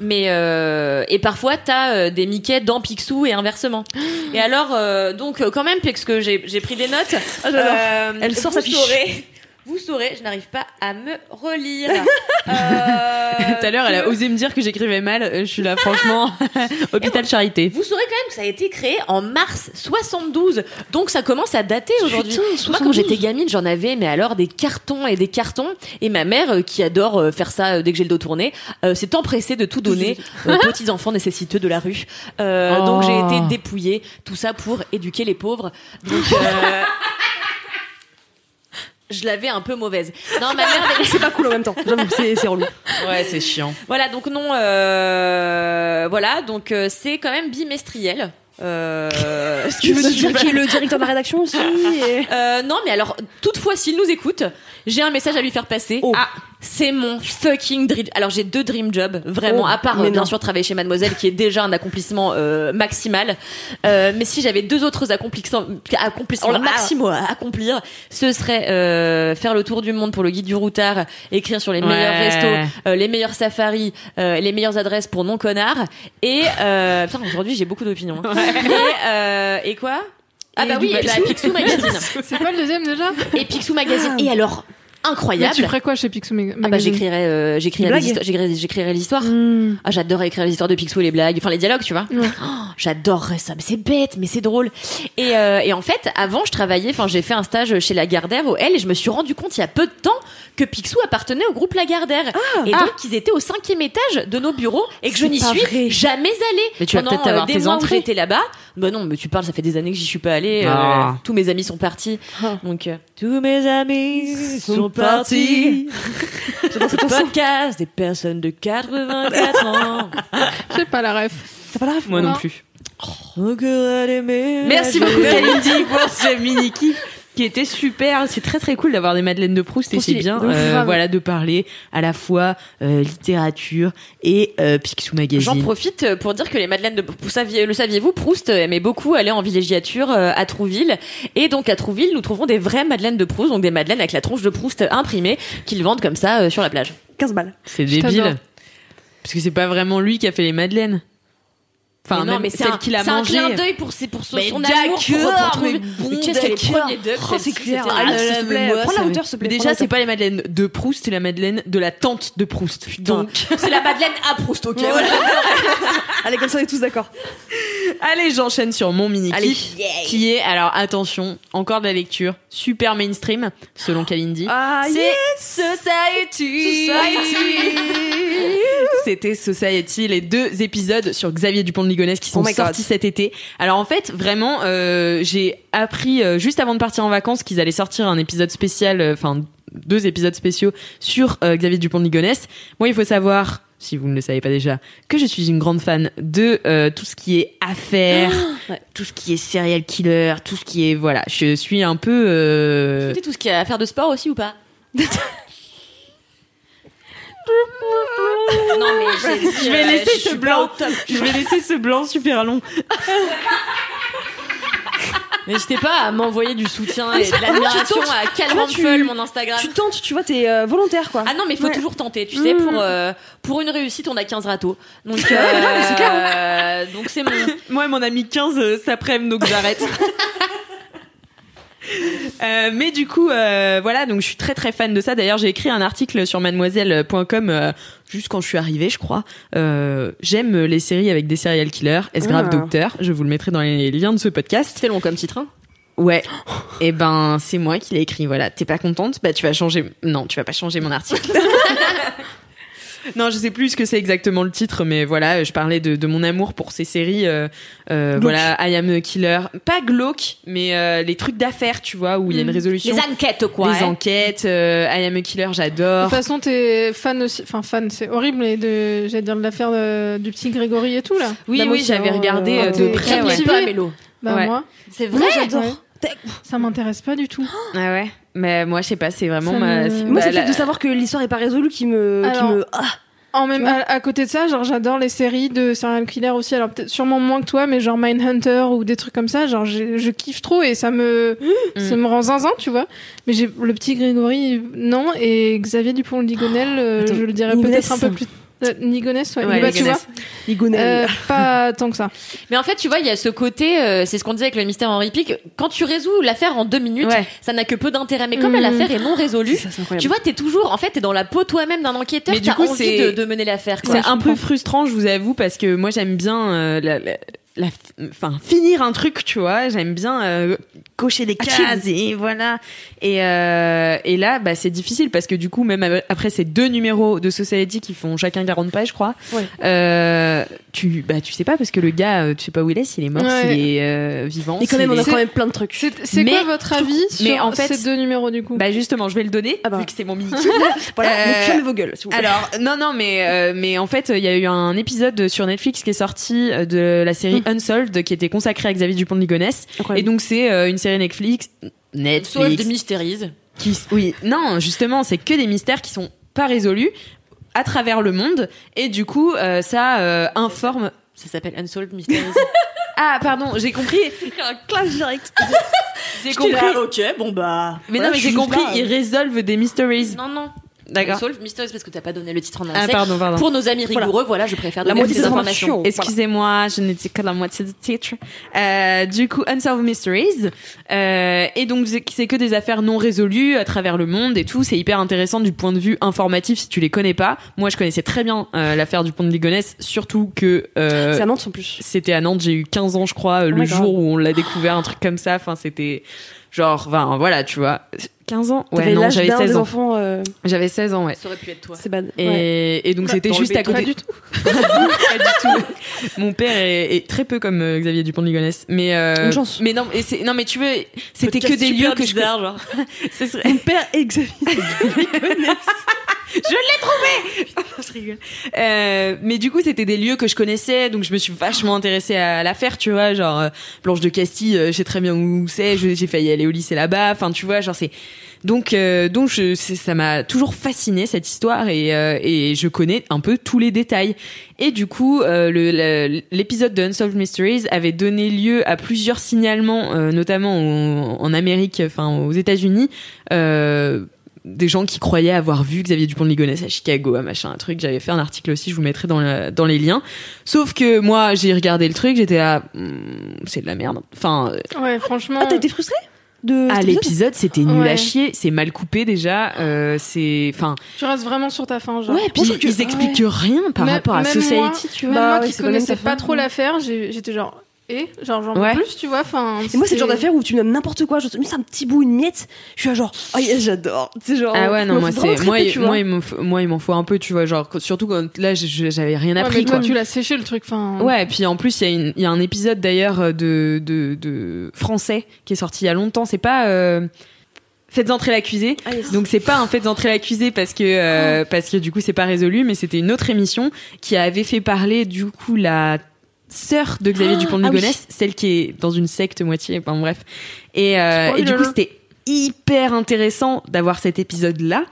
Mais euh, et parfois t'as euh, des Mickey dans Picsou et inversement. Et alors euh, donc quand même puisque j'ai j'ai pris des notes. euh, Elle sort sa fiche. Vous saurez, je n'arrive pas à me relire. Euh, Tout à l'heure, elle a osé me dire que j'écrivais mal. Euh, Je suis là, franchement, hôpital charité. Vous saurez quand même que ça a été créé en mars 72, donc ça commence à dater aujourd'hui. Moi, quand 72. j'étais gamine, j'en avais, mais alors des cartons et des cartons. Et ma mère, euh, qui adore faire ça dès que j'ai le dos tourné, euh, s'est empressée de tout donner aux petits enfants nécessiteux de la rue. Euh, Oh. Donc j'ai été dépouillée, tout ça pour éduquer les pauvres. Donc euh, je l'avais un peu mauvaise. Non, ma mère, C'est pas cool en même temps. J'avoue, c'est c'est relou. Ouais, c'est chiant. Voilà, donc non, euh, voilà, donc euh, c'est quand même bimestriel. Euh, Tu veux dire qui est le directeur de la rédaction aussi et- euh, non, mais alors, toutefois, s'il nous écoute, j'ai un message à lui faire passer. Oh. Ah, c'est mon fucking dream. Alors, j'ai deux dream jobs, vraiment, Oh, à part, euh, bien non. sûr, travailler chez Mademoiselle, qui est déjà un accomplissement euh, maximal. Euh, mais si j'avais deux autres accomplissements, accomplissements Oh maximaux à accomplir, ce serait euh, faire le tour du monde pour le guide du routard, écrire sur les meilleurs Ouais. restos, euh, les meilleurs safaris, euh, les meilleures adresses pour non connards. Et euh, putain, aujourd'hui, j'ai beaucoup d'opinions. hein. Et, euh, et quoi? Ah bah oui, bah, Picsou. Picsou Magazine. c'est quoi le deuxième déjà? Et Picsou Magazine. Et alors, mais incroyable. tu ferais quoi chez Picsou Mag- Ah bah Magazine j'écrirais euh, j'écrirais l'histoire. Hmm. Ah j'adorerais écrire les histoires de Picsou et les blagues, enfin les dialogues, tu vois. Oh, j'adorerais ça, mais c'est bête, mais c'est drôle. Et, euh, et en fait, avant je travaillais, enfin j'ai fait un stage chez Lagardère au L et je me suis rendu compte il y a peu de temps que Picsou appartenait au groupe Lagardère et donc ils étaient au cinquième étage de nos bureaux et que je n'y suis vrai. jamais allée. Mais tu vas peut-être avoir euh, des tes entrées. J'étais là-bas. Bah non, mais tu parles, ça fait des années que j'y suis pas allée. euh, Ah. tous mes amis sont partis. Ah. Donc euh, tous mes amis sont partis. J'adore cette. Podcast des personnes de 84 ans. J'ai pas la ref. T'as pas la ref Moi non Non. plus. Merci Merci beaucoup Kalindi pour ce mini kiff qui était super. C'est très très cool d'avoir des Madeleines de Proust et c'est bien euh, voilà de parler à la fois euh, littérature et euh, Picsou J'en Magazine. profite pour dire que les madeleines de saviez, le saviez-vous, Proust aimait beaucoup aller en villégiature euh, à Trouville. Et donc à Trouville, nous trouvons des vraies madeleines de Proust, donc des madeleines avec la tronche de Proust imprimée, qu'ils vendent comme ça euh, sur la plage. 15 balles. C'est débile. Parce que c'est pas vraiment lui qui a fait les Madeleines. Enfin, Mais non, mais c'est celle un, qu'il a c'est un clin d'œil pour, pour son, Mais son amour pour, mais bon, qu'est-ce qu'elle Oh, c'est clair. Ah, prends la hauteur, s'il te plaît. Déjà, la c'est pas les Madeleines de Proust, c'est la Madeleine de la tante de Proust. Donc, C'est la madeleine à Proust, ok. Allez, comme ça, on est tous d'accord. Allez, j'enchaîne sur mon mini kiff qui est alors attention, encore de la lecture, super mainstream selon Kalindi. Ah, c'est Society. C'était Society, les deux épisodes sur Xavier Dupont de Ligonnès qui sont Oh God. sortis cet été. Alors en fait, vraiment, euh, j'ai appris euh, juste avant de partir en vacances qu'ils allaient sortir un épisode spécial, euh, enfin deux épisodes spéciaux sur Xavier Dupont de Ligonnès. Moi, il faut savoir. Si vous ne le savez pas déjà, que je suis une grande fan de euh, tout ce qui est affaires, Ouais. tout ce qui est serial killer, tout ce qui est voilà. Je suis un peu euh, Tu tout ce qu'il y a à faire de sport aussi ou pas? Non mais Je vais euh, laisser ce blanc. Je vais laisser ce blanc super long. N'hésitez pas à m'envoyer du soutien et de l'admiration à Calvin mon Instagram. Tu tentes, tu vois, t'es euh, volontaire, quoi. Ah non, mais il faut Ouais. toujours tenter. Tu sais, Mmh. pour euh, pour une réussite, on a 15 râteaux. Donc non, mais c'est euh, donc c'est mon. Moi, mon ami 15 euh, s'après-midi, donc j'arrête. Euh, mais du coup, euh, voilà, donc je suis très très fan de ça. D'ailleurs, j'ai écrit un article sur mademoiselle.com euh, juste quand je suis arrivée, je crois. Euh, J'aime les séries avec des serial killers. Est-ce grave Ah. docteur Je vous le mettrai dans les liens de ce podcast. C'est long comme titre. Hein. Ouais. Et ben, c'est moi qui l'ai écrit. Voilà. T'es pas contente? Bah, tu vas changer. Non, tu vas pas changer mon article. Non, je sais plus ce que c'est exactement le titre, mais voilà, je parlais de, de mon amour pour ces séries. euh, euh, voilà, I Am a Killer. Pas glauque, mais euh, les trucs d'affaires, tu vois, où il y a une résolution. Les enquêtes, quoi. Les hein. enquêtes, euh, I Am a Killer, De j'adore. toute façon, t'es fan aussi. Enfin, fan, c'est horrible, mais de, j'allais dire de l'affaire de- du petit Grégory et tout là. Oui, oui, j'avais regardé euh, de près. très Ouais. Pas Mélo. Bah Ouais. Moi, C'est vrai. J'adore. Ça m'intéresse pas du tout. Ah ouais. Mais moi, je sais pas, c'est vraiment Ça ma. me- Moi, bah, c'est le fait de savoir que l'histoire est pas résolue qui me. qui Alors, me... Ah, En même, à, à côté de ça, genre j'adore les séries de serial killer aussi. Alors peut-être sûrement moins que toi, mais genre Mindhunter ou des trucs comme ça. Genre je kiffe trop et ça me ça me rend zinzin, tu vois. Mais j'ai le petit Grégory non et Xavier Dupont Ligonnel, euh, je le dirais peut-être un peu plus. Euh, Nigonès, ouais. Ouais, Bah, tu vois, euh, pas tant que ça. Mais en fait, tu vois, il y a ce côté, euh, c'est ce qu'on disait avec le mystère Henri Pic. Quand tu résous l'affaire en deux minutes, Ouais. ça n'a que peu d'intérêt. Mais comme Mhm. l'affaire est non résolue, Ça, tu vois, t'es toujours, en fait, t'es dans la peau toi-même d'un enquêteur. Mais du t'as coup, envie c'est- de, de mener l'affaire. quoi. C'est un peu frustrant, je vous avoue, parce que moi j'aime bien euh, la, la- la- enfin finir un truc, tu vois. J'aime bien euh, cocher des cases et voilà. Et, euh, et là, bah, c'est difficile parce que du coup, même après ces deux numéros de Society qui font chacun 40 pages, je crois, Ouais. euh, tu bah tu sais pas parce que le gars, euh, tu sais pas où il est, s'il est mort, Ouais. s'il est euh, vivant. Mais quand même, on a quand même plein de trucs. C'est quoi votre avis sur mais en fait- ces deux numéros du coup? Bah justement, je vais le donner Ah bah. vu que c'est mon mini Voilà, Euh, donc fermez vos gueules, s'il vous plaît. Alors non non mais euh, mais en fait il y a eu un épisode sur Netflix qui est sorti euh, de la série Unsolved qui était consacré à Xavier Dupont de Ligonnès et donc c'est euh, une série Netflix Sauf Netflix de mystérise. qui oui non justement c'est que des mystères qui sont pas résolus à travers le monde et du coup euh, ça euh, informe Ça s'appelle Unsolved Mysteries. ah pardon j'ai compris un clash direct j'ai compris là, ok, bon bah. mais voilà, non mais j'ai compris là. ils résolvent des mysteries Non, non. D'accord Unsolved Mysteries parce que t'as pas donné le titre en ah entier. pardon pardon Pour nos amis rigoureux, voilà, je préfère La donner moitié des informations. Excusez-moi, je n'étais que la moitié du titre. Euh, du coup, Unsolved Mysteries. Euh, et donc, c'est que des affaires non résolues à travers le monde et tout. C'est hyper intéressant du point de vue informatif si tu les connais pas. Moi, je connaissais très bien euh, l'affaire du pont de Ligonnès, surtout que euh, C'est à Nantes en plus. c'était à Nantes. J'ai eu 15 ans, je crois, euh, le my God. jour où on l'a découvert, un truc comme ça. Enfin, c'était genre, enfin, voilà, tu vois. 15 ans Ouais, non, j'avais d'un 16 des ans. enfants. euh, J'avais 16 ans, ouais. Ça aurait pu être toi. C'est bad. Et, Ouais. et donc c'était Dans le juste à côté. Pas du tout. Pas du tout. Mon père est, est très peu comme euh, Xavier Dupont de Ligonnès, mais euh, Une chance. Mais non, et c'est non mais tu veux, c'était que des lieux que je bizarre, genre. Ce serait- Mon père et Xavier. je l'ai trouvé. je rigole. Euh, mais du coup, c'était des lieux que je connaissais, donc je me suis vachement intéressée à l'affaire, tu vois, genre euh, Blanche de Castille, euh, je sais très bien où c'est, j'ai failli aller au lycée là-bas, enfin tu vois, genre c'est donc euh, donc je, ça m'a toujours fasciné cette histoire et euh, et je connais un peu tous les détails. Et du coup, l'épisode de Unsolved Mysteries avait donné lieu à plusieurs signalements, notamment au- en Amérique, enfin aux États-Unis. Euh, des gens qui croyaient avoir vu Xavier Dupont de Ligonnès à Chicago, à machin, un truc. J'avais fait un article aussi, je vous mettrai dans, le- dans les liens. Sauf que moi, j'ai regardé le truc, j'étais là, Hmm, c'est de la merde. Enfin, euh, Ouais, franchement. Ah, t'as été frustrée de épisode l'épisode, c'était nul Ouais. à chier, c'est mal coupé déjà, euh, c'est, enfin, Tu restes vraiment sur ta fin, genre. ouais, puis trouve que- ils expliquent rien par Même- rapport à Society, moi- tu Même vois. Bah moi ouais, qui connaissais pas fin. trop l'affaire, j'étais genre. Et genre j'en Ouais. plus, tu vois. Enfin. Et moi, c'est le genre c'est- d'affaire où tu me donnes n'importe quoi, genre, juste un petit bout, une miette, je suis là genre, oh yes, j'adore. C'est genre. Ah ouais, non, moi, c'est, moi, il- moi, il m'en faut, moi, il m'en faut un peu, tu vois, genre, surtout quand là, je- je- j'avais rien Ouais, appris, mais toi, quoi. tu l'as séché le truc. Enfin. Ouais, et puis en plus, il y, a une- il y a un épisode d'ailleurs euh, de, de, de français qui est sorti il y a longtemps. C'est pas euh, Faites entrer l'accusé. Ah, yes. Donc c'est pas un Faites entrer l'accusé parce que euh, parce que du coup c'est pas résolu, mais c'était une autre émission qui avait fait parler du coup la sœur de Xavier Dupont de ah oui. Ligonnès, celle qui est dans une secte moitié, enfin bref. Et, euh, et du coup c'était hyper intéressant d'avoir cet épisode là.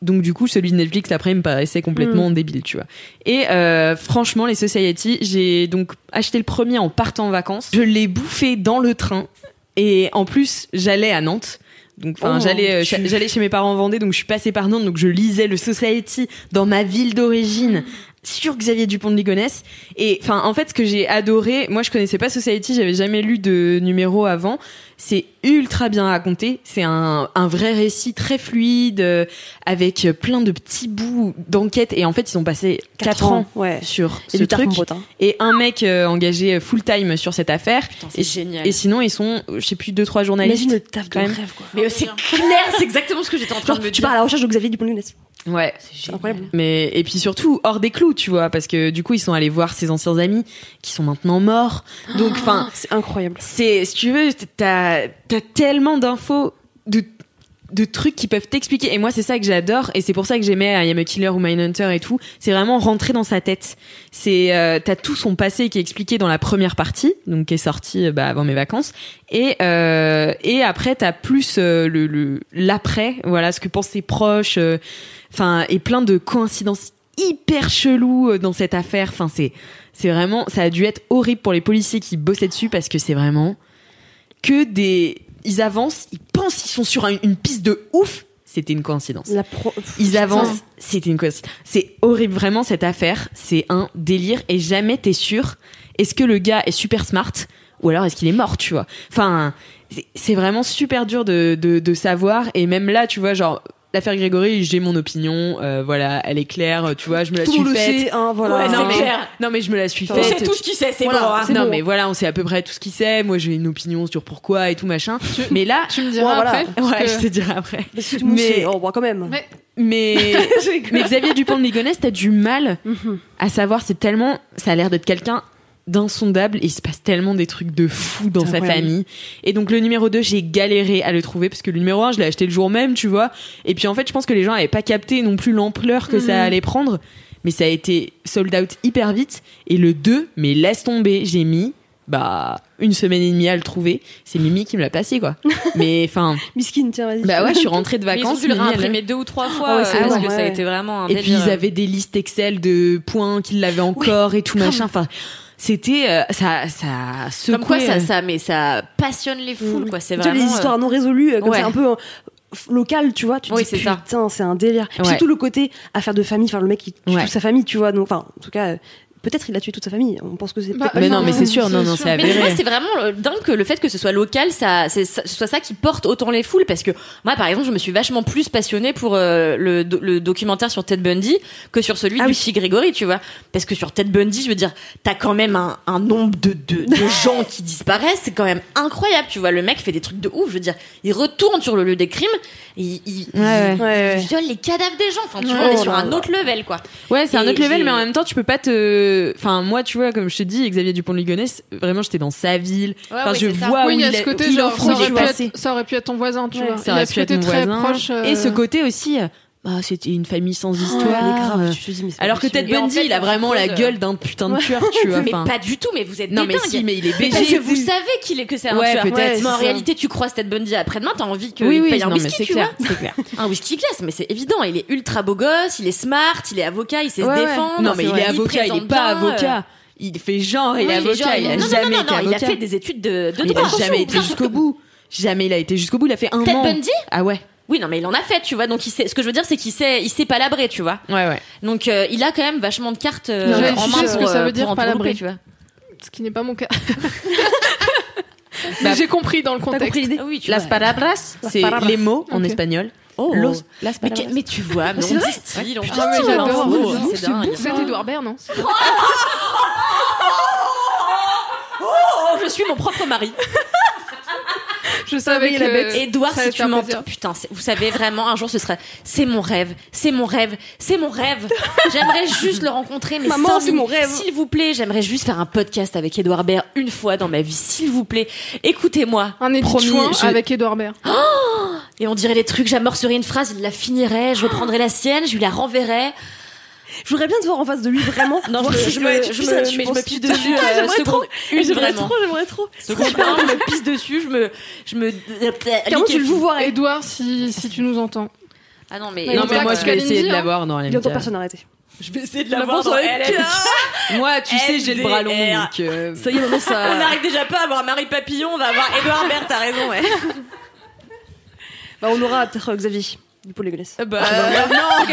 Donc du coup celui de Netflix après me paraissait complètement débile, tu vois. Et euh, franchement les Society, j'ai donc acheté le premier en partant en vacances. Je l'ai bouffé dans le train et en plus j'allais à Nantes. Donc, enfin, Oh, j'allais, euh, tu- j'allais chez mes parents en Vendée, donc je suis passée par Nantes, donc je lisais le Society dans ma ville d'origine sur Xavier Dupont de Ligonnès. Et enfin, en fait, ce que j'ai adoré, moi, je connaissais pas Society, j'avais jamais lu de numéro avant. C'est ultra bien raconté. C'est un, un vrai récit très fluide, euh, avec plein de petits bouts d'enquête. Et en fait, ils ont passé quatre ans Ouais. sur Et ce truc. Et un mec euh, engagé full time sur cette affaire. Putain, Et, c'est génial. et sinon, ils sont, je sais plus, deux trois journalistes. Imagine le taf de rêve, quoi. Mais c'est clair, c'est exactement ce que j'étais en train Genre, de me tu dire. pars à la recherche de Xavier Dupont de Ligonnès. Ouais. C'est incroyable. Mais et puis surtout hors des clous, tu vois, parce que du coup ils sont allés voir ses anciens amis qui sont maintenant morts. Donc enfin, C'est incroyable. c'est si tu veux, t'as t'as tellement d'infos de de trucs qui peuvent t'expliquer. Et moi c'est ça que j'adore. Et c'est pour ça que j'aimais I Am a Killer ou Mindhunter et tout. C'est vraiment rentrer dans sa tête. C'est euh, t'as tout son passé qui est expliqué dans la première partie donc qui est sortie euh, bah, avant mes vacances. Et euh, et après t'as plus euh, le l'après. Voilà ce que pensent ses proches euh, enfin et plein de coïncidences hyper cheloues euh, dans cette affaire. Enfin c'est c'est vraiment ça a dû être horrible pour les policiers qui bossaient dessus parce que c'est vraiment que des ils avancent ils pensent qu'ils sont sur un- une piste de ouf c'était une coïncidence La pro... ils avancent, c'était une cause. C'est horrible, vraiment, cette affaire. C'est un délire et jamais t'es sûr. Est-ce que le gars est super smart ou alors est-ce qu'il est mort, tu vois Enfin, c'est- c'est vraiment super dur de, de, de savoir. Et même là, tu vois, genre, l'affaire Grégory, j'ai mon opinion. euh, voilà, elle est claire, tu vois, je me la Tout suis le faite. sait, hein, voilà. Ouais, non, c'est mais, clair. non, mais je me la suis On faite. sait tout ce qu'il sait, c'est Voilà, bon. hein. non bon. mais voilà, on sait à peu près tout ce qu'il sait. Moi, j'ai une opinion sur pourquoi et tout machin. Mais là, Tu me diras Ouais, après. ouais, que- je te dirai après. Le monde Mais- sait. Oh, quand même. Mais- Mais mais Xavier Dupont de Ligonnès, t'as du mal Mhm. à savoir. C'est tellement, ça a l'air d'être quelqu'un d'insondable et il se passe tellement des trucs de fou dans sa incroyable. famille. Et donc le numéro 2, j'ai galéré à le trouver parce que le numéro 1, je l'ai acheté le jour même, tu vois. Et puis en fait, je pense que les gens avaient pas capté non plus l'ampleur que ça allait prendre. Mais ça a été sold out hyper vite. Et le 2, mais laisse tomber, j'ai mis bah une semaine et demie à le trouver. C'est Mimi qui me l'a passé quoi. mais enfin, Miskin, tiens, vas-y. bah ouais, je suis rentrée de Mais ils ont vacances. dû le Mimi, elle- réimprimer deux ou trois fois Ah ouais, euh, c'est parce vrai, que ça a ouais. été vraiment un Et puis ils avaient des listes Excel de points qu'ils l'avaient encore et tout machin. Enfin, c'était euh, ça, ça secouait. Comme quoi ça, euh, ça, mais ça passionne les foules, quoi. C'est Tu vois, vraiment. les histoires non résolues, euh, comme ouais. c'est un peu euh, local, tu vois. Tu Oui, c'est ça. putain, c'est un délire. Ouais. Surtout le côté affaire de famille, enfin, le mec qui tue Ouais. toute sa famille, tu vois. Donc, enfin, en tout cas, euh, peut-être il a tué toute sa famille. On pense que c'est Bah, Mais non, mais c'est sûr, non, non, c'est Mais avéré. c'est vraiment dingue que le fait que ce soit local, ça, c'est, ça- ce soit ça qui porte autant les foules. Parce que moi, par exemple, je me suis vachement plus passionnée pour euh, le, do- le documentaire sur Ted Bundy que sur celui Ah du oui. Grégory, tu vois. Parce que sur Ted Bundy, je veux dire, t'as quand même un, un nombre de, de, de gens qui disparaissent, c'est quand même incroyable, tu vois. Le mec fait des trucs de ouf, je veux dire, il retourne sur le lieu des crimes, et il, il, Ouais, il- Ouais, il viole les cadavres des gens. Enfin, tu Ouais, vois, on est sur un autre level, quoi. Ouais, c'est un autre level, mais en même temps, tu peux pas te. Enfin, moi, tu vois, comme je te dis, Xavier Dupont de Ligonnès, vraiment, j'étais dans sa ville. enfin, ouais, je vois oui, où il y a ce côté il genre, ça aurait, pu être, ça aurait pu être ton voisin, tu Ouais, vois. Ça aurait pu être mon très voisin. proche. euh, Et ce côté aussi, euh, bah, c'était une famille sans Ouais, histoire. elle est grave, euh, dis, mais Alors que. Ted en Bundy, fait, il a vraiment la creuses, gueule d'un putain de tueur, tu vois. Mais pas du tout, mais vous êtes Non, des mais si, mais il est Mais BG. parce que vous savez qu'il est que c'est un Ouais, tueur. peut-être, mais en réalité, tu croises Ted Bundy après-demain, t'as envie qu'il Oui, oui, paye un non, mais whisky, c'est tu clair, vois. c'est clair. Un whisky glace, mais c'est évident. Il est ultra beau gosse, il est smart, il est avocat, il sait Ouais, se ouais. défendre. Non, mais il est avocat, il est pas euh, avocat. Il fait genre, il est avocat, il a non, non, jamais non, non, été non, il a avocat. fait des études de, de Mais il droit. a jamais été jusqu'au bout. Jamais il a été jusqu'au bout, il a fait un Ted an. Bundy? Ah ouais. Oui, non, mais il en a fait, tu vois. Donc, il sait, ce que je veux dire, c'est qu'il sait, il sait palabrer, tu vois. Ouais, ouais. Donc, euh, il a quand même vachement de cartes euh, Je vais en main ce pour, que ça euh, veut dire, palabrer. tu vois. Ce qui n'est pas mon cas. Bah, Mais j'ai compris dans le contexte. compris l'idée Ah oui, tu Las vois. palabras, c'est palabras. les mots en espagnol. Oh. Los, las Mais, mais tu vois, mais c'est on vrai distille, on Ah, mais j'adore. c'est Edouard Baird, non Oh, je suis mon propre mari. Je savais que la bête. Edouard, si tu m'entends, putain, vous savez vraiment, un jour ce sera, c'est mon rêve, c'est mon rêve, c'est mon rêve. J'aimerais juste le rencontrer, mais Maman, c'est mon rêve. S'il vous plaît, j'aimerais juste faire un podcast avec Edouard Baird une fois dans ma vie, s'il vous plaît. Écoutez-moi. Un édit Promis, je- avec Edouard Baird. Et on dirait les trucs, j'amorcerai une phrase, il la finirait, je reprendrai la sienne, je lui la renverrai. Je voudrais bien te voir en face de lui, vraiment. Non, je, si je me, je puisses- me, je me pisse tu- dessus, Ah, euh, j'aimerais trop. J'aimerais trop, j'aimerais trop. Seconde je me pisse dessus, je me, je me, Comment tu le vous voir Edouard, si, si tu nous entends. Ah non, mais, Non, mais moi, je vais essayer de l'avoir la Il entend personne arrêter. je vais essayer de la voir dans les Moi, tu sais, j'ai le bras long, donc. euh, Ça y est, maintenant On ça. n'arrive déjà pas à avoir Marie Papillon, on va avoir Edouard Baird, t'as raison, ouais. Bah, on aura peut-être euh, Xavier du Pôle Légonesse. Bah, non,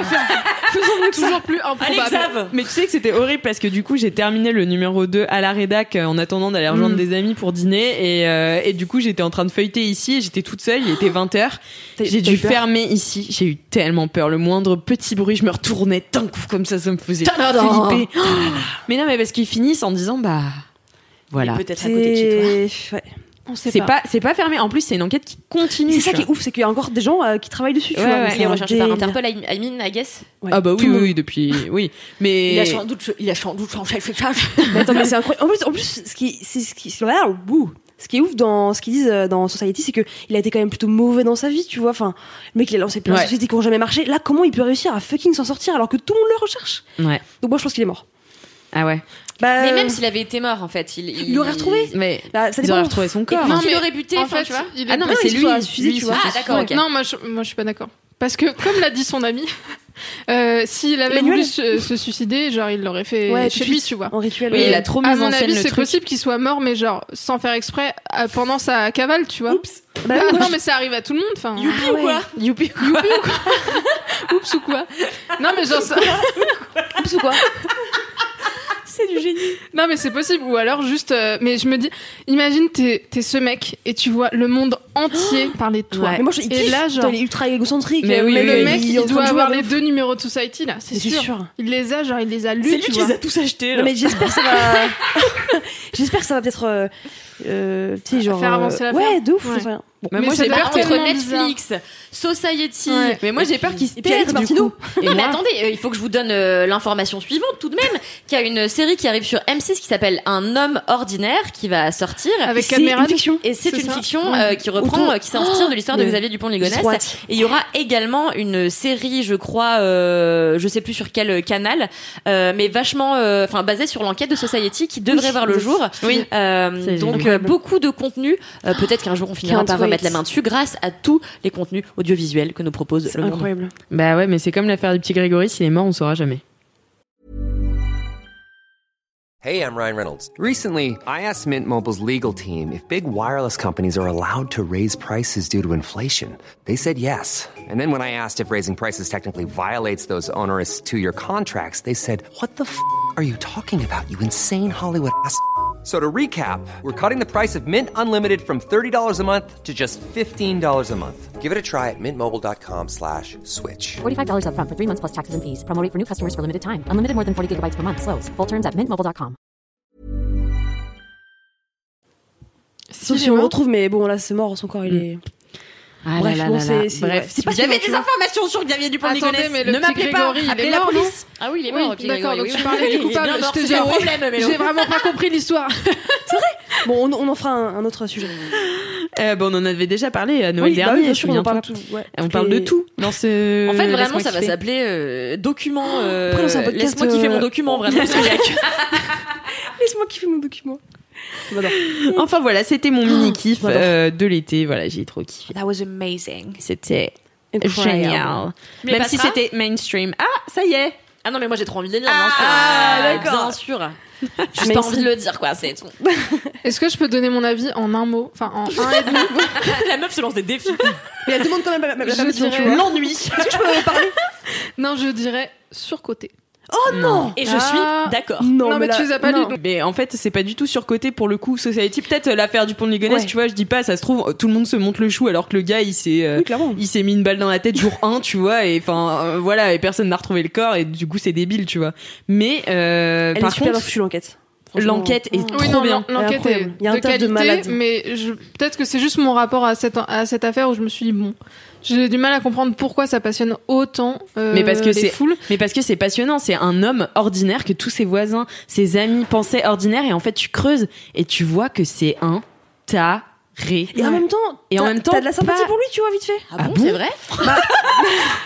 Faisons toujours plus improbable. Mais tu sais que c'était horrible parce que du coup j'ai terminé le numéro 2 à la rédac euh, en attendant d'aller rejoindre des amis pour dîner et, euh, et du coup j'étais en train de feuilleter ici et j'étais toute seule, il était 20h. T'as- J'ai dû fermer ici, j'ai eu tellement peur. Le moindre petit bruit, je me retournais d'un coup comme ça, ça me faisait Tadadam. flipper. Mais non mais parce qu'ils finissent en disant bah voilà. Peut-être à côté de chez toi. Ouais. C'est pas. pas, c'est pas fermé. En plus, c'est une enquête qui continue. C'est ça qui est ouf, c'est qu'il y a encore des gens euh, qui travaillent dessus. tu Ouais, vois, Il est recherché par. Interpol, I I mean, I guess. Ouais. Ah bah oui, oui, depuis, oui. Mais Il a sans doute, il a sans doute changé le. Mais attends, mais c'est incroyable. En plus, en plus, ce qui, c'est ce qui, là, bouh. Ce qui est ouf dans ce qu'ils disent euh, dans Society, c'est que il a été quand même plutôt mauvais dans sa vie, tu vois. Enfin, le mec, il a lancé plein Ouais. de sociétés qui ont jamais marché. Là, comment il peut réussir à fucking s'en sortir alors que tout le monde le recherche? Ouais. Donc moi, je pense qu'il est mort. Ah ouais. Bah, Mais même s'il avait été mort, en fait, il. il l'aurait retrouvé. Mais Là, ça ils auraient dépend. retrouvé son Et corps. puis, Non, mais l'aurait buté, en fait, tu vois. il est- Ah non, mais c'est il lui. suicidé, lui, tu vois. Ah, d'accord, ok. Non, moi je, moi je suis pas d'accord. Parce que comme l'a dit son ami, euh, s'il avait Emmanuel voulu se, se suicider, genre il l'aurait fait Ouais, chez lui, tu vois. En rituel. Oui, il a trop mis À en mon scène avis, c'est possible qu'il soit mort, mais genre sans faire exprès pendant sa cavale, tu vois. Oups. Bah, Ah, moi, non, je- mais ça arrive à tout le monde. Enfin, Ah ouais. Youpi. oups ou quoi Non, mais genre ça- Oups ou quoi C'est du génie. Non, mais c'est possible. Ou alors juste. euh, mais je me dis, imagine, t'es t'es ce mec et tu vois le monde entier parler de toi. Mais moi, je, il Et kiffe. là, genre- Putain, il est ultra égocentrique. Mais euh, oui, mais oui, le oui. mec, il doit avoir les deux numéros de Society là, c'est sûr. Il les a, genre il les a lus. C'est lui tu qui vois. les a tous achetés. Là. mais j'espère que ça va. j'espère que ça va peut-être. Euh, euh, tu sais, genre. Faire euh, avancer l'affaire. Ouais, de ouf, Ouais. j'en sais rien. Bon. Bah, Mais moi j'ai peur Entre Netflix, Society. Ouais. Mais moi j'ai peur qu'il se Et puis Alex perde du coup. Non, Et mais moi- attendez, euh, il faut que je vous donne euh, l'information suivante tout de même, qu'il y a une série qui arrive sur M6 qui s'appelle Un homme ordinaire qui va sortir. Avec une fiction. Et c'est une fiction Ouais. euh, qui reprend, qui s'inspire de l'histoire de mais- Xavier Dupont de Ligonnès. Et il y aura également une série, je crois, euh, je sais plus sur quel canal, euh, mais vachement, euh, enfin basée sur l'enquête de Society qui devrait Oui, voir le jour. Oui. Euh, donc beaucoup de contenu. Peut-être qu'un jour on finira par remettre la main dessus grâce à tous les contenus audiovisuels que nous propose le monde. incroyable. Bah ouais, mais c'est comme l'affaire du petit Grégory. S'il est mort, on saura jamais. Hey, I'm Ryan Reynolds. Recently, I asked Mint Mobile's legal team if big wireless companies are allowed to raise prices due to inflation. They said yes. And then when I asked if raising prices technically violates those onerous two year contracts, they said, What the f are you talking about, you insane Hollywood ass? F- So to recap, we're cutting the price of Mint Unlimited from $30 a month to just $15 a month. Give it a try at mintmobile.com slash switch. $45 upfront for three months plus taxes and fees. Promo rate for new customers for limited time. Unlimited more than 40 gigabytes per month. Slows. Full terms at mintmobile.com. Sauf si on le retrouve, mais bon, là, c'est mort, son corps, il hmm. est. Ah Bref, là bon, là là. c'est- c'est- Bref, c'est si pas vous avez sûr, tu des informations sur Xavier Dupont de Attendez, Ligonnès, mais le ne m'appelez pas. Appelez la police. Ah oui, il est Oui, mort. Pierre d'accord, Grégory, donc oui. tu parlais du coupable. Je te c'est problème. J'ai vraiment pas compris l'histoire. Bon, on, on en fera un, un autre sujet. Euh, bon, on en avait déjà parlé à Noël Oui, bah dernier. oui, bien sûr, on parle de tout. On parle de tout dans ce. En fait, vraiment, ça va kiffer. s'appeler euh, document. euh, c'est podcast, Laisse-moi kiffer euh, mon document, vraiment. Laisse-moi kiffer mon document. Enfin voilà, c'était mon mini kiff euh, de l'été. Voilà, j'ai trop kiffé. That was amazing. C'était génial. Mais Même si c'était mainstream. Ah, ça y est. Ah non, mais moi j'ai trop envie de le lire, Ah, bien sûr. d'accord. Bien sûr. Mais pas envie de le dire, quoi. C'est tout. Est-ce que je peux donner mon avis en un mot? Enfin, en un et demi? La meuf se lance des défis. Mais elle demande quand même l'ennui. Est-ce que je peux parler? Non, je dirais surcoté. Oh non Et je Ah. suis d'accord. Non, Non, mais tu les as pas lus. Mais en fait, c'est pas du tout surcoté pour le coup. Society, peut-être euh, l'affaire du pont de Ligonnès, Ouais. tu vois, je dis pas, ça se trouve, tout le monde se monte le chou alors que le gars, il s'est. euh, il s'est mis une balle dans la tête jour 1, tu vois, et enfin euh, voilà, et personne n'a retrouvé le corps, et du coup c'est débile, tu vois. Mais euh, Elle par super contre, foutue, l'enquête. L'enquête est trop Oui, non, bien. l'en- l'enquête est. Il y a un de tas de qualité, mais je- peut-être que c'est juste mon rapport à cette, à cette affaire où je me suis dit, bon, j'ai du mal à comprendre pourquoi ça passionne autant euh, Mais parce que les c'est- foules. Mais parce que c'est passionnant, c'est un homme ordinaire que tous ses voisins, ses amis pensaient ordinaire, et en fait tu creuses et tu vois que c'est un Et en même temps, Et en t'as- même temps, t'as de la sympathie pas- pour lui, tu vois, vite fait. Ah bon, c'est vrai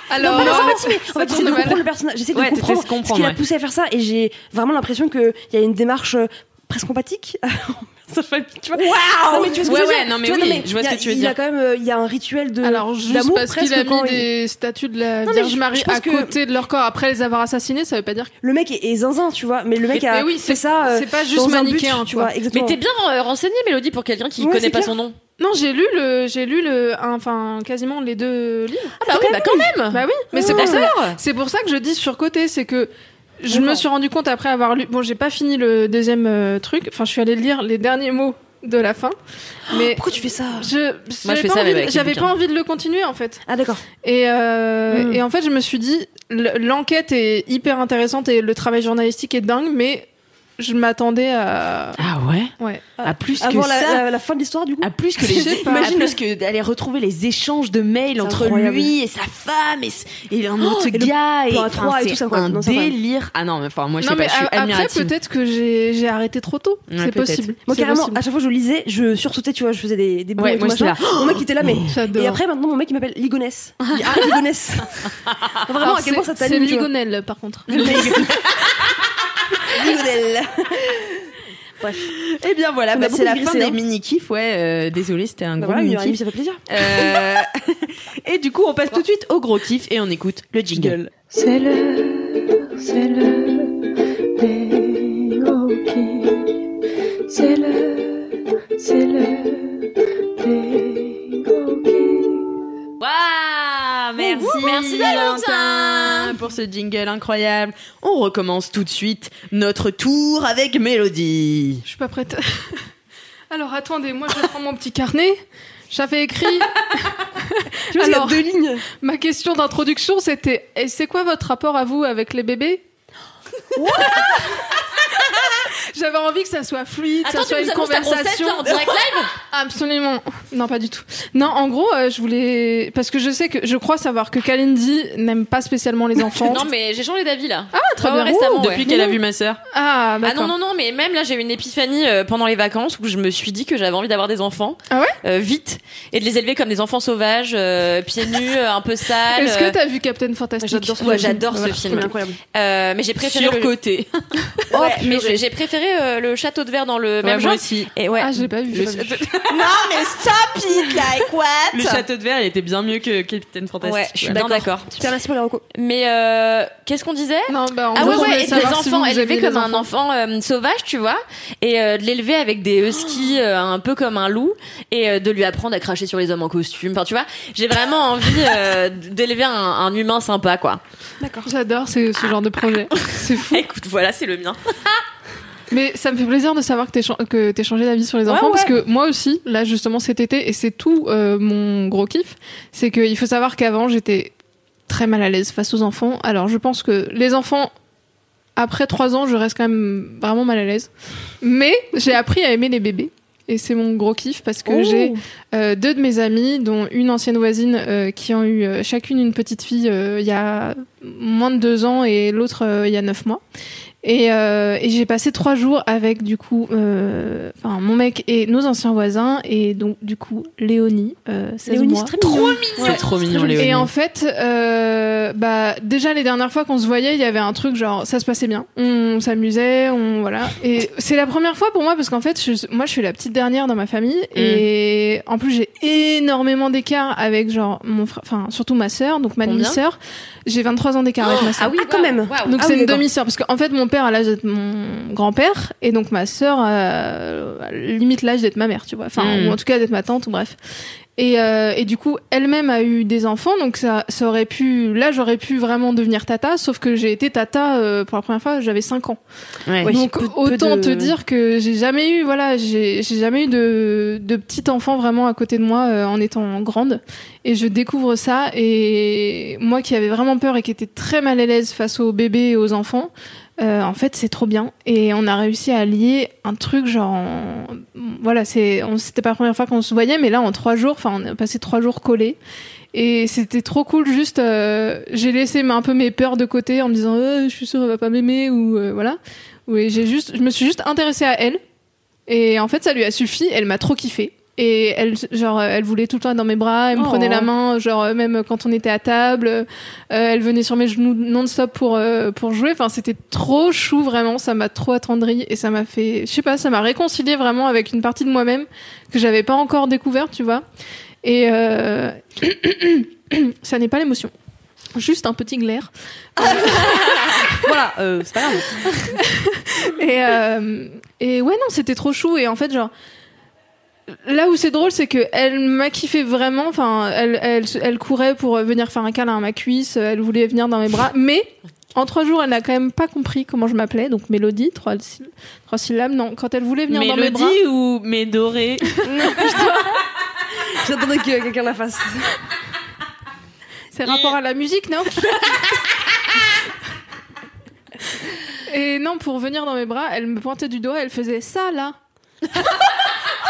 Alors, non, pas la sympathie, mais en fait, j'essaie de mal. comprendre le personnage. J'essaie de Ouais, comprendre t'essaies de comprendre, ce qui l'a poussé à faire ça, et j'ai vraiment l'impression qu'il y a une démarche euh, presque empathique. Tu vois. Non, mais tu vois ce que Ouais, je veux ouais, dire non, mais Tu vois, oui, je vois il y ce a- que tu veux Il y dire. a quand même, euh, il y a un rituel de Alors juste parce qu'il a quand mis il- des statues de la Vierge je- Marie à que- côté de leur corps après les avoir assassinés, ça veut pas dire. que- le mec est, est zinzin, tu vois, mais le mec Mais- a mais oui, c'est- ça. euh, c'est pas juste but, manichéen, tu vois. Mais t'es bien euh, renseignée, Mélodie, pour quelqu'un qui Ouais, connaît pas clair. son nom. Non, j'ai lu le, j'ai lu le, enfin quasiment les deux livres. Ah bah oui, bah quand même. Bah oui, mais c'est Ah. pour ça. C'est pour ça que je dis surcoté, c'est que je me suis rendu compte après avoir lu. Bon, j'ai pas fini le deuxième euh, truc. Enfin, je suis allée lire les derniers mots de la fin, mais Pourquoi tu fais ça? je, Moi, je j'avais fais pas ça, envie mais de- avec les j'avais bouquins. pas envie de le continuer en fait. Ah d'accord. Et, euh, Mm. et en fait, je me suis dit, l- l'enquête est hyper intéressante et le travail journalistique est dingue, mais je m'attendais à. Ah ouais Ouais. À plus que la, ça. la- la fin de l'histoire, du coup À plus que les imagine plus que d'aller retrouver les échanges de mails entre incroyable. lui et sa femme et, et un autre et le gars et enfin, et c'est tout ça, quoi. un Non, c'est délire ah non mais enfin moi je non, sais pas je suis a- après, peut-être que j'ai j'ai arrêté trop tôt. Ouais, c'est possible. Moi, C'est carrément, possible. à chaque fois que je lisais, je sursautais, tu vois, je faisais des, des bons Ouais, et moi, machin. Mon mec était là, mais. J'adore. Et après, maintenant, mon mec, il m'appelle Ligonesse. Arrête, Ligonesse. Vraiment, à quel point ça c'est- C'est t'anime, tu vois. Ligonel, par contre. Ligonelle. Eh bien voilà, On bah, c'est la fin des hein. mini-kifs. Ouais, euh, désolé, c'était un Bah gros voilà, mini-kiff. ça fait plaisir. Euh, et du coup, on passe tout de suite au gros kiff et on écoute le jingle. C'est l'heure, c'est l'heure des gros kiffs. C'est l'heure, c'est l'heure des gros kiffs. Waouh Merci, merci Valentin pour ce jingle incroyable. On recommence tout de suite notre tour avec Mélodie. Je suis pas prête. Alors attendez, moi je prendre mon petit carnet. J'avais écrit. Tu vois, il y a Alors, deux lignes. ma question d'introduction c'était et c'est quoi votre rapport à vous avec les bébés? J'avais envie que ça soit fluide, que ça soit une conversation. en direct live Absolument. Non, pas du tout. Non, en gros, euh, je voulais parce que je sais que je crois savoir que Kalindi n'aime pas spécialement les enfants. Non mais j'ai changé d'avis là. Ah, très Ouais, bien. récemment, Ouh, ouais. Depuis qu'elle a vu ma sœur. Ah, Ah non non non mais même là j'ai eu une épiphanie euh, pendant les vacances où je me suis dit que j'avais envie d'avoir des enfants Ah ouais? euh, vite et de les élever comme des enfants sauvages euh, pieds nus euh, un peu sales Est-ce que t'as vu Captain Fantastic? J'adore ce Ouais, film. j'adore ce Voilà, film. c'est incroyable. Euh, mais j'ai préféré le... Surcoté. Mais j'ai j'ai préféré euh, le château de verre dans le même genre moi aussi. et ouais Ah, j'ai pas vu. j'ai Le pas vu. non mais stop it like what? Le château de verre, il était bien mieux que Captain Fantastic. ouais je suis bien d'accord Super, merci pour les recos. mais euh, qu'est-ce qu'on disait? Non, bah, en Ah ouais ouais, et des savoir si enfants aviez comme un enfant euh, sauvage, tu vois, et euh, de l'élever avec des huskies euh, un peu comme un loup, et euh, de lui apprendre à cracher sur les hommes en costume. Enfin, tu vois, j'ai vraiment envie euh, d'élever un, un humain sympa, quoi. J'adore ce, ce genre de projet. C'est fou. Écoute, voilà, c'est le mien. Mais ça me fait plaisir de savoir que t'es changé d'avis sur les enfants parce que moi aussi, là justement cet été, et c'est tout euh, mon gros kiff, c'est qu'il faut savoir qu'avant j'étais très mal à l'aise face aux enfants. Alors je pense que les enfants, après trois ans, je reste quand même vraiment mal à l'aise. Mais j'ai appris à aimer les bébés. Et c'est mon gros kiff parce que j'ai euh, deux de mes amies, dont une ancienne voisine, euh, qui ont eu euh, chacune une petite fille il y a moins de deux ans et l'autre il y a neuf mois. Et, euh, et j'ai passé trois jours avec du coup, euh, enfin mon mec et nos anciens voisins et donc du coup Léonie, euh, 16 Léonie, mois. c'est très mignon. C'est trop mignon, Léonie. Et en fait, euh, bah déjà les dernières fois qu'on se voyait, il y avait un truc genre ça se passait bien, on s'amusait, on voilà. Et c'est la première fois pour moi parce qu'en fait, je- moi je suis la petite dernière dans ma famille et en plus j'ai énormément d'écart avec genre mon frère, enfin surtout ma sœur, donc ma demi-sœur. J'ai 23 ans d'écart avec ma sœur. Ah oui, Ah, quand même. Donc Ah c'est oui, une demi-sœur parce qu'en fait mon père a l'âge d'être mon grand-père et donc ma sœur euh, limite l'âge d'être ma mère, tu vois. Enfin Mm. ou en tout cas d'être ma tante ou bref. Et, euh, et du coup elle-même a eu des enfants donc ça, ça aurait pu là j'aurais pu vraiment devenir tata sauf que j'ai été tata euh, pour la première fois j'avais 5 ans. Ouais. Donc peu- peu autant de- te dire que j'ai jamais eu voilà j'ai j'ai jamais eu de de petit enfant vraiment à côté de moi euh, en étant grande et je découvre ça et moi qui avais vraiment peur et qui était très mal à l'aise face aux bébés et aux enfants euh, en fait c'est trop bien. Et on a réussi à lier un truc genre en- voilà c'est on c'était pas la première fois qu'on se voyait mais là en trois jours enfin on a passé trois jours collés. Et c'était trop cool juste euh, j'ai laissé un peu mes peurs de côté en me disant Euh, je suis sûre elle va pas m'aimer ou euh, voilà. Oui j'ai juste je me suis juste intéressée à elle. Et en fait ça lui a suffi elle m'a trop kiffé et elle genre euh, elle voulait tout le temps être dans mes bras elle me Oh. prenait la main genre euh, même quand on était à table euh, elle venait sur mes genoux non-stop pour euh, pour jouer enfin c'était trop chou vraiment ça m'a trop attendri et ça m'a fait je sais pas ça m'a réconcilié vraiment avec une partie de moi-même que j'avais pas encore découverte tu vois et euh, ça n'est pas l'émotion juste un petit glaire Voilà, euh, c'est pas grave. et, euh, et ouais, non, c'était trop chou. Et en fait, genre, là où c'est drôle, c'est que elle m'a kiffé vraiment. Enfin, elle, elle, elle courait pour venir faire un câlin à ma cuisse. Elle voulait venir dans mes bras. Mais en trois jours, elle n'a quand même pas compris comment je m'appelais. Donc, Mélodie, trois, syll- trois syllabes. Non, quand elle voulait venir dans mes bras. Mélodie ou Médoré J'attendais que quelqu'un la fasse. C'est rapport à la musique, non? Et non, pour venir dans mes bras, elle me pointait du doigt, elle faisait ça là.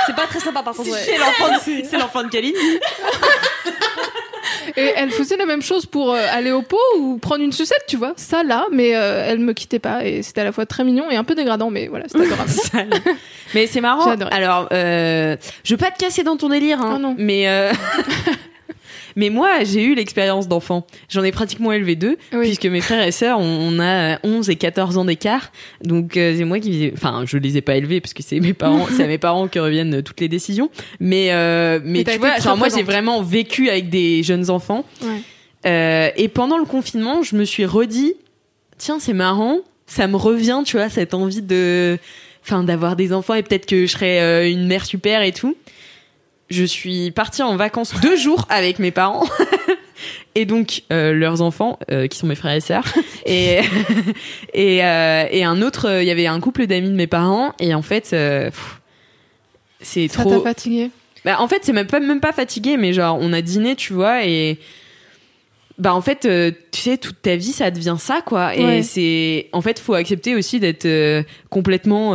C'est pas très sympa par contre. ouais. C'est l'enfant de, c'est l'enfant de Kalindi. Et elle faisait la même chose pour euh, aller au pot ou prendre une sucette, tu vois. Ça là, mais euh, elle me quittait pas et c'était à la fois très mignon et un peu dégradant, mais voilà, c'était adorable. Mais c'est marrant. Alors, euh, je veux pas te casser dans ton délire, hein, Oh non. mais euh, mais moi, j'ai eu l'expérience d'enfant. J'en ai pratiquement élevé deux, Oui. puisque mes frères et sœurs, on, on a 11 et 14 ans d'écart. Donc euh, c'est moi qui, les ai- enfin, je les ai pas élevés parce que c'est mes parents, c'est à mes parents que reviennent toutes les décisions. Mais euh, mais, tu vois, genre moi, j'ai vraiment vécu avec des jeunes enfants. Ouais. Euh, et pendant le confinement, je me suis redit, tiens, c'est marrant, ça me revient, tu vois, cette envie de, enfin, d'avoir des enfants et peut-être que je serais euh, une mère super et tout. Je suis partie en vacances deux jours avec mes parents. Et donc euh, leurs enfants, euh, qui sont mes frères et sœurs, et et, euh, et un autre, il y avait un couple d'amis de mes parents, et en fait, c'est trop. t'a fatigué. Bah, en fait, c'est même pas, même pas fatigué, mais genre, on a dîné, tu vois, et. Bah, en fait, tu sais, toute ta vie, ça devient ça, quoi. Et c'est. En fait, faut accepter aussi d'être complètement.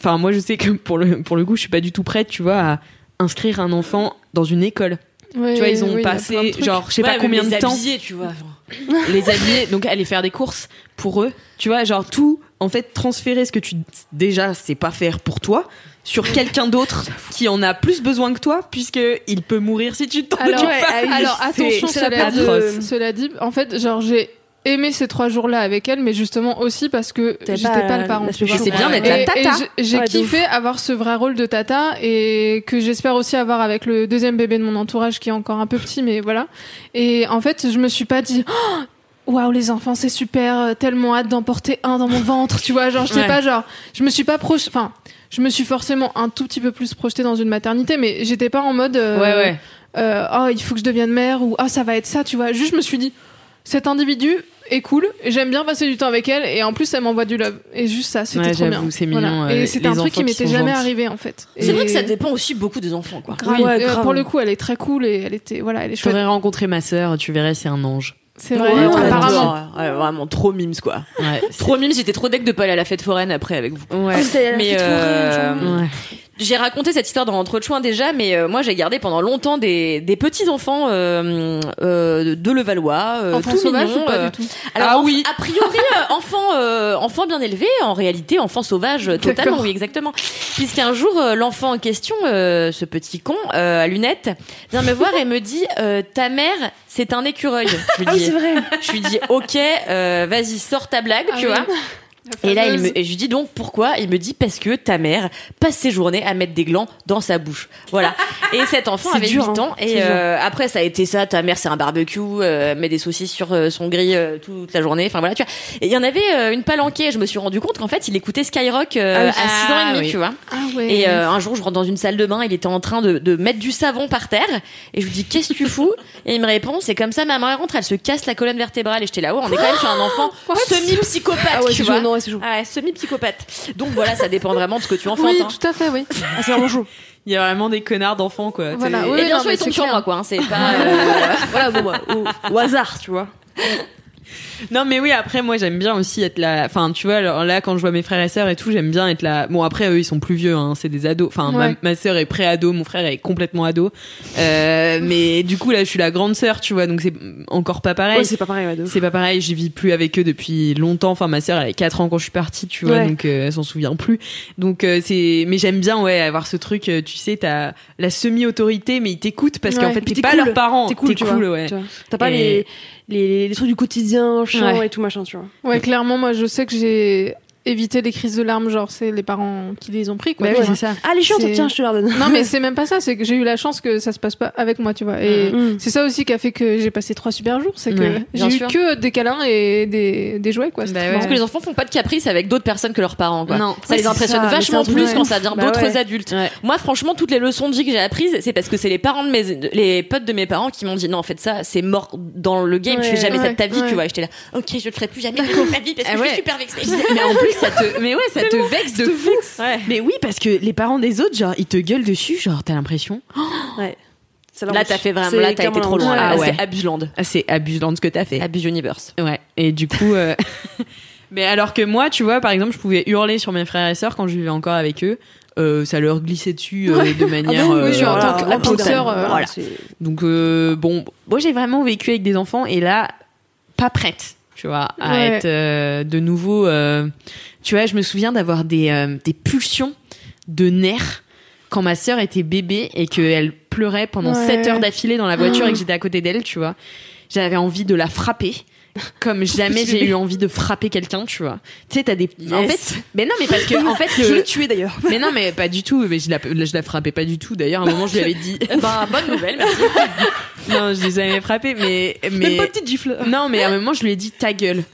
Enfin, moi, je sais que pour le, pour le coup, je suis pas du tout prête, tu vois, à inscrire un enfant dans une école. Ouais, tu vois, ils ont oui, passé, de genre, je sais Ouais, pas combien les de temps habiller, tu vois. genre. les habiller, donc aller faire des courses pour eux. Tu vois, genre tout, en fait, transférer ce que tu déjà sais pas faire pour toi sur quelqu'un d'autre qui en a plus besoin que toi, puisque il peut mourir si tu t'en Alors, occupes ouais, pas. alors attention, cela dit, atroce. cela dit, en fait, genre j'ai aimé ces trois jours-là avec elle, mais justement aussi parce que j'étais pas pas, le parent. C'est bien d'être la tata. j'ai- Ouais, kiffé avoir ce vrai rôle de tata et que j'espère aussi avoir avec le deuxième bébé de mon entourage qui est encore un peu petit, mais voilà. Et en fait, je me suis pas dit. Oh, Waouh les enfants c'est super euh, tellement hâte d'en porter un dans mon ventre tu vois genre je sais Ouais. pas genre je me suis pas proche enfin je me suis forcément un tout petit peu plus projetée dans une maternité mais j'étais pas en mode euh, Ouais, ouais. euh, oh il faut que je devienne mère ou ah ça va être ça tu vois juste je me suis dit cet individu est cool et j'aime bien passer du temps avec elle et en plus elle m'envoie du love. Et juste ça c'était Ouais, trop bien. c'est mignon, euh, et c'était les un truc qui m'était jamais gentils. arrivé en fait. C'est vrai que ça dépend aussi beaucoup des enfants, quoi. Oui, ouais, euh, pour le coup elle est très cool et elle était voilà elle est Je chouette. ferais rencontrer ma sœur, tu verrais, c'est un ange. C'est vrai Ouais, ouais, apparemment Ouais, vraiment trop mimes, quoi. Ouais. Trop mimes, j'étais trop deck de pas aller à la fête foraine après avec vous. La Mais euh. J'ai raconté cette histoire dans Entre Chouins déjà, mais euh, moi j'ai gardé pendant longtemps des, des petits enfants euh, euh, de Levallois, euh, enfant tout sauvage mignons, ou pas euh, du tout? Alors Ah oui. a priori euh, enfant euh, enfant bien élevé, en réalité enfant sauvage totalement, oui exactement. Puisqu'un jour euh, l'enfant en question, euh, ce petit con euh, à lunettes, vient me voir et me dit euh, ta mère c'est un écureuil. Je lui Ah dis c'est vrai. je lui dis ok euh, vas-y sors ta blague Ah tu oui. vois. Et là, il me, et je lui dis donc pourquoi? Il me dit parce que ta mère passe ses journées à mettre des glands dans sa bouche. Voilà. Et cet enfant avait dur, 8 hein. ans. Et euh, après, ça a été ça. Ta mère, c'est un barbecue, euh, met des saucisses sur euh, son grill euh, toute la journée. Enfin voilà, tu vois. Et il y en avait euh, une palanquée. Je me suis rendu compte qu'en fait, il écoutait Skyrock euh, Ah à 6 ans et demi, Ah oui. tu vois. ah ouais Et euh, un jour, je rentre dans une salle de bain, il était en train de, de mettre du savon par terre, et je lui dis qu'est-ce que tu fous? Et il me répond c'est comme ça, maman elle rentre, elle se casse la colonne vertébrale, et j'étais là-haut, on est quand même sur un enfant semi psychopathe, Ah ouais, tu vois. Ouais, c'est chaud. Ah ouais, semi psychopathe. Donc voilà, ça dépend vraiment de ce que tu enfantes. oui hein. tout à fait oui Ah, c'est vraiment chaud. Il y a vraiment des connards d'enfants, quoi. Voilà, oui. Et bien non, sûr, mais il tombe c'est sur moi, quoi. hein, C'est pas. euh, voilà, bon, bah, au, au hasard, tu vois. Non mais oui après moi j'aime bien aussi être là enfin tu vois alors là quand je vois mes frères et sœurs et tout j'aime bien être là bon après eux ils sont plus vieux hein, c'est des ados enfin ma, Ouais. ma sœur est pré-ado mon frère est complètement ado euh, mais du coup là je suis la grande sœur tu vois donc c'est encore pas pareil Ouais, c'est pas pareil, c'est pas pareil, je vis plus avec eux depuis longtemps. Enfin, ma sœur, elle avait 4 ans quand je suis partie, tu vois, Ouais. donc euh, elle s'en souvient plus. Donc euh, c'est, mais j'aime bien, ouais, avoir ce truc. tu sais, t'as la semi-autorité, mais ils t'écoutent parce qu'en fait, t'es pas cool. leurs parents. T'es cool, tu vois, ouais. T'as pas Et- les, les, les trucs du quotidien, chiant Ouais. et tout machin, tu vois. Ouais, clairement, moi, je sais que j'ai évité les crises de larmes, genre, c'est les parents qui les ont pris, quoi. Bah oui, c'est ça. Ah, les chiants, tiens, je te leur donne. Non, mais c'est même pas ça, c'est que j'ai eu la chance que ça se passe pas avec moi, tu vois. Et Mm. c'est ça aussi qui a fait que j'ai passé trois super jours, c'est que Ouais, j'ai eu sûr. que des câlins et des, des jouets, quoi. Bah ouais. Parce que les enfants font pas de caprices avec d'autres personnes que leurs parents, quoi. Non. Ça Ouais, les impressionne ça, vachement plus quand ça devient Bah d'autres ouais. adultes. Ouais. Moi, franchement, toutes les leçons de vie que j'ai apprises, c'est parce que c'est les parents de mes, les potes de mes parents qui m'ont dit non, en fait, ça, c'est mort dans le game, tu fais Ouais, jamais ça de ta vie, ouais. tu vois. J'étais là, ok, je le ferai plus jamais de ma vie parce que Ah je ouais. suis super vexée. mais en plus, ça te, mais ouais, ça te vexe de fou. Ouais. Mais oui, parce que les parents des autres, genre, ils te gueulent dessus, genre, t'as l'impression. Ouais. Là, t'as fait vraiment, là, t'as été trop loin. Ah ouais. c'est Abuseland. Ah, c'est abusant ce que t'as fait. Abuse Universe. Ouais. Et du coup, euh, Mais alors que moi, tu vois, par exemple, je pouvais hurler sur mes frères et sœurs quand je vivais encore avec eux. Euh, ça leur glissait dessus euh, de manière. Ah bah oui, euh, oui, en voilà, tant que- la en tant que totale. sœur, euh, Voilà. Donc euh, bon, moi j'ai vraiment vécu avec des enfants et là, pas prête, tu vois, à Ouais. être euh, de nouveau. euh, tu vois, je me souviens d'avoir des euh, des pulsions de nerfs quand ma sœur était bébé et qu'elle pleurait pendant Ouais. 7 heures d'affilée dans la voiture et que j'étais à côté d'elle, tu vois. J'avais envie de la frapper. Comme jamais j'ai eu envie de frapper quelqu'un, tu vois. Tu sais, t'as des. En fait, mais non, mais parce que en fait, Je l'ai tué d'ailleurs. mais non, mais pas du tout. Mais je la, je la frappais pas du tout. D'ailleurs, à un moment, je lui avais dit. Ben, bonne nouvelle, merci. non, je les avais frappés, mais mais. Même pas petite gifle. Non, mais à un moment, je lui ai dit ta gueule.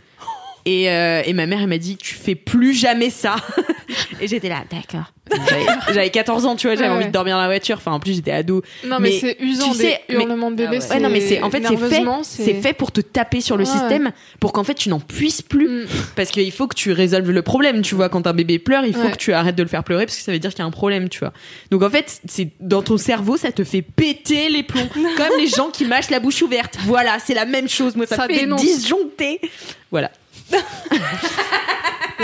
Et, euh, et ma mère, elle m'a dit tu fais plus jamais ça. et j'étais là, d'accord. J'avais- J'avais 14 ans, tu vois, j'avais Ouais, envie ouais. de dormir dans la voiture. Enfin, en plus, j'étais ado. Non, mais, Mais c'est usant tu des sais, mais- hurlements de bébé. Ah ouais. non, mais c'est en fait c'est fait, c'est fait pour te taper sur le système, pour qu'en fait tu n'en puisses plus, Mm. parce qu'il faut que tu résolves le problème. Tu vois, quand un bébé pleure, il faut que tu arrêtes de le faire pleurer parce que ça veut dire qu'il y a un problème, tu vois. Donc en fait, c'est dans ton cerveau, ça te fait péter les plombs, comme les gens qui mâchent la bouche ouverte. Voilà, c'est la même chose. Moi, ça, Ça fait dénonce. disjoncter. Voilà.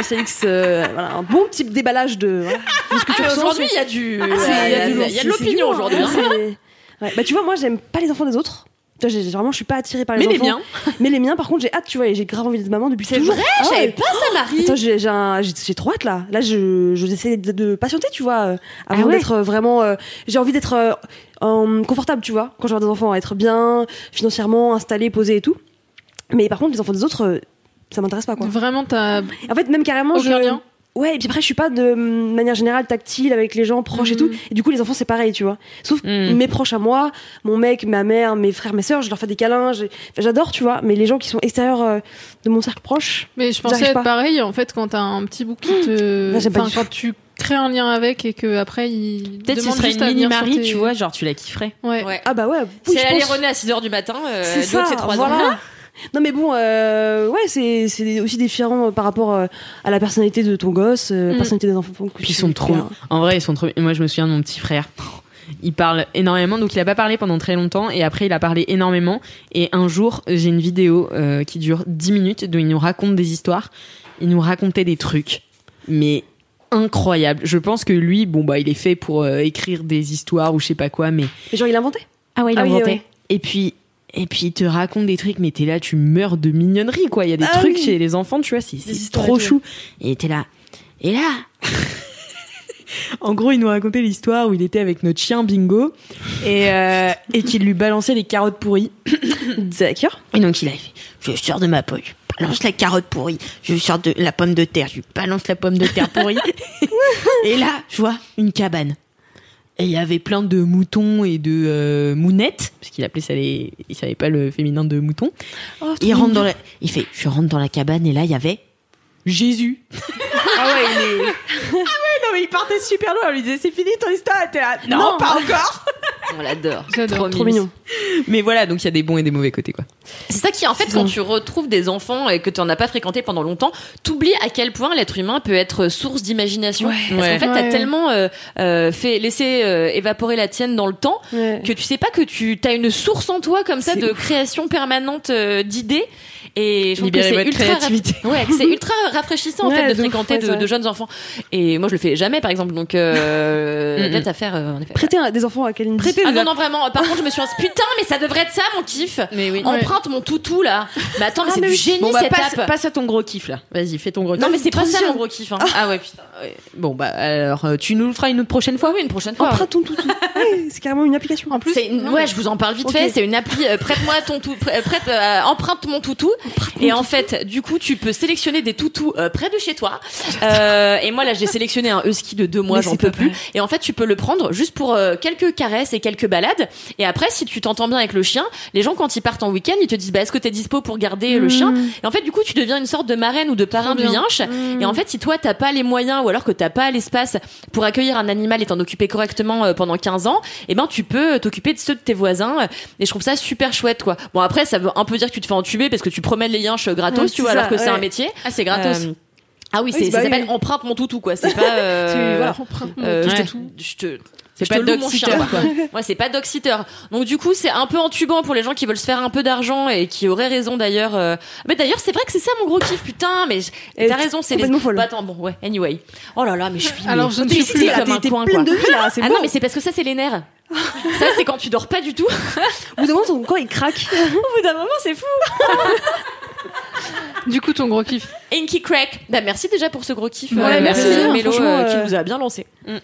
C'est X, euh, voilà, un bon petit déballage de. Voilà, de ce que tu Ah, aujourd'hui, il y a du, Ah, il y c'est- a, de c'est- c'est l'opinion aujourd'hui. hein, hein. c'est- Ouais. Bah tu vois, moi j'aime pas les enfants des autres. J'ai- vraiment, je suis pas attirée par les Mais les enfants. miens. Mais les miens, par contre, j'ai hâte, tu vois, et j'ai grave envie d'être maman depuis C'est toujours. vrai, Ah ouais. pas ça, Marie. Attends, j'ai trop hâte là. Là, je, je essaie de, de patienter, tu vois, euh, avant Ah ouais. d'être vraiment. euh, j'ai envie d'être euh, confortable, tu vois, quand j'ai des enfants, être bien financièrement installé, posé et tout. Mais par contre, les enfants des autres, euh, ça m'intéresse pas quoi. Vraiment, t'as En fait, même carrément, aucun je. lien. Ouais, et puis après, je suis pas de mm, manière générale tactile avec les gens proches et tout. Et du coup, les enfants, c'est pareil, tu vois. Sauf Mm. mes proches à moi, mon mec, ma mère, mes frères, mes sœurs, je leur fais des câlins. J'adore, tu vois. Mais les gens qui sont extérieurs euh, de mon cercle proche, Mais je pensais être pas. pareil en fait quand t'as un petit bout qui te. Là, pas Enfin, quand tu crées un lien avec et que après il. Peut-être ce serait une mini Marie, tes- tu vois, genre tu la kifferais. Ouais. Ouais. ah bah ouais. oui, si je elle allait pense. renaître à 6h du matin, euh, C'est ça, c'est 3 voilà. ans. Non mais bon, euh, ouais, c'est c'est aussi différent par rapport euh, à la personnalité de ton gosse, euh, la Mm. personnalité des enfants. que Puis tu ils sont trop. hein. En vrai, ils sont trop. Moi, je me souviens de mon petit frère. Il parle énormément, donc il a pas parlé pendant très longtemps, et après il a parlé énormément. Et un jour, j'ai une vidéo euh, qui dure 10 minutes, où il nous raconte des histoires. Il nous racontait des trucs, mais incroyables. Je pense que lui, bon bah, il est fait pour euh, écrire des histoires ou je sais pas quoi, mais Mais genre, il a inventé? ah ouais, il Ah a oui, inventé. ouais. Et puis, et puis il te raconte des trucs, mais t'es là, tu meurs de mignonnerie, quoi. Il y a des Ah trucs oui. chez les enfants, tu vois, c'est Des trop chou. Et t'es là. Et là. en gros, il nous racontait l'histoire où il était avec notre chien Bingo et, euh, et qu'il lui balançait les carottes pourries. D'accord. Et donc il a fait Je sors de ma poche, je balance la carotte pourrie, je sors de la pomme de terre, je lui balance la pomme de terre pourrie. et là, je vois une cabane. Et il y avait plein de moutons et de euh, mounettes, parce qu'il appelait ça les. Il savait pas le féminin de mouton. Oh, il rentre dans la. Il fait Je rentre dans la cabane et là, il y avait Jésus. Ah ouais, il est. Non, mais il partait super loin. On lui disait C'est fini ton histoire. Elle était là, Non, pas encore. On l'adore. Trop mignon. Mais voilà, donc il y a des bons et des mauvais côtés, quoi. C'est ça qui, en fait, quand tu retrouves des enfants et que tu n'en as pas fréquenté pendant longtemps, t'oublies à quel point l'être humain peut être source d'imagination. Parce Ouais. qu'en fait, t'as Ouais. tellement euh, euh, fait laissé euh, évaporer la tienne dans le temps Ouais. que tu sais pas que tu as une source en toi comme ça de création permanente euh, d'idées. Et je trouve que c'est ultra, ouais, c'est ultra rafraîchissant en Ouais, fait de fréquenter ouais, de, jeunes enfants. Et moi, je le fais jamais, par exemple. Donc, euh, Mm, peut-être à faire euh, en effet. Prêter un- des enfants à Kalindi. Prêter Ah non, non, vraiment. Par contre, je me suis dit, putain, mais ça devrait être ça, mon kiff. Mais oui. Emprunte mon toutou là. Mais attends, mais c'est du génie Bon, bah, cette passe, app. passe à ton gros kiff là. Vas-y, fais ton gros kiff. Non, mais c'est pas ça mon gros kiff. Hein. Ah ouais, putain. ouais. Bon, bah alors, euh, tu nous le feras une prochaine fois Ah oui, une prochaine fois. Emprunte ton toutou. Ouais, c'est carrément une application. En plus. Ouais, je vous en parle vite fait. C'est une appli. euh, prête-moi ton tout. prête, prête, euh, emprunte mon toutou. Et en fait, du coup, tu peux sélectionner des toutous euh, près de chez toi. Euh, et moi, là, j'ai sélectionné un husky de deux mois. J'en peux plus. vrai. Et en fait, tu peux le prendre juste pour euh, quelques caresses et quelques balades. Et après, si tu t'entends bien avec le chien, les gens quand ils partent en week-end, ils te disent bah est-ce que t'es dispo pour garder le chien Et en fait, du coup, tu deviens une sorte de marraine ou de parrain du yinche. Et en fait, si toi t'as pas les moyens ou alors que t'as pas l'espace pour accueillir un animal et t'en occuper correctement pendant 15 ans, eh ben tu peux t'occuper de ceux de tes voisins. Et je trouve ça super chouette quoi. Bon après, ça veut un peu dire que tu te fais entuber parce que tu promènes les yinches gratos, Ouais, tu vois, ça, alors que c'est ouais. un métier. Ah, c'est gratos. Euh, ah oui, Oui, c'est, bah ça s'appelle oui. mon toutou quoi. C'est pas. euh, voilà. Euh, je, Ouais. te, je te C'est pas quoi. Moi, c'est pas dog sitter. Donc du coup, c'est un peu entubant pour les gens qui veulent se faire un peu d'argent et qui auraient raison d'ailleurs. euh. Mais d'ailleurs, c'est vrai que c'est ça mon gros kiff, putain. Mais t'as raison, c'est les. complètement folle. Bah, attends, bon, ouais. Anyway. Oh là là, mais je suis. Alors, je ne suis plus là, comme un coin, pleine quoi. de vie là, c'est Ah bon. non, mais c'est parce que ça, c'est les nerfs. ça, c'est quand tu dors pas du tout. Au bout d'un moment, ton corps il craque. Au bout d'un moment, c'est fou. Du coup, ton gros kiff. Inky Crack. Bah, merci déjà pour ce gros kiff. Ouais, euh, merci, merci hein, Mélo euh, qui euh, nous a bien lancé. Mm.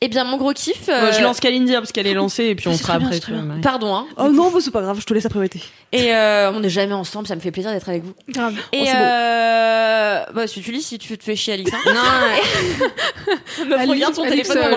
Eh bien, mon gros kiff. Moi, euh, je lance Kalindi hein, parce qu'elle est lancée et puis on sera après. bien. Pardon, hein. Oh non, bah, c'est pas grave, je te laisse la priorité. Et euh, on n'est jamais ensemble, ça me fait plaisir d'être avec vous. Grave. Et Oh, c'est euh... bah, si tu lis, si tu te fais chier, Alix. hein. non. meuf, regarde son Alix, téléphone euh, pendant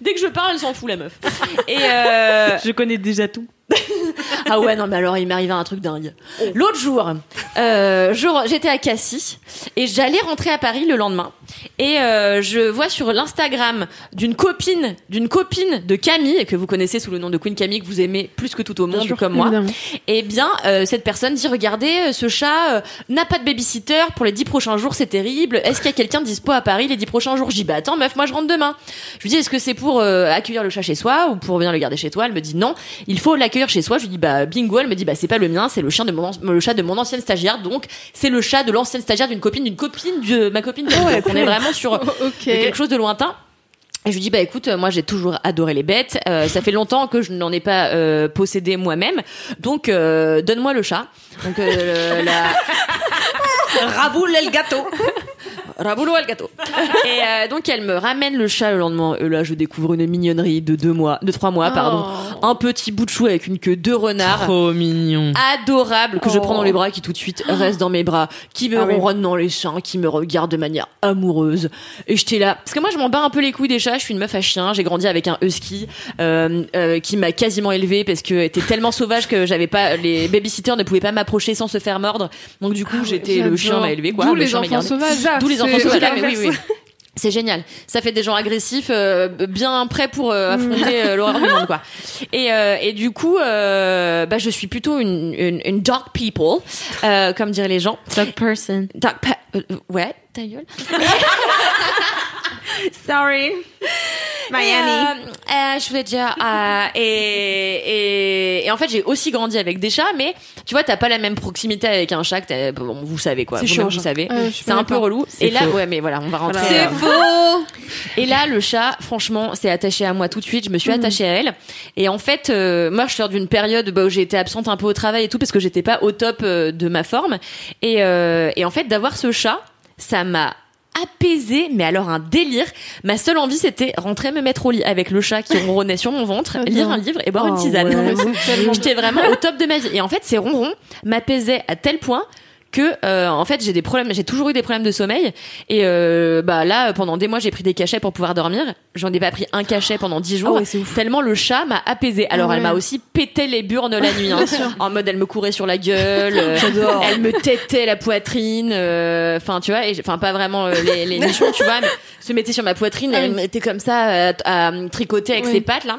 Dès que je parle, elle s'en fout, la meuf. Et euh... Je connais déjà tout. ah ouais, non, mais alors il m'est arrivé un truc dingue. L'autre jour, euh, j'étais à Cassis et j'allais rentrer à Paris le lendemain. Et euh, je vois sur l'Instagram d'une copine, d'une copine de Camille que vous connaissez sous le nom de Queen Camille que vous aimez plus que tout au monde, comme moi. Évidemment. Eh bien, euh, cette personne dit regardez, euh, ce chat n'a pas de babysitter pour les dix prochains jours, c'est terrible. Est-ce qu'il y a quelqu'un dispo à Paris les dix prochains jours? Dis bah attends meuf, moi je rentre demain. Je lui dis est-ce que c'est pour accueillir le chat chez soi ou pour venir le garder chez toi? Elle me dit non, il faut l'accueillir chez soi. Je lui dis bah bingo. Elle me dit bah c'est pas le mien, c'est le chien de mon an- le chat de mon ancienne stagiaire. Donc c'est le chat de l'ancienne stagiaire d'une copine d'une copine de ma copine. Donc, on est vraiment sur de quelque chose de lointain. Et je lui dis bah écoute euh, moi j'ai toujours adoré les bêtes Euh, ça fait longtemps que je n'en ai pas euh, possédé moi-même donc euh, donne-moi le chat donc euh, la raboule le gâteau raboule le gâteau. Et euh, donc elle me ramène le chat le lendemain. Et là je découvre une mignonnerie de deux mois de trois mois pardon. Un petit bout de chou avec une queue de renard. Trop mignon. adorable que je Oh. prends dans les bras qui tout de suite reste dans mes bras. Qui me Ah oui. ronronne dans les seins qui me regarde de manière amoureuse. Et j'étais là. Parce que moi je m'en bats un peu les couilles des chats. Je suis une meuf à chien. J'ai grandi avec un husky euh, euh, qui m'a quasiment élevée parce que était tellement sauvage que j'avais pas les babysitters ne pouvaient pas m'approcher sans se faire mordre. Donc du coup j'étais le chien m'a élevé quoi. D'où le les chien m'a enfants sauvages. D'où les Mais oui, oui. C'est génial. Ça fait des gens agressifs, euh, bien prêts pour euh, affronter euh, l'horreur du monde, quoi. Et, et du coup, bah, je suis plutôt une, une, une dog people, comme diraient les gens. Dog person. Euh, ouais, ta gueule. Sorry. Et, euh, euh, je voulais dire, euh, et, et, et en fait, j'ai aussi grandi avec des chats, mais tu vois, t'as pas la même proximité avec un chat que t'as- bon, vous savez quoi. C'est Vous, chiant, vous savez. Suis c'est un peu relou. Et là, ouais, mais voilà, on va rentrer. Euh, faux. et là, le chat, franchement, s'est attaché à moi tout de suite. Je me suis attachée à elle. Et en fait, euh, moi, je sors d'une période bah, où j'ai été absente un peu au travail et tout parce que j'étais pas au top euh, de ma forme. Et, euh, et en fait, d'avoir ce chat, ça m'a apaisé, mais alors un délire. Ma seule envie, c'était rentrer me mettre au lit avec le chat qui ronronnait sur mon ventre, lire un livre et boire une Oh, tisane. ouais. J'étais vraiment au top de ma vie. Et en fait, ces ronrons m'apaisaient à tel point que euh, en fait j'ai des problèmes j'ai toujours eu des problèmes de sommeil. Et euh, bah là pendant des mois j'ai pris des cachets pour pouvoir dormir. J'en ai pas pris un cachet pendant dix jours. Ah ouais, tellement le chat m'a apaisé. Alors Ouais. elle m'a aussi pété les burnes la nuit hein. en mode elle me courait sur la gueule euh, elle me têtait la poitrine euh, enfin tu vois enfin pas vraiment euh, les, les nichons tu vois mais se mettait sur ma poitrine et elle m'était comme ça euh, à, à tricoter avec Oui. ses pattes là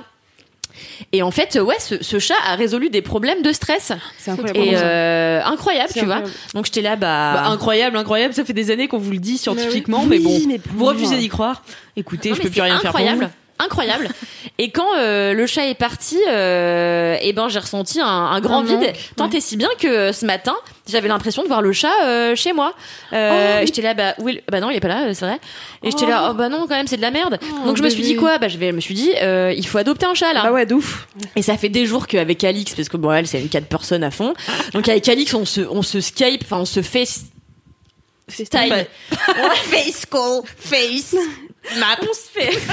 et en fait, ouais, ce, ce chat a résolu des problèmes de stress. C'est incroyable. Et euh, incroyable, C'est tu vois. incroyable. Donc j'étais là, bah. Bah, incroyable, incroyable. Ça fait des années qu'on vous le dit scientifiquement, Mais bon, Oui, mais vous refusez d'y croire. Écoutez, Non, je peux plus rien faire pour vous. Incroyable. Et quand euh, le chat est parti, euh, et ben j'ai ressenti un, un grand Un vide. manque, Tant et si bien que euh, ce matin, j'avais l'impression de voir le chat euh, chez moi. Euh, et J'étais là, bah où est le- bah non, il est pas là, euh, c'est vrai. Et j'étais là, oh bah non, quand même, c'est de la merde. Donc je me suis dit quoi? Bah je vais, je me suis dit, euh, il faut adopter un chat là. Bah ouais, de ouf. Et ça fait des jours qu'avec Alix, parce que bon, elle, c'est une quatre personnes à fond. Donc avec Alix, on se, on se Skype, enfin, on se fait style. Face call. Face. Map. On se fait.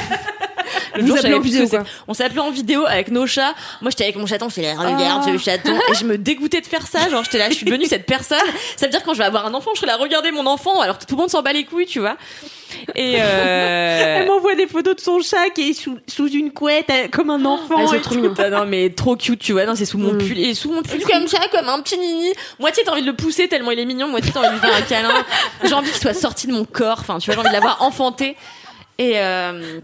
Le jour, en vidéo, quoi. c'est. On s'appelait en vidéo avec nos chats. Moi, j'étais avec mon chaton, j'étais là, regarde, Ah. le chaton. Et je me dégoûtais de faire ça. Genre, j'étais là, je suis devenue cette personne. Ça veut dire quand je vais avoir un enfant, je serai là, regardez mon enfant, alors que tout le monde s'en bat les couilles, tu vois. Et euh... m'envoie des photos de son chat qui est sous, sous une couette euh, comme un enfant. Elles sont et trop. Ah non, mais trop cute, tu vois. Non, c'est sous mon Mm. pull. Et sous mon pull, comme ça, comme un petit nini. Moitié, t'as envie de le pousser tellement il est mignon. Moitié, t'as envie de lui faire un câlin. J'ai envie qu'il soit sorti de mon corps. Enfin, tu vois, j'ai envie de l'avoir enfanté. Et, euh,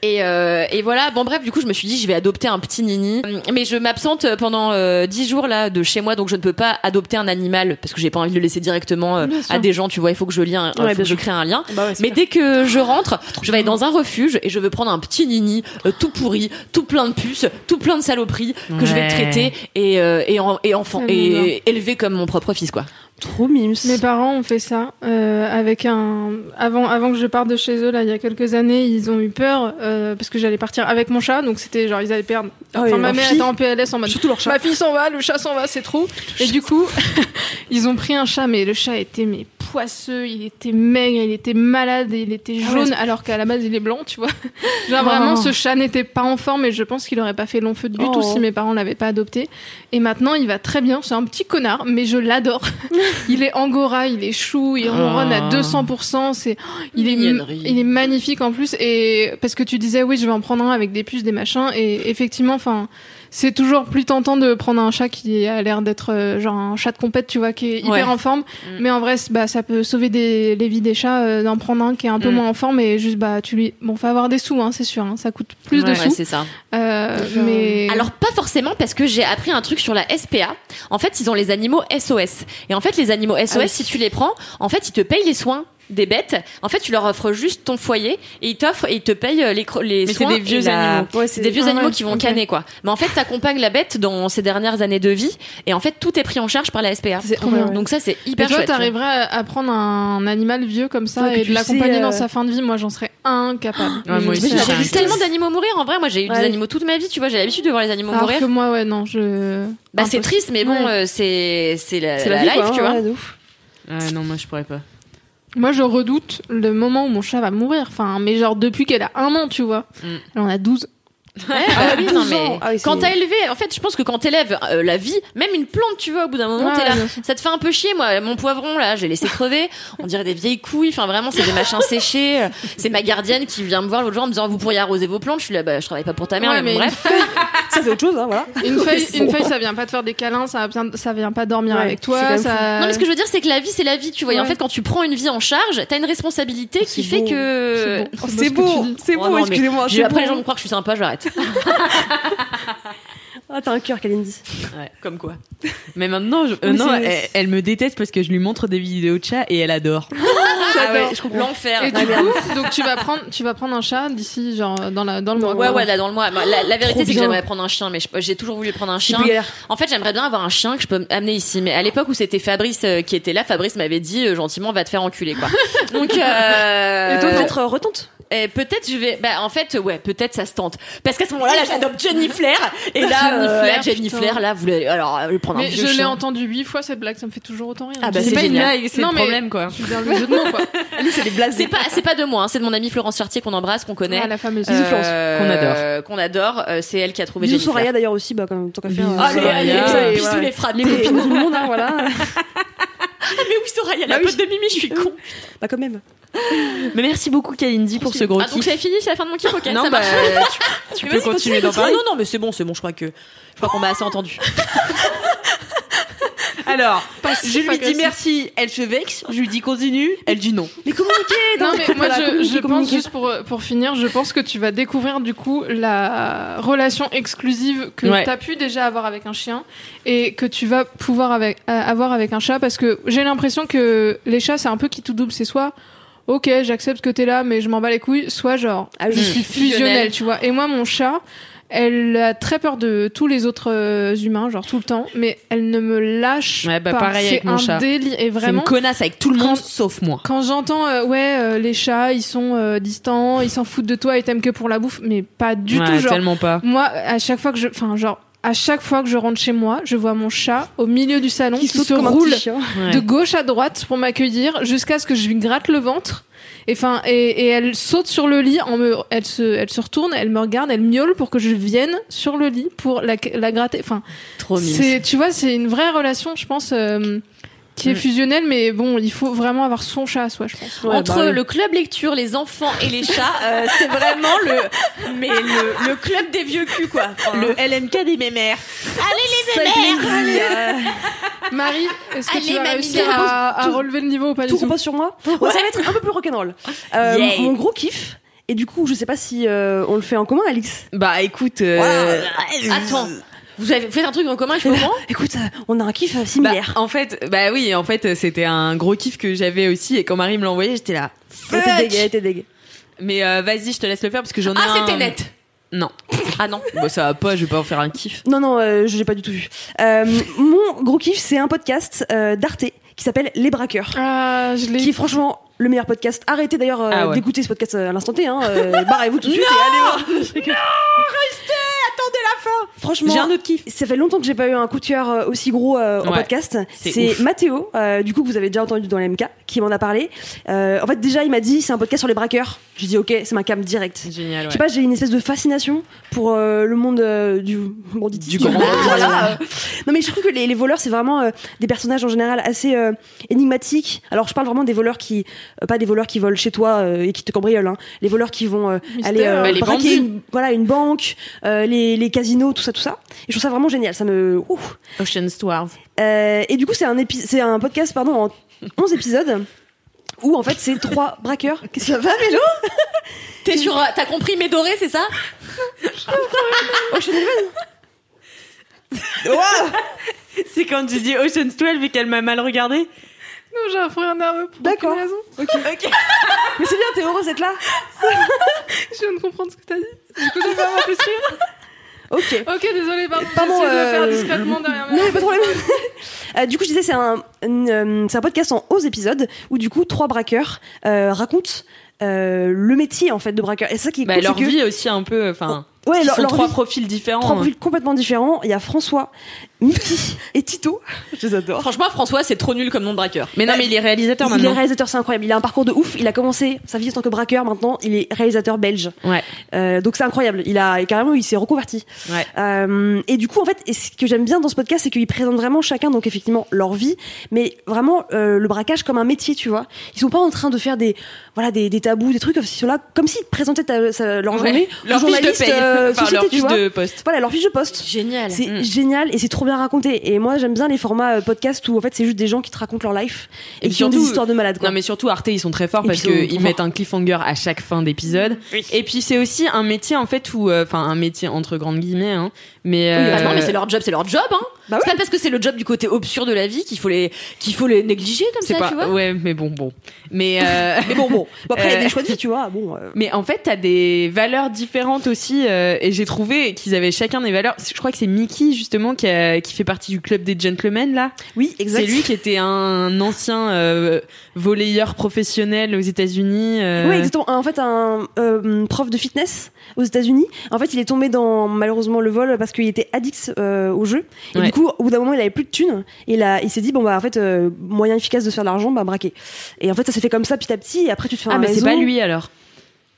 Et, euh, et voilà, bon bref, du coup, je me suis dit, je vais adopter un petit nini. Mais je m'absente pendant euh, 10 jours là de chez moi, donc je ne peux pas adopter un animal parce que j'ai pas envie de le laisser directement euh, à des gens. Tu vois, il faut que je lie, un- Ouais, faut bien que je crée un lien. Bah ouais, Mais clair. dès que je rentre, je vais aller dans un refuge et je veux prendre un petit nini euh, tout pourri, tout plein de puces, tout plein de saloperies que je vais traiter et euh, et, en- et enfant et élever comme mon propre fils quoi. Trop mimes. Mes parents ont fait ça euh, avec un avant avant que je parte de chez eux là il y a quelques années ils ont eu peur euh, parce que j'allais partir avec mon chat donc c'était genre ils allaient perdre Ah enfin ma mère fille. était en PLS en mode Surtout leur chat. ma fille s'en va le chat s'en va c'est trop et du coup ils ont pris un chat mais le chat était mais poisseux il était maigre il était malade il était Ah ouais, jaune alors qu'à la base il est blanc tu vois genre vraiment ce chat n'était pas en forme et je pense qu'il aurait pas fait long feu du Oh. tout si mes parents l'avaient pas adopté et maintenant il va très bien c'est un petit connard mais je l'adore il est angora, il est chou, il ronronne à 200%. C'est, il est, il est magnifique en plus. Et parce que tu disais, oui, je vais en prendre un avec des puces, des machins. Et effectivement, enfin, c'est toujours plus tentant de prendre un chat qui a l'air d'être euh, genre un chat de compète, tu vois, qui est hyper Ouais. en forme. Mais en vrai, bah, ça peut sauver des, les vies des chats euh, d'en prendre un qui est un peu Mm. moins en forme. Et juste, bah, tu lui, bon, faut avoir des sous, hein, c'est sûr. hein, ça coûte plus de Ouais, sous. c'est ça. Euh, mais Alors pas forcément parce que j'ai appris un truc sur la SPA. En fait, ils ont les animaux SOS. Et en fait, les animaux SOS, Ah oui. si tu les prends, en fait, ils te payent les soins des bêtes. En fait, tu leur offres juste ton foyer et ils t'offrent et ils te payent euh, les, les Mais c'est soins. des vieux la- animaux. Ouais, C'est des vieux Ah animaux ouais, qui vont canner quoi. Mais en fait, t'accompagnes la bête dans ses dernières années de vie et en fait, tout est pris en charge par la SPA. C'est Trop bien. Donc ça, c'est hyper toi, chouette. tu vois. t'arriverais à, à prendre un animal vieux comme ça Ouais, et de l'accompagner dans euh, sa fin de vie. Moi, j'en serais incapable. Ouais, moi aussi, J'ai vu tellement d'animaux mourir. En vrai, moi, j'ai eu des animaux toute ma vie. Tu vois, j'ai l'habitude de voir les animaux Alors mourir. que moi, ouais, non, je. Bah, c'est triste, mais bon, euh, c'est c'est la, life, tu vois. Ah non, moi je pourrais pas. Moi, je redoute le moment où mon chat va mourir. Enfin, mais genre depuis qu'elle a un an, tu vois. Mm. Elle en a 12. Ouais, bah oui, 12 non, mais. Ah oui, quand t'as élevé, en fait, je pense que quand t'élèves euh, la vie, même une plante, tu vois, au bout d'un moment, t'es là, ça te fait un peu chier. Moi, mon poivron, là, j'ai laissé crever. On dirait des vieilles couilles. Enfin, vraiment, c'est des machins séchés. Euh, C'est ma gardienne qui vient me voir l'autre jour en me disant, vous pourriez arroser vos plantes. Je suis là, bah, je travaille pas pour ta mère, Ouais, mais, bref. Ça fait autre chose, hein, voilà. Une feuille, une feuille, ça vient pas te faire des câlins, ça vient, ça vient pas dormir Ouais, avec toi. Ça... Non, mais ce que je veux dire, c'est que la vie, c'est la vie, tu vois. Et en fait, quand tu prends une vie en charge, t'as une responsabilité qui C'est fait que. C'est beau. C'est dis. c'est Oh beau, mais excusez-moi. Après, les gens me croient que je suis sympa, j'arrête. Ah, t'as un cœur, Kalindi. Ouais, comme quoi. Mais maintenant, je- euh, Oui, non, elle, elle me déteste parce que je lui montre des vidéos de chat et elle adore. Ah ouais, je comprends. L'enfer. Et du coup, donc tu vas prendre, tu vas prendre un chat d'ici, genre dans la, dans le mois. Ouais, ouais, là, dans le mois. Bah, La, la vérité, c'est que j'aimerais prendre un chien, mais j'ai toujours voulu prendre un chien. En fait, j'aimerais bien avoir un chien que je peux amener ici. Mais à l'époque où c'était Fabrice euh, qui était là, Fabrice m'avait dit euh, gentiment, va te faire enculer, quoi. Donc, euh, Et toi, peut-être euh, retente? Et peut-être je vais. Bah, en fait, ouais, peut-être ça se tente. Parce qu'à ce moment-là, là, j'adopte Jenny Flair. Et là, Jenny euh, Flair, Jenny putain. Flair, là, voulait. Alors, euh, prendre un Mais vieux je l'ai entendu huit fois cette blague, ça me fait toujours autant rire. Ah bah, Je c'est pas, génial. une blague, c'est Non, le mais- problème quoi. Je suis dans le jeu de mots, quoi. c'est des blagues. C'est pas, c'est pas de moi, hein, c'est de mon amie Florence Chartier qu'on embrasse, qu'on connaît. Ah, la fameuse. Euh, Florence, qu'on adore. Qu'on adore. Euh, c'est elle qui a trouvé Bisous Jenny Flair. Soraya d'ailleurs aussi, bah, comme tant qu'à faire. Euh, Allez, Soraya. allez, bisous les fratés. Les copines de tout le monde, hein, voilà. Ah, mais oui, Soraya, la Bah oui. pote de Mimi, je suis con. Bah, quand même. Mais merci beaucoup Kalindi pour ce gros Ah, donc kiff. c'est fini, c'est la fin de mon kiff, ok, Non, ça bah, marche. tu, peux continuer continue, d'en parler. Non, non, mais c'est bon, c'est bon, je crois que, je crois qu'on m'a assez entendu. Alors, je lui dis merci, elle se vexe, je lui dis continue, elle dit non. Mais communiquer Non, mais moi, Voilà, je, je pense, juste pour, pour finir, je pense que tu vas découvrir du coup la relation exclusive que Ouais. tu as pu déjà avoir avec un chien et que tu vas pouvoir avec, euh, avoir avec un chat parce que j'ai l'impression que les chats, c'est un peu qui tout double. C'est soit, ok, j'accepte que t'es là, mais je m'en bats les couilles, soit genre, Ah oui. je suis Fusionnel. fusionnelle, tu vois. Et moi, mon chat, elle a très peur de tous les autres euh, humains, genre tout le temps, mais elle ne me lâche Ouais, bah, pas. pareil avec c'est mon un chat. délire. Et C'est une vraiment, connasse avec tout le monde Quand- sauf moi. quand j'entends euh, ouais euh, les chats ils sont euh, distants ils s'en foutent de toi ils t'aiment que pour la bouffe mais pas du Ouais, tout genre tellement pas. moi à chaque fois que je enfin genre à chaque fois que je rentre chez moi je vois mon chat au milieu du salon qui, Qui saute se comme un roule de gauche à droite pour m'accueillir jusqu'à ce que je lui gratte le ventre et enfin et, et elle saute sur le lit en me elle se elle se retourne elle me regarde elle miaule pour que je vienne sur le lit pour la, la gratter. Enfin Trop tu vois c'est une vraie relation je pense euh, qui est Mm. fusionnelle mais bon il faut vraiment avoir son chat à soi je pense Ouais, Entre bah le club lecture, les enfants et les chats, euh, c'est vraiment le, mais le, le club des vieux culs, quoi. Enfin, Le LMK des mémères. Marie, est-ce que Allez, tu vas réussir à, relever le niveau ou pas Tout du tout repose sur moi. Ouais, ça va être un peu plus rock'n'roll. Euh, Yay. mon gros kiff. Et du coup, je sais pas si euh, on le fait en commun, Alix. Bah écoute, euh, Attends, vous avez fait un truc en commun, je comprends Écoute, euh, on a un kiff euh, bah, similaire. en fait, bah oui, en fait, c'était un gros kiff que j'avais aussi et quand Marie me l'a envoyé, j'étais là. Elle était fuck. dégueu, était dégueu. Mais euh, vas-y, je te laisse le faire parce que j'en ai Ah, un. c'était net. Non. Ah non. Bon, ça va pas, je vais pas en faire un kiff. Non, non, euh, je l'ai pas du tout vu. Euh, mon gros kiff, c'est un podcast euh, d'Arte qui s'appelle Les Braqueurs. Ah, je Qui l'ai. est franchement le meilleur podcast. Arrêtez d'ailleurs euh, Ah ouais. d'écouter ce podcast euh, à l'instant T. Hein. Euh, Barrez-vous tout de suite et allez voir. restez, attendez la fin. Franchement, J'ai un autre kiff. ça fait longtemps que j'ai pas eu un coup de cœur aussi gros euh, en podcast. C'est. Mathéo, du coup que vous avez déjà entendu dans l'MK, qui m'en a parlé. En fait, déjà, il m'a dit c'est un podcast sur les braqueurs. J'ai dit ok, c'est ma cam direct. Génial. Je sais pas, j'ai une espèce de fascination pour le monde du banditisme. Du grand. Voilà. non mais je trouve que les, les voleurs c'est vraiment des personnages en général assez énigmatiques. Alors je parle vraiment des voleurs qui, pas des voleurs qui volent chez toi euh, et qui te cambriolent. Hein. Les voleurs qui vont euh, aller euh, Bah, braquer une, voilà une banque, euh, les, les casinos, tout ça, tout ça. Et je trouve ça vraiment génial. Ça me ouf. Ocean's 12. Euh, et du coup, c'est un, c'est un podcast pardon, en 11 épisodes où en fait c'est trois braqueurs. Qu'est-ce que ça va, Mélo? T'es sur, euh, t'as compris Médoré, c'est ça? C'est quand tu dis Ocean's 12 et qu'elle m'a mal regardé. Non, j'ai un frère nerveux pour D'accord. aucune raison. Mais c'est bien, t'es heureuse d'être là Je viens de comprendre ce que t'as dit. Du coup, je vais pas avoir plus rire. Ok. Ok, désolé, pardon. Pardon, J'essaie de le faire euh, discrètement derrière Non, moi. mais pas de problème. Euh, du coup, je disais, c'est un, une, euh, c'est un podcast en 11 épisodes où, du coup, trois braqueurs euh, racontent euh, le métier, en fait, de braqueur. Et c'est ça qui est Bah, cool, leur c'est que- vie aussi un peu, enfin, Ouais, ils leur, sont leur trois vie- profils différents. trois profils complètement différents. Il y a François, Mickey et Tito. Je les adore. Franchement, François, c'est trop nul comme nom de braqueur. Mais non, mais il est réalisateur Il est maintenant. réalisateur, c'est incroyable. Il a un parcours de ouf. Il a commencé sa vie en tant que braqueur. Maintenant, il est réalisateur belge. Ouais. Euh, donc c'est incroyable. Il a carrément, il s'est reconverti. Ouais. Euh, et du coup, en fait, et ce que j'aime bien dans ce podcast, c'est qu'ils présentent vraiment chacun, donc effectivement, leur vie, mais vraiment euh, le braquage comme un métier, tu vois. Ils sont pas en train de faire des, voilà, des, des tabous, des trucs, ils sont là comme s'ils présentaient ta- sa- leur Ouais. journée, Leur aux fiche de paye. euh, Enfin, société, leur tu fiche vois. de poste. Voilà, leur fiche de poste. Génial. C'est Mm. génial et c'est trop bien raconté. Et moi, j'aime bien les formats euh, podcast où en fait c'est juste des gens qui te racontent leur life et, Et qui ont des histoires de malades. Quoi. Non mais surtout Arte ils sont très forts Et parce qu'ils mettent un cliffhanger à chaque fin d'épisode. Et puis c'est aussi un métier en fait où, euh, enfin un métier entre grandes guillemets, hein, mais euh, non, mais c'est leur job, c'est leur job, hein. Bah c'est pas parce que c'est le job du côté obscur de la vie qu'il faut les, qu'il faut les négliger comme ça, pas, tu vois. ouais, mais bon, bon, mais euh, Mais bon, bon. Bon, après, il y a Euh, des choix de vie, tu vois. Bon. euh, Mais en fait, t'as des valeurs différentes aussi, euh, et j'ai trouvé qu'ils avaient chacun des valeurs. Je crois que c'est Mickey justement qui, a- qui fait partie du club des gentlemen là. Oui, exact. C'est lui qui était un ancien euh, volleyeur professionnel aux États-Unis. euh, Oui, exactement. En fait, un euh, prof de fitness aux États-Unis. En fait, il est tombé dans malheureusement le vol parce qu'il était addict euh, au jeu. Et Ouais. Coup, au bout d'un moment, il avait plus de thunes. Et là, il s'est dit bon bah en fait, euh, moyen efficace de se faire de l'argent, bah braquer. Et en fait, ça s'est fait comme ça petit à petit. Et après, tu te fais Ah un mais c'est pas lui alors.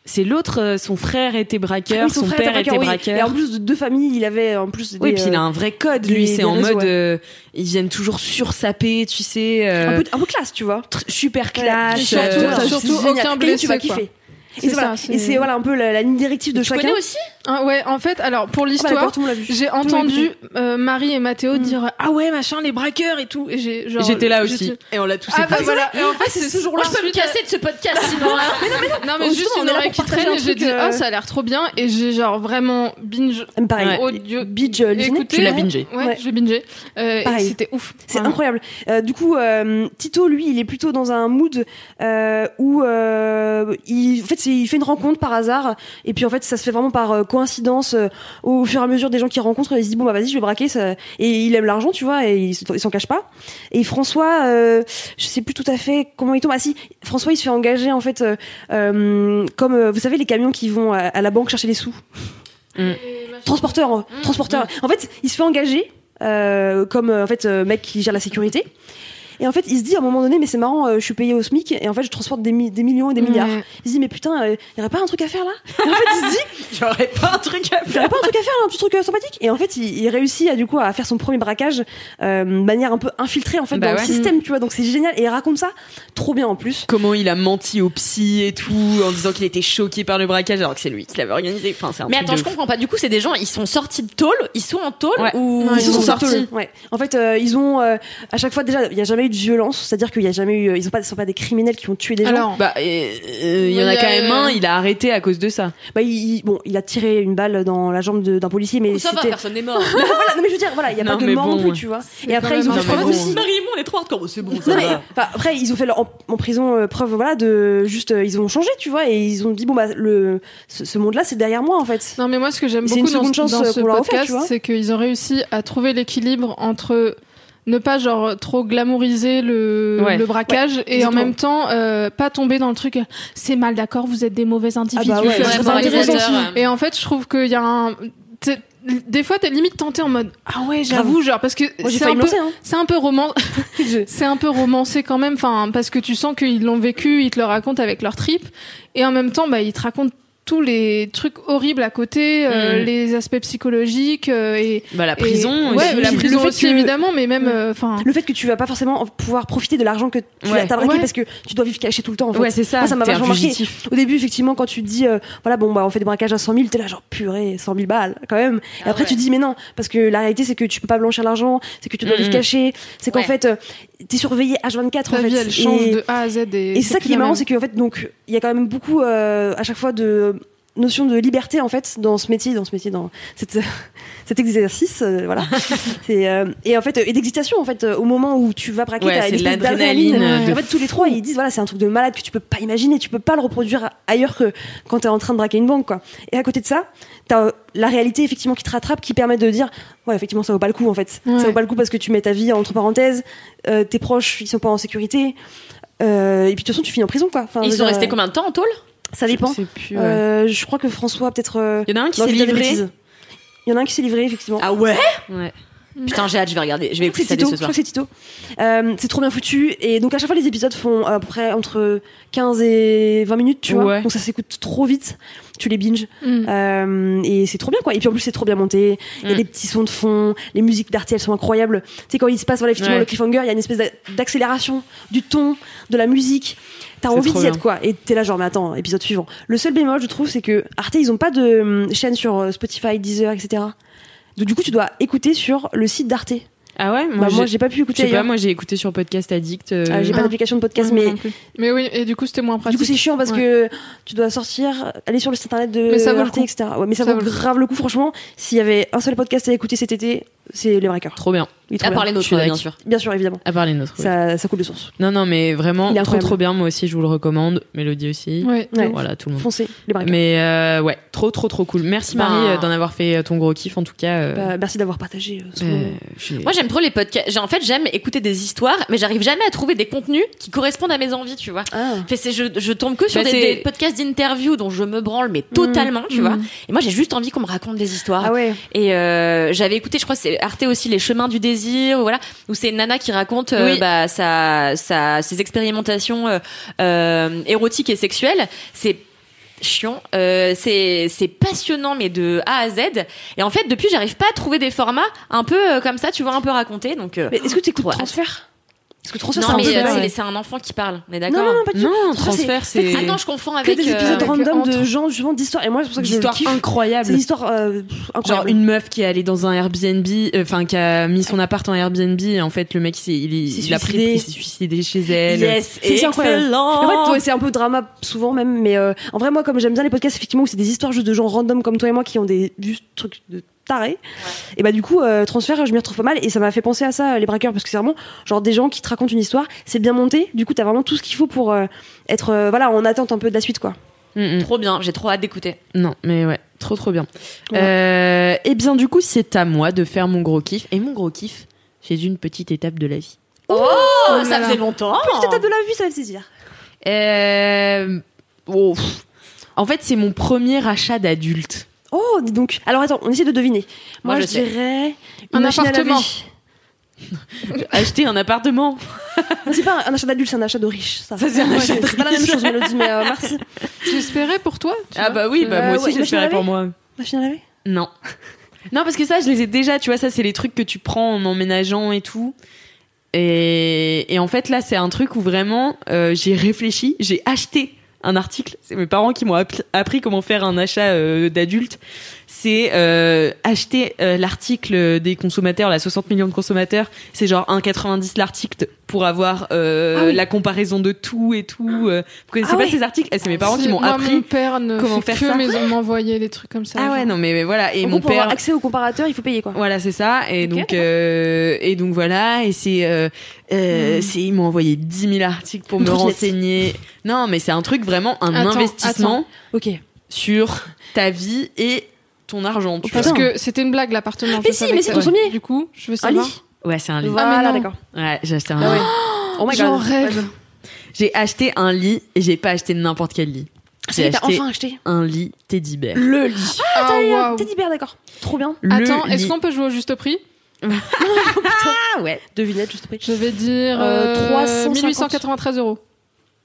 C'est l'autre. euh, son frère était braqueur, Oui, son, frère père était oui. braqueur. Et en plus de deux familles, il avait en plus des, Oui, puis il a euh, un vrai code. Lui, c'est en réseaux, mode, ouais. euh, ils viennent toujours sursaper, tu sais, euh, un, peu, un peu classe, tu vois. super classe. Surtout, euh, surtout génial. aucun blessé, tu vas kiffer. Et C'est voilà. ça, c'est- Et c'est voilà un peu la, la ligne directive de Tu chacun. connais aussi Ah ouais, en fait, alors pour Ah bah, l'histoire, j'ai entendu euh, Marie et Mathéo Mm. dire ah ouais machin les braqueurs et tout et j'ai genre J'étais là aussi. Et on l'a tous Ah bah voilà. Et en fait c'est ce jour-là. Moi, je peux me casser de ce podcast sinon. hein. Non mais Oh, juste justement, on une est là oreille qui traîne et j'ai dit ah ça a l'air trop bien et j'ai genre vraiment binge Ah, Pareil. audio Binge listening. écouté. Tu l'as bingé. Ouais, l'ai bingé. Euh, c'était ouf. C'est incroyable. Euh, du coup, euh, Tito, lui, il est plutôt dans un mood où il, en fait, il fait une rencontre par hasard, et puis en fait, ça se fait vraiment par euh, coïncidence. euh, au fur et à mesure des gens qui rencontrent, il se dit bon bah vas-y, je vais braquer. Ça... Et il aime l'argent, tu vois, et il, s'en cache pas. Et François, euh, je sais plus tout à fait comment il tombe. Ah si, François, il se fait engager en fait, euh, comme vous savez les camions qui vont à, à la banque chercher les sous. Transporteur, euh, transporteur. En fait, il se fait engager euh, comme en fait euh, mec qui gère la sécurité. Et en fait, il se dit à un moment donné, mais c'est marrant, euh, je suis payé au SMIC et en fait, je transporte des, mi- des millions et des milliards. Il se dit, mais putain, il y aurait pas un truc à faire là? Et En fait, il se dit, J'aurais pas un truc à il y aurait pas un truc à faire, là, un petit truc euh, sympathique. Et en fait, il, il réussit à du coup à faire son premier braquage euh, de manière un peu infiltrée en fait Bah dans ouais. le système, tu vois. Donc c'est génial et il raconte ça trop bien en plus. Comment il a menti au psy et tout en disant qu'il était choqué par le braquage alors que c'est lui qui l'avait organisé. Enfin, c'est un Mais attends, je ouf. comprends pas. Du coup, c'est des gens, ils sont sortis de tôle, ils sont en tôle Ouais. ou Non, Ils sont sont sortis. sortis. Ouais. En fait, euh, ils ont euh, à chaque fois déjà, il y a jamais eu de violence, c'est-à-dire qu'il y a jamais eu, ils ont pas, sont pas des criminels qui ont tué des gens. Alors, Bah, euh, euh, il y en a quand a, même euh, un, il a arrêté à cause de ça. Bah, il, bon, il a tiré une balle dans la jambe d'un policier, mais Ça va, personne n'est mort. voilà, non mais je veux dire, voilà, il y a Non, pas de mort non bon, plus, tu vois. Et après, ils ont fait problème. aussi. Marie-Mon, on est trop hardcore, c'est bon. Non mais enfin, après ils ont fait leur, en, en prison euh, preuve voilà de juste euh, ils ont changé tu vois et ils ont dit bon bah le ce, ce monde là c'est derrière moi en fait. Non, mais moi, ce que j'aime beaucoup dans, euh, ce podcast, c'est qu'ils ont réussi à trouver l'équilibre entre ne pas genre trop glamouriser le, Ouais. le braquage et en même temps euh, pas tomber dans le truc c'est mal d'accord vous êtes des mauvais individus Ah bah ouais, c'est c'est très intéressant. intéressant. et en fait je trouve qu'il y a un t'es- des fois t'es limite tenté en mode ah ouais j'avoue genre parce que Moi j'ai c'est failli un me peu lancer hein. c'est un peu roman c'est un peu romancé quand même enfin parce que tu sens qu'ils l'ont vécu ils te le racontent avec leur trip et en même temps bah ils te racontent tous les trucs horribles à côté euh, Mm. les aspects psychologiques euh, et Bah, la et- prison ouais aussi. la Le prison fait aussi que- évidemment mais même euh, enfin Le fait que tu vas pas forcément pouvoir profiter de l'argent que tu Ouais. as t'as braqué Ouais. parce que tu dois vivre caché tout le temps en fait. Ouais, c'est ça. Moi, ça m'a vachement marqué. Au début effectivement quand tu te dis euh, voilà bon bah on fait des braquages à 100 000 t'es là genre purée 100 000 balles quand même. Ah et après tu te dis mais non parce que la réalité c'est que tu peux pas blanchir l'argent c'est que tu dois Mhm. vivre caché c'est qu'en Ouais. fait euh, t'es surveillé H24 en fait. vie elle change Et- de A à Z et, Et c'est ça qui est marrant, c'est qu'en fait, donc, il y a quand même beaucoup, euh, à chaque fois, de notion de liberté en fait dans ce métier, dans ce métier, dans cette, cet exercice, euh, voilà. euh, et en fait et d'excitation en fait euh, au moment où tu vas braquer, Ouais, t'as l'adrénaline En fait, tous les trois, ils disent voilà, c'est un truc de malade que tu peux pas imaginer, tu peux pas le reproduire ailleurs que quand t'es en train de braquer une banque, quoi. Et à côté de ça, t'as euh, la réalité effectivement qui te rattrape, qui permet de dire ouais, effectivement, ça vaut pas le coup en fait. Ouais. Ça vaut pas le coup parce que tu mets ta vie entre parenthèses, euh, tes proches, ils sont pas en sécurité. Euh, et puis de toute façon, tu finis en prison, quoi. Enfin, Ils sont dire, restés combien de temps en tôle? Ça dépend. Je sais plus, ouais. Euh, je crois que François, peut-être. euh, Il y en a un qui s'est livré. Il y en a un qui s'est livré, effectivement. Ah ouais? Ouais. Putain, j'ai hâte, je vais regarder. Je vais écouter c'est ça dès Tito, ce je soir. crois que c'est Tito. Euh, c'est trop bien foutu. Et donc, à chaque fois, les épisodes font à peu près entre 15 et 20 minutes, tu vois. Ouais. Donc, ça s'écoute trop vite. Tu les binges. Mm. Euh, et c'est trop bien, quoi. Et puis, en plus, c'est trop bien monté. Il y a Mm. des petits sons de fond. Les musiques d'Arte, elles sont incroyables. Tu sais, quand il se passe, voilà, effectivement, Ouais. le cliffhanger, il y a une espèce d'a- d'accélération du ton, de la musique. T'as envie d'y être, quoi. Et t'es là, genre, mais attends, épisode suivant. Le seul bémol, je trouve, c'est que Arte, ils ont pas de chaîne sur euh, Spotify, Deezer, etc. Donc, du coup, tu dois écouter sur le site d'Arte. Ah ouais, Bah, moi, j'ai pas pu Je écouter sais pas, moi j'ai écouté sur Podcast Addict. euh, Ah, j'ai pas Ah. d'application de podcast, Ouais, mais mais oui et du coup c'était moins du pratique coup c'est chiant parce Ouais. que tu dois sortir, aller sur le site internet de Mais ça vaut le Arte, coup. etc. Ouais, mais ça, Ça vaut vaut grave le coup, franchement. S'il y avait un seul podcast à écouter cet été, c'est Les Breakers. Trop bien. À part les nôtres, bien sûr. Bien sûr, évidemment. À part les nôtres. oui. Ça, ça coule de source. Non, non, mais vraiment, Il trop trop bien. Moi aussi, je vous le recommande. Mélodie aussi. Ouais. Ouais. Voilà, tout le monde. Foncez, Les. Mais euh, ouais, trop trop trop cool. Merci Ben- Marie euh, d'en avoir fait euh, ton gros kiff en tout cas. euh, Bah, merci d'avoir partagé euh, euh, Moi, j'aime trop les podcasts. J'ai- En fait, j'aime écouter des histoires, mais j'arrive jamais à trouver des contenus qui correspondent à mes envies, tu vois. Ah. Fait, je, je tombe que sur Bah, des, podcasts d'interview dont je me branle, mais totalement, tu vois. Mm. Et moi, j'ai juste envie qu'on me raconte des histoires. Ah ouais. Et euh, j'avais écouté, je crois, c'est Arte aussi, les chemins du désir, ou voilà, où c'est une nana qui raconte euh, Oui. bah, sa, sa, ses expérimentations euh, euh, érotiques et sexuelles. C'est chiant, euh, c'est c'est passionnant, mais de A à Z. Et en fait, depuis, j'arrive pas à trouver des formats un peu euh, comme ça, tu vois, un peu racontés. Donc, euh, Mais est-ce que tu écoutes. Transfert Parce que Transfert, non, mais euh, c'est un enfant qui parle, on est d'accord Non, non, non, pas du tout. Non, Transfert, transfert, c'est- c'est Ah non, je confonds Que avec des épisodes euh, random entre- de gens, justement, d'histoires. Et moi, c'est pour ça que je le d'histoires kiffe. incroyables. C'est des histoires euh, Genre une meuf qui est allée dans un Airbnb, euh, enfin qui a mis son appart en Airbnb et en fait le mec il, s'est- il, est- s'est il a pris, suicidé. il s'est suicidé chez elle. Yes, C'est- c'est incroyable. En fait, ouais, c'est un peu drama souvent même, mais euh, en vrai, moi, comme j'aime bien les podcasts, effectivement, où c'est des histoires juste de gens random comme toi et moi qui ont des juste trucs de tarés. Et bah, du coup, euh, transfert, je m'y retrouve pas mal et ça m'a fait penser à ça, les braqueurs, parce que c'est vraiment genre des gens qui te racontent une histoire, c'est bien monté, du coup, t'as vraiment tout ce qu'il faut pour euh, être, euh, voilà, en attente un peu de la suite, quoi. Mm, mm. Trop bien, j'ai trop hâte d'écouter. Non, mais ouais, trop trop bien. Voilà. Euh, et bien du coup, c'est à moi de faire mon gros kiff. Et mon gros kiff, c'est une petite étape de la vie. Oh, là ça là. faisait longtemps. Petite étape de la vue, ça va le saisir. Euh, oh. En fait, c'est mon premier achat d'adulte. Oh, dis donc. Alors attends, on essaie de deviner. Moi, Moi, je, dirais Un une machine à appartement. laver. Acheter un appartement. C'est pas un achat d'adulte, c'est un achat de riche. Ça, Ça, c'est un Ouais, achat de c'est pas la même chose, Mélodie, mais euh, merci. j'espérais pour toi tu Ah vois. bah oui, bah Euh, moi aussi ouais, j'espérais pour moi. Machine à laver Non. Non, parce que ça, je les ai déjà, tu vois, ça, c'est les trucs que tu prends en emménageant et tout. Et, et en fait, là, c'est un truc où vraiment, euh, j'ai réfléchi, j'ai acheté un article. C'est mes parents qui m'ont appris comment faire un achat euh, d'adulte. C'est euh, acheter euh, l'article des consommateurs, la 60 millions de consommateurs, c'est genre 1,90 l'article pour avoir euh, Ah oui. la comparaison de tout et tout. Vous connaissez Ah pas ouais. ces articles? Eh, C'est mes parents qui m'ont appris. Mon père ne comment fait faire que ça. mais m'envoyer des trucs comme ça. Ah ouais, non mais, mais voilà. Et En mon gros, pour père, avoir accès au comparateur, il faut payer quoi. voilà, c'est ça. Et donc, euh, et donc voilà. Et c'est, euh, euh, Hmm. c'est, ils m'ont envoyé 10 000 articles pour me renseigner. Non, mais c'est un truc vraiment un Attends, investissement Ok. sur ta vie et ton argent. Tu Parce vois. que c'était une blague l'appartement. Mais je si, mais c'est ton sommier. Du coup, je veux Un savoir. lit? Ouais, c'est un lit. Voilà, non. d'accord. Ouais, j'ai acheté un Ah lit. ouais. Oh my J'en god. rêve. J'ai acheté un lit et j'ai pas acheté n'importe quel lit. Y J'ai acheté enfin acheté. un lit teddy bear. Le lit. Ah, T'as waouh. Teddy bear, d'accord. Trop bien. Le Attends, est-ce lit. qu'on peut jouer au juste prix Ah ouais. Devinette, juste prix. Je vais dire Euh, euh, 350. 1893 euros.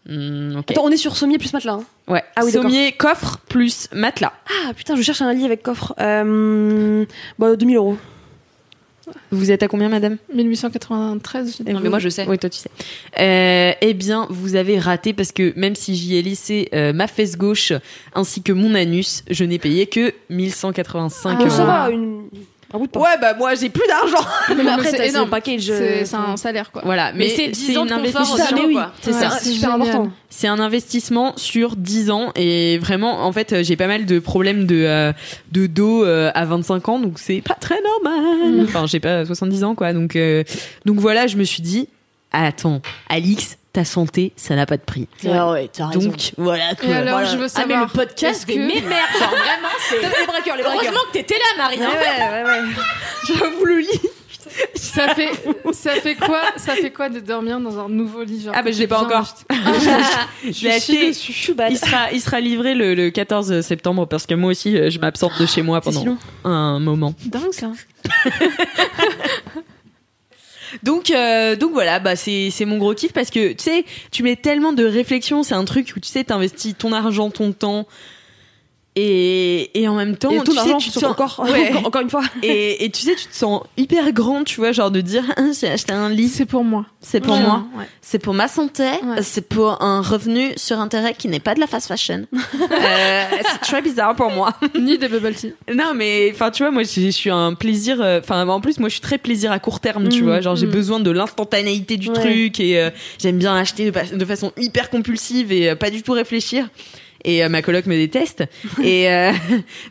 Hmm. Attends, on est sur sommier plus matelas. hein. Ouais. Ah oui. Sommier, coffre plus matelas. Ah putain, je cherche un lit avec coffre. Euh, bah, 2000 euros. Vous êtes à combien, madame? 1893. j'ai dit. Non, mais moi, je sais. Oui, toi, tu sais. Euh, eh bien, vous avez raté parce que même si j'y ai laissé euh, ma fesse gauche ainsi que mon anus, je n'ai payé que 1185 Ah, euros. ça va, une... un bout de pain. Ouais, bah moi, j'ai plus d'argent. mais après, c'est énorme. un package. C'est euh, un salaire, quoi. Voilà, mais, Mais c'est 10 ans une de confort. C'est ça. super génial. important. C'est un investissement sur 10 ans et vraiment, en fait, j'ai pas mal de problèmes de, euh, de dos euh, à 25 ans, donc c'est pas très normal. Enfin, j'ai pas 70 ans, quoi. Donc, euh, donc voilà, je me suis dit, attends, Alix, ta santé, ça n'a pas de prix. Ah ouais, t'as raison. Donc voilà, quoi. Et alors, Voilà. je veux Ah, mais savoir. le podcast, que- mes mères. Genre, vraiment, c'est. Les braqueurs, les braqueurs. Heureusement que t'étais là, Marie. hein. Ouais, ouais, ouais. J'avoue le lit. Ça fait, ça fait quoi, ça fait quoi de dormir dans un nouveau lit genre Ah, bah, je l'ai pas encore. Je l'ai acheté. Il sera, il sera livré le, le 14 septembre parce que moi aussi, euh, je m'absente de chez moi pendant un moment. Dingue ça. Donc, euh, donc voilà, bah c'est c'est mon gros kiff parce que tu sais, tu mets tellement de réflexion, c'est un truc où tu sais, t'investis ton argent, ton temps. Et, et en même temps, Et tu sais, tu te sens. Ouais. Encore- Encore une fois. et, et tu sais, tu te sens hyper grande, tu vois, genre de dire, Ah, j'ai acheté un lit, C'est pour moi. c'est pour Ouais. moi, Ouais. c'est pour ma santé, c'est pour un revenu sur intérêt qui n'est pas de la fast fashion. Euh, c'est très bizarre pour moi. Ni des bubble tea. Non, mais enfin, tu vois, moi, je suis un plaisir. euh, Enfin, en plus, moi, je suis très plaisir à court terme, tu Mhm, vois. Genre, j'ai mhm. besoin de l'instantanéité du truc et euh, j'aime bien acheter de, façon hyper compulsive et pas du tout réfléchir. Et euh, ma coloc me déteste. et euh,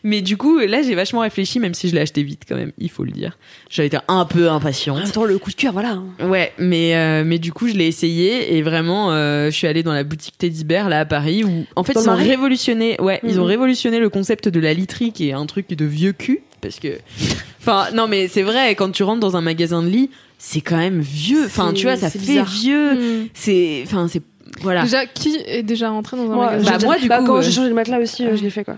mais du coup, là, j'ai vachement réfléchi, même si je l'ai acheté vite quand même. Il faut le dire. J'avais été un peu impatiente. Attends, le coup de cœur, voilà. Ouais, mais euh, mais du coup, je l'ai essayé et vraiment, euh, je suis allée dans la boutique Teddy Bear là à Paris où en fait Dans ils ont révolutionné, ouais, ils ont Mhm. révolutionné le concept de la literie qui est un truc de vieux cul parce que, enfin non mais c'est vrai quand tu rentres dans un magasin de lit, c'est quand même vieux. Enfin tu vois, ça fait bizarre. vieux. Hmm. C'est, enfin c'est voilà. Déjà, qui est déjà rentré dans un Moi, magasin bah, moi, du bah, coup, quand euh, j'ai changé de matelas aussi, euh, je l'ai fait quoi.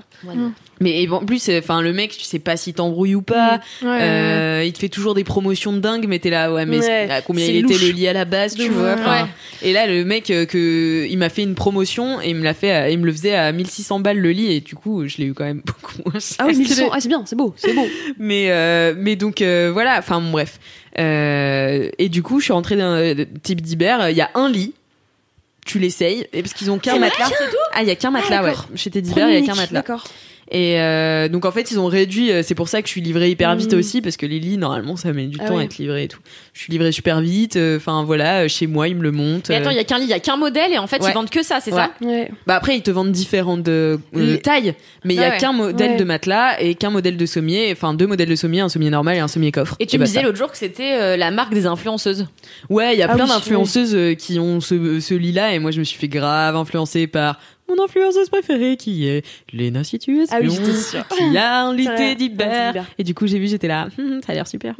Mais en plus, euh, enfin le mec, tu sais pas si t'embrouilles ou pas. Ouais. Euh, il te fait toujours des promotions de dingue, mais t'es là, ouais, mais Ouais, à combien il était le lit à la base, tu vois. Ouais. Et là, le mec, euh, que, il m'a fait une promotion et il me l'a fait, à- il me le faisait à 1600 balles le lit et du coup, je l'ai eu quand même beaucoup moins cher. Ah oui, Est-ce qu'il 1100. est- Ah, c'est bien, c'est beau, c'est beau. Mais, euh, mais donc, euh, voilà, enfin, bon, bref. Euh, et du coup, je suis rentrée dans euh, type d'Iber, il y a un lit. Tu l'essayes, et parce qu'ils ont qu'un matelas. Ah, il y a qu'un matelas, ouais. d'accord. Chez Teddy Bear, il y a qu'un matelas. D'accord. Et euh, donc en fait ils ont réduit, euh, c'est pour ça que je suis livrée hyper vite Mhm. aussi parce que les lits normalement ça met du Ah temps à être livré et tout. Je suis livrée super vite, euh, enfin voilà, chez moi ils me le montent. Mais attends, euh. il y a qu'un lit, il y a qu'un modèle et en fait, Ouais. ils vendent que ça, c'est Ouais. ça Ouais. Bah après ils te vendent différentes euh, Mm. tailles, mais il y Ah a ouais. qu'un modèle Ouais. de matelas et qu'un modèle de sommier, enfin deux modèles de sommier, un sommier normal et un sommier coffre. Et tu me disais l'autre jour que c'était euh, la marque des influenceuses. Ouais, il y a Ah plein oui, d'influenceuses qui ont ce, ce lit-là et moi je me suis fait grave influencer par mon influenceuse préférée qui est Lena Situation. Ah oui. Qui a un Bear. Et du coup, j'ai vu, j'étais là, ça a l'air super.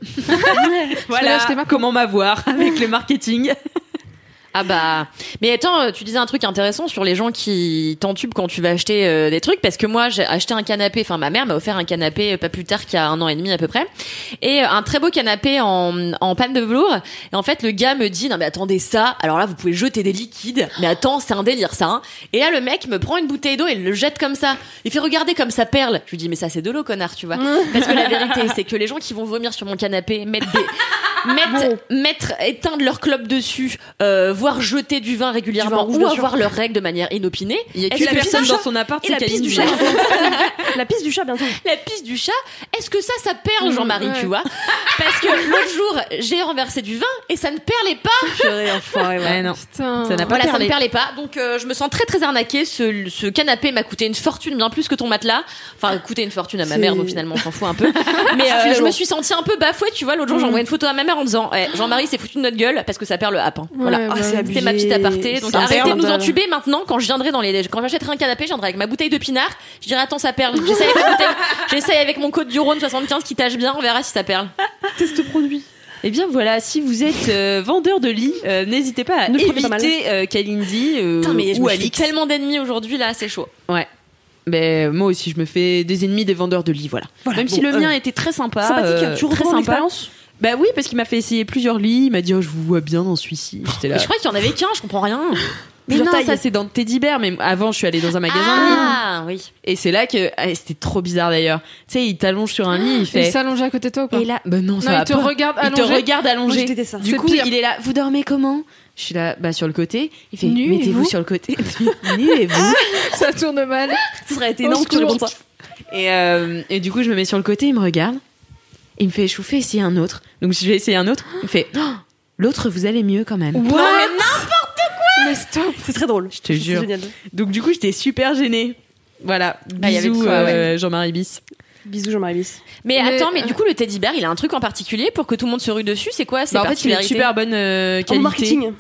voilà comment m'avoir avec le marketing? Ah bah. Mais attends, euh, tu disais un truc intéressant sur les gens qui t'entubent quand tu vas acheter euh, des trucs parce que moi j'ai acheté un canapé. Enfin, ma mère m'a offert un canapé euh, pas plus tard qu'il y a un an et demi à peu près, et un très beau canapé en en panne de velours. Et en fait, le gars me dit non mais attendez ça. Alors là, vous pouvez jeter des liquides. Mais attends, c'est un délire ça. Hein. Et là, le mec me prend une bouteille d'eau et le jette comme ça. Il fait regarder comme ça perle. Je lui dis mais ça c'est de l'eau connard, tu vois. Parce que la vérité, c'est que les gens qui vont vomir sur mon canapé mettent des mettre, mettre, éteindre leur clope dessus, euh, voire jeter du vin régulièrement, rouge, ou bien sûr. avoir leurs règles de manière inopinée. Il y a que personne dans son appart, Et c'est la pisse du chat. La piste du chat bientôt. la piste du chat, est-ce que ça, ça perle, Jean-Marie, ouais. tu vois? Parce que l'autre jour, j'ai renversé du vin et ça ne perlait pas. Ouais, non. Putain. Ça n'a pas Voilà, ça ne perlait pas. Donc, euh, je me sens très, très arnaquée. Ce, ce canapé m'a coûté une fortune, bien plus que ton matelas. Enfin, coûté une fortune à ma C'est- mère, donc finalement, on s'en fout un peu. Mais euh, je me suis sentie un peu bafouée, tu vois. L'autre jour, j'ai envoyé une photo à ma mère en disant eh, Jean-Marie s'est foutu de notre gueule parce que ça perd le hap. hein. Voilà. Ouais, bah, Ah, c'est. C'était ma petite aparté. Donc C'est arrêtez de nous entuber maintenant. Quand je viendrai dans les, quand j'achèterai un canapé, je viendrai avec ma bouteille de pinard. Je dirai attends ça perle. J'essaye avec, mon code du Rhône 75 qui tâche bien. On verra si ça perle. Test produit. Eh bien voilà, si vous êtes euh, vendeur de lit, euh, n'hésitez pas à Ne éviter euh, Kalindi euh, Putain, mais ou Alix. tellement d'ennemis aujourd'hui là, c'est chaud. Ouais. Mais moi aussi, je me fais des ennemis des vendeurs de lits, voilà. Même si le euh, mien était très sympa, Sympathique, euh, tu très sympa. Bah oui, parce qu'il m'a fait essayer plusieurs lits. Il m'a dit, oh, je vous vois bien dans celui-ci. J'étais là. Mais je crois qu'il y en avait qu'un, je comprends rien. Mais Plusieurs non, ça c'est dans Teddy Bear. Mais avant, je suis allée dans un magasin. Ah oui. Et c'est là que ah, c'était trop bizarre d'ailleurs. Tu sais, il t'allonge sur un lit, il Il fait. s'allonge à côté de toi ou pas Et là, bah non, ça Non, va il te pas. regarde Il te allongé. regarde allongé. ça. Du C'est coup, pire. il est là. Vous dormez comment? Je suis là, bah sur le côté. Il fait, Nu, et mettez-vous vous? sur le côté. Nu et vous? Ça tourne mal. Ce serait été énorme que je ça. Et, euh, et du coup, je me mets sur le côté, il me regarde. Il me fait, je vous fais essayer un autre. Donc je vais essayer un autre. Il me fait, Oh, l'autre vous allez mieux quand même. What? Mais stop. C'est très drôle. Je te C'est jure. génial. Donc du coup, j'étais super gênée. Voilà. Bah, il y avait de Bisous, quoi, euh, Jean-Marie Bis. Bisous Jean-Marie Bis. Mais, attends, mais du coup, le teddy bear, il a un truc en particulier pour que tout le monde se rue dessus. C'est quoi ses Bah, en fait, il est de particularités super bonne euh, En qualité. marketing. Ouais,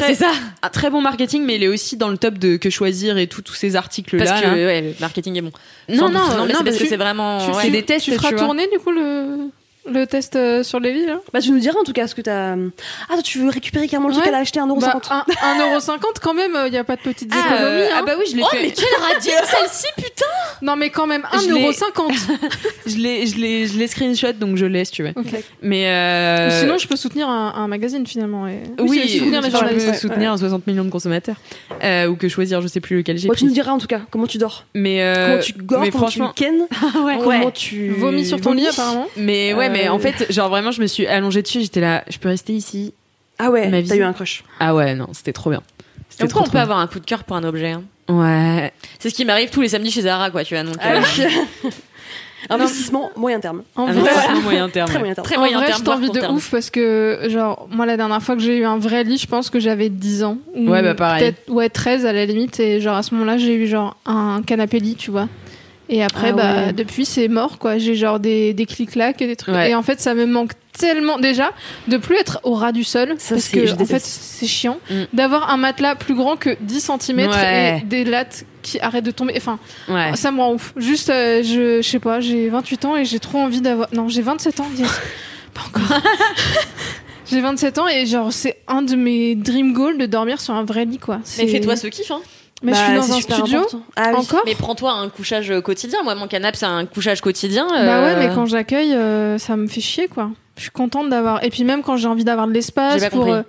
Très- c'est ça. Un très bon marketing, mais il est aussi dans le top de que choisir et tout, tous ces articles là. Parce que ouais, le marketing est bon. Non, Sans non, doute. non, mais non, c'est parce que que c'est vraiment. Tu, ouais. c'est des tests, tu feras tu vois. tourner du coup le, le test euh, sur les lits là Bah, tu nous diras en tout cas ce que t'as. Ah, toi, tu veux récupérer carrément le truc qu'elle a acheté à 1,50€. Bah, un- 1,50€ quand même, il n'y a pas de petites Ah, économies. euh, hein. ah bah oui, je l'ai Oh, fait. mais quelle radine celle-ci, putain Non, mais quand même, Je l'ai- 1,50€. Je l'ai, je l'ai, je l'ai screenshot, donc je laisse, tu vois. Ok. Mais euh, Ou Sinon, je peux soutenir un, un magazine finalement. Et... oui, c'est soutenir les tu peux journalistes. ouais. soutenir un 60 millions de consommateurs, Euh, ou que choisir, je sais plus lequel j'ai Bon, tu pris. nous diras en tout cas comment tu dors. Mais euh, Comment tu gores, mais comment franchement, tu ken, comment tu. Vomis sur ton lit apparemment. mais ouais, mais Euh, en fait, genre vraiment, je me suis allongée dessus, j'étais là, je peux rester ici. Ah ouais, Ma t'as eu un crush. Ah ouais, non, c'était trop bien. C'était trop, on trop peut bien. avoir un coup de cœur pour un objet. hein. Ouais. C'est ce qui m'arrive tous les samedis chez Zara, quoi, tu vois. Donc, euh, Investissement moyen terme. En vrai, Investissement moyen terme. Très moyen terme. très en moyen vrai, terme, je voire t'envie court de terme. ouf parce que, genre, moi, la dernière fois que j'ai eu un vrai lit, je pense que j'avais 10 ans. Ou Ouais, bah, pareil. Peut-être, ouais, 13 à la limite. Et genre, à ce moment-là, j'ai eu genre un canapé lit, tu vois. Et après, Ah bah, ouais. depuis, c'est mort, quoi. J'ai genre des, des clics-clacs et des trucs. Ouais. Et en fait, ça me manque tellement, déjà, de plus être au ras du sol. Ça, parce c'est- que, en fait, c'est chiant. Mm. D'avoir un matelas plus grand que 10 cm Ouais. et des lattes qui arrêtent de tomber. Enfin, Ouais. ça me rend ouf. Juste, euh, je, je sais pas, j'ai 28 ans et j'ai trop envie d'avoir. Non, j'ai 27 ans, yes. Pas encore. j'ai 27 ans et genre, c'est un de mes dream goals de dormir sur un vrai lit, quoi. Mais fais-toi ce kiff, hein. Mais je Bah, suis dans un studio. Ah oui. Encore Mais prends-toi un couchage quotidien. Moi, mon canapé, c'est un couchage quotidien. Bah ouais, euh, mais quand j'accueille, euh, ça me fait chier, quoi. Je suis contente d'avoir. Et puis même quand j'ai envie d'avoir de l'espace J'ai pas pour. compris. euh,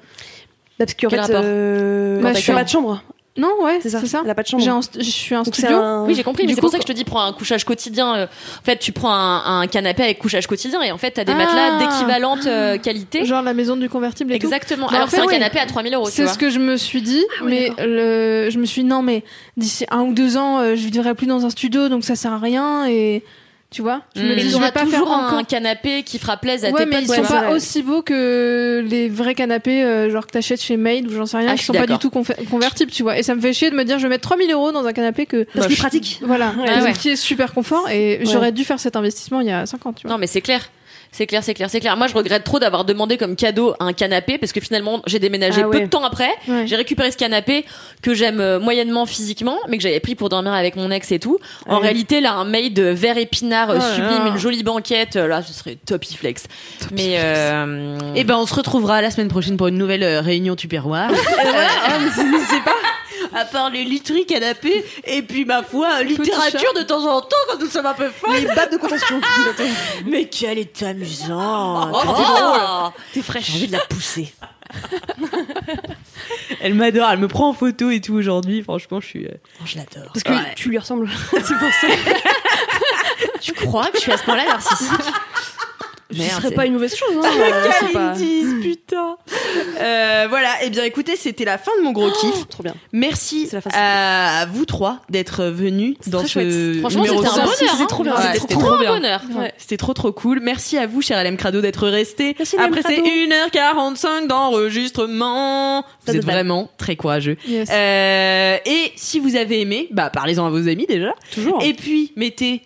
Parce qu'en fait, euh, Bah, je suis pas de chambre. Non, ouais, C'est ça. c'est ça. Elle a pas de chambre. J'ai un st- Je suis un Donc studio. un- Oui, j'ai compris, mais c'est pour ça que je te dis, prends un couchage quotidien. euh, En fait, tu prends un, un canapé avec couchage quotidien et en fait, t'as des Ah. matelas d'équivalente euh, qualité. Genre la maison du convertible et. Exactement. Alors, c'est un canapé à 3000 euros, C'est ce que je me suis dit, ouais, mais le, je me suis dit non, mais d'ici un ou deux ans, euh, je vivrai plus dans un studio, donc ça sert à rien. Et tu vois, je me. Mais dis, je vais pas faire toujours un encore. canapé qui fera plaisir à Ouais, tes mais potes. ils sont pas aussi beaux que les vrais canapés, euh, genre que t'achètes chez Maid ou j'en sais rien, Ah, qui sont pas du tout convertibles, tu vois. Et ça me fait chier de me dire, je vais mettre 3000 euros dans un canapé que. Parce qu'il est pratique. Voilà, Ah ouais. qui est super confort. Et j'aurais dû faire cet investissement il y a 50, tu vois. Non, mais c'est clair. C'est clair, c'est clair, c'est clair. Moi, je regrette trop d'avoir demandé comme cadeau un canapé parce que finalement, j'ai déménagé Ah peu de temps après. Ouais. J'ai récupéré ce canapé que j'aime euh, moyennement physiquement, mais que j'avais pris pour dormir avec mon ex et tout. En Ouais. réalité, là, un maid vert épinard euh, Oh sublime, là. une jolie banquette, euh, là, ce serait topiflex. Mais euh... Et ben on se retrouvera la semaine prochaine pour une nouvelle réunion tupperware. N'hésitez pas à part les literies canapés et puis ma foi littérature de temps en temps quand nous sommes un peu fans. Les battes de contention. Mais quelle est amusante. Oh T'es fraîche. J'ai envie de la pousser. elle m'adore, elle me prend en photo et tout aujourd'hui. Franchement, je suis. euh, je l'adore. Parce que tu lui ressembles. C'est pour ça. Tu crois que je suis à ce point-là narcissique? Ce Merde, serait pas une mauvaise chose. Hein. euh, pas- putain. Euh, voilà, et bien écoutez, c'était la fin de mon gros kiff. Trop bien. Merci à vous trois d'être venus dans ce chouette. Franchement, c'était un 106. bonheur, hein. C'est trop bien. Ouais, C'était c'était trop bien. bonheur. Ouais, C'était trop trop cool. Merci à vous, cher LM Crado, d'être resté. Après ces Crado. 1h45 d'enregistrement. Vous êtes vraiment très courageux. Yes. Euh, et si vous avez aimé, bah parlez-en à vos amis déjà. Toujours. Et puis mettez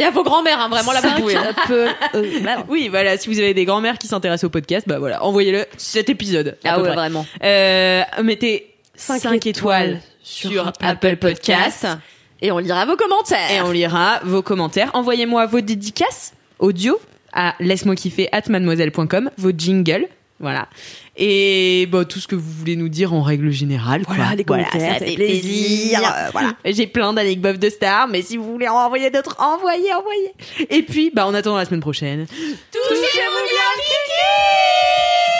Et à vos grands-mères, hein, vraiment là, vous pouvez. hein. Peu, euh, bah, oui, voilà, si vous avez des grands-mères qui s'intéressent au podcast, bah voilà, envoyez-le cet épisode. Ah ouais, près. vraiment. Euh, mettez Cinq 5, étoiles, sur, Apple, Apple Podcast. Podcast. Et on lira vos commentaires. Et on lira vos commentaires. Envoyez-moi vos dédicaces audio à laisse-moi kiffer at mademoiselle.com, vos jingles. Voilà. Et bah, tout ce que vous voulez nous dire en règle générale. quoi. Voilà, des commentaires, ça ça fait plaisir. plaisir. Euh, voilà. J'ai plein d'anecdotes de stars, mais si vous voulez en envoyer d'autres, envoyez, envoyez. Et puis, bah, en attendant la semaine prochaine. Touchez-vous bien le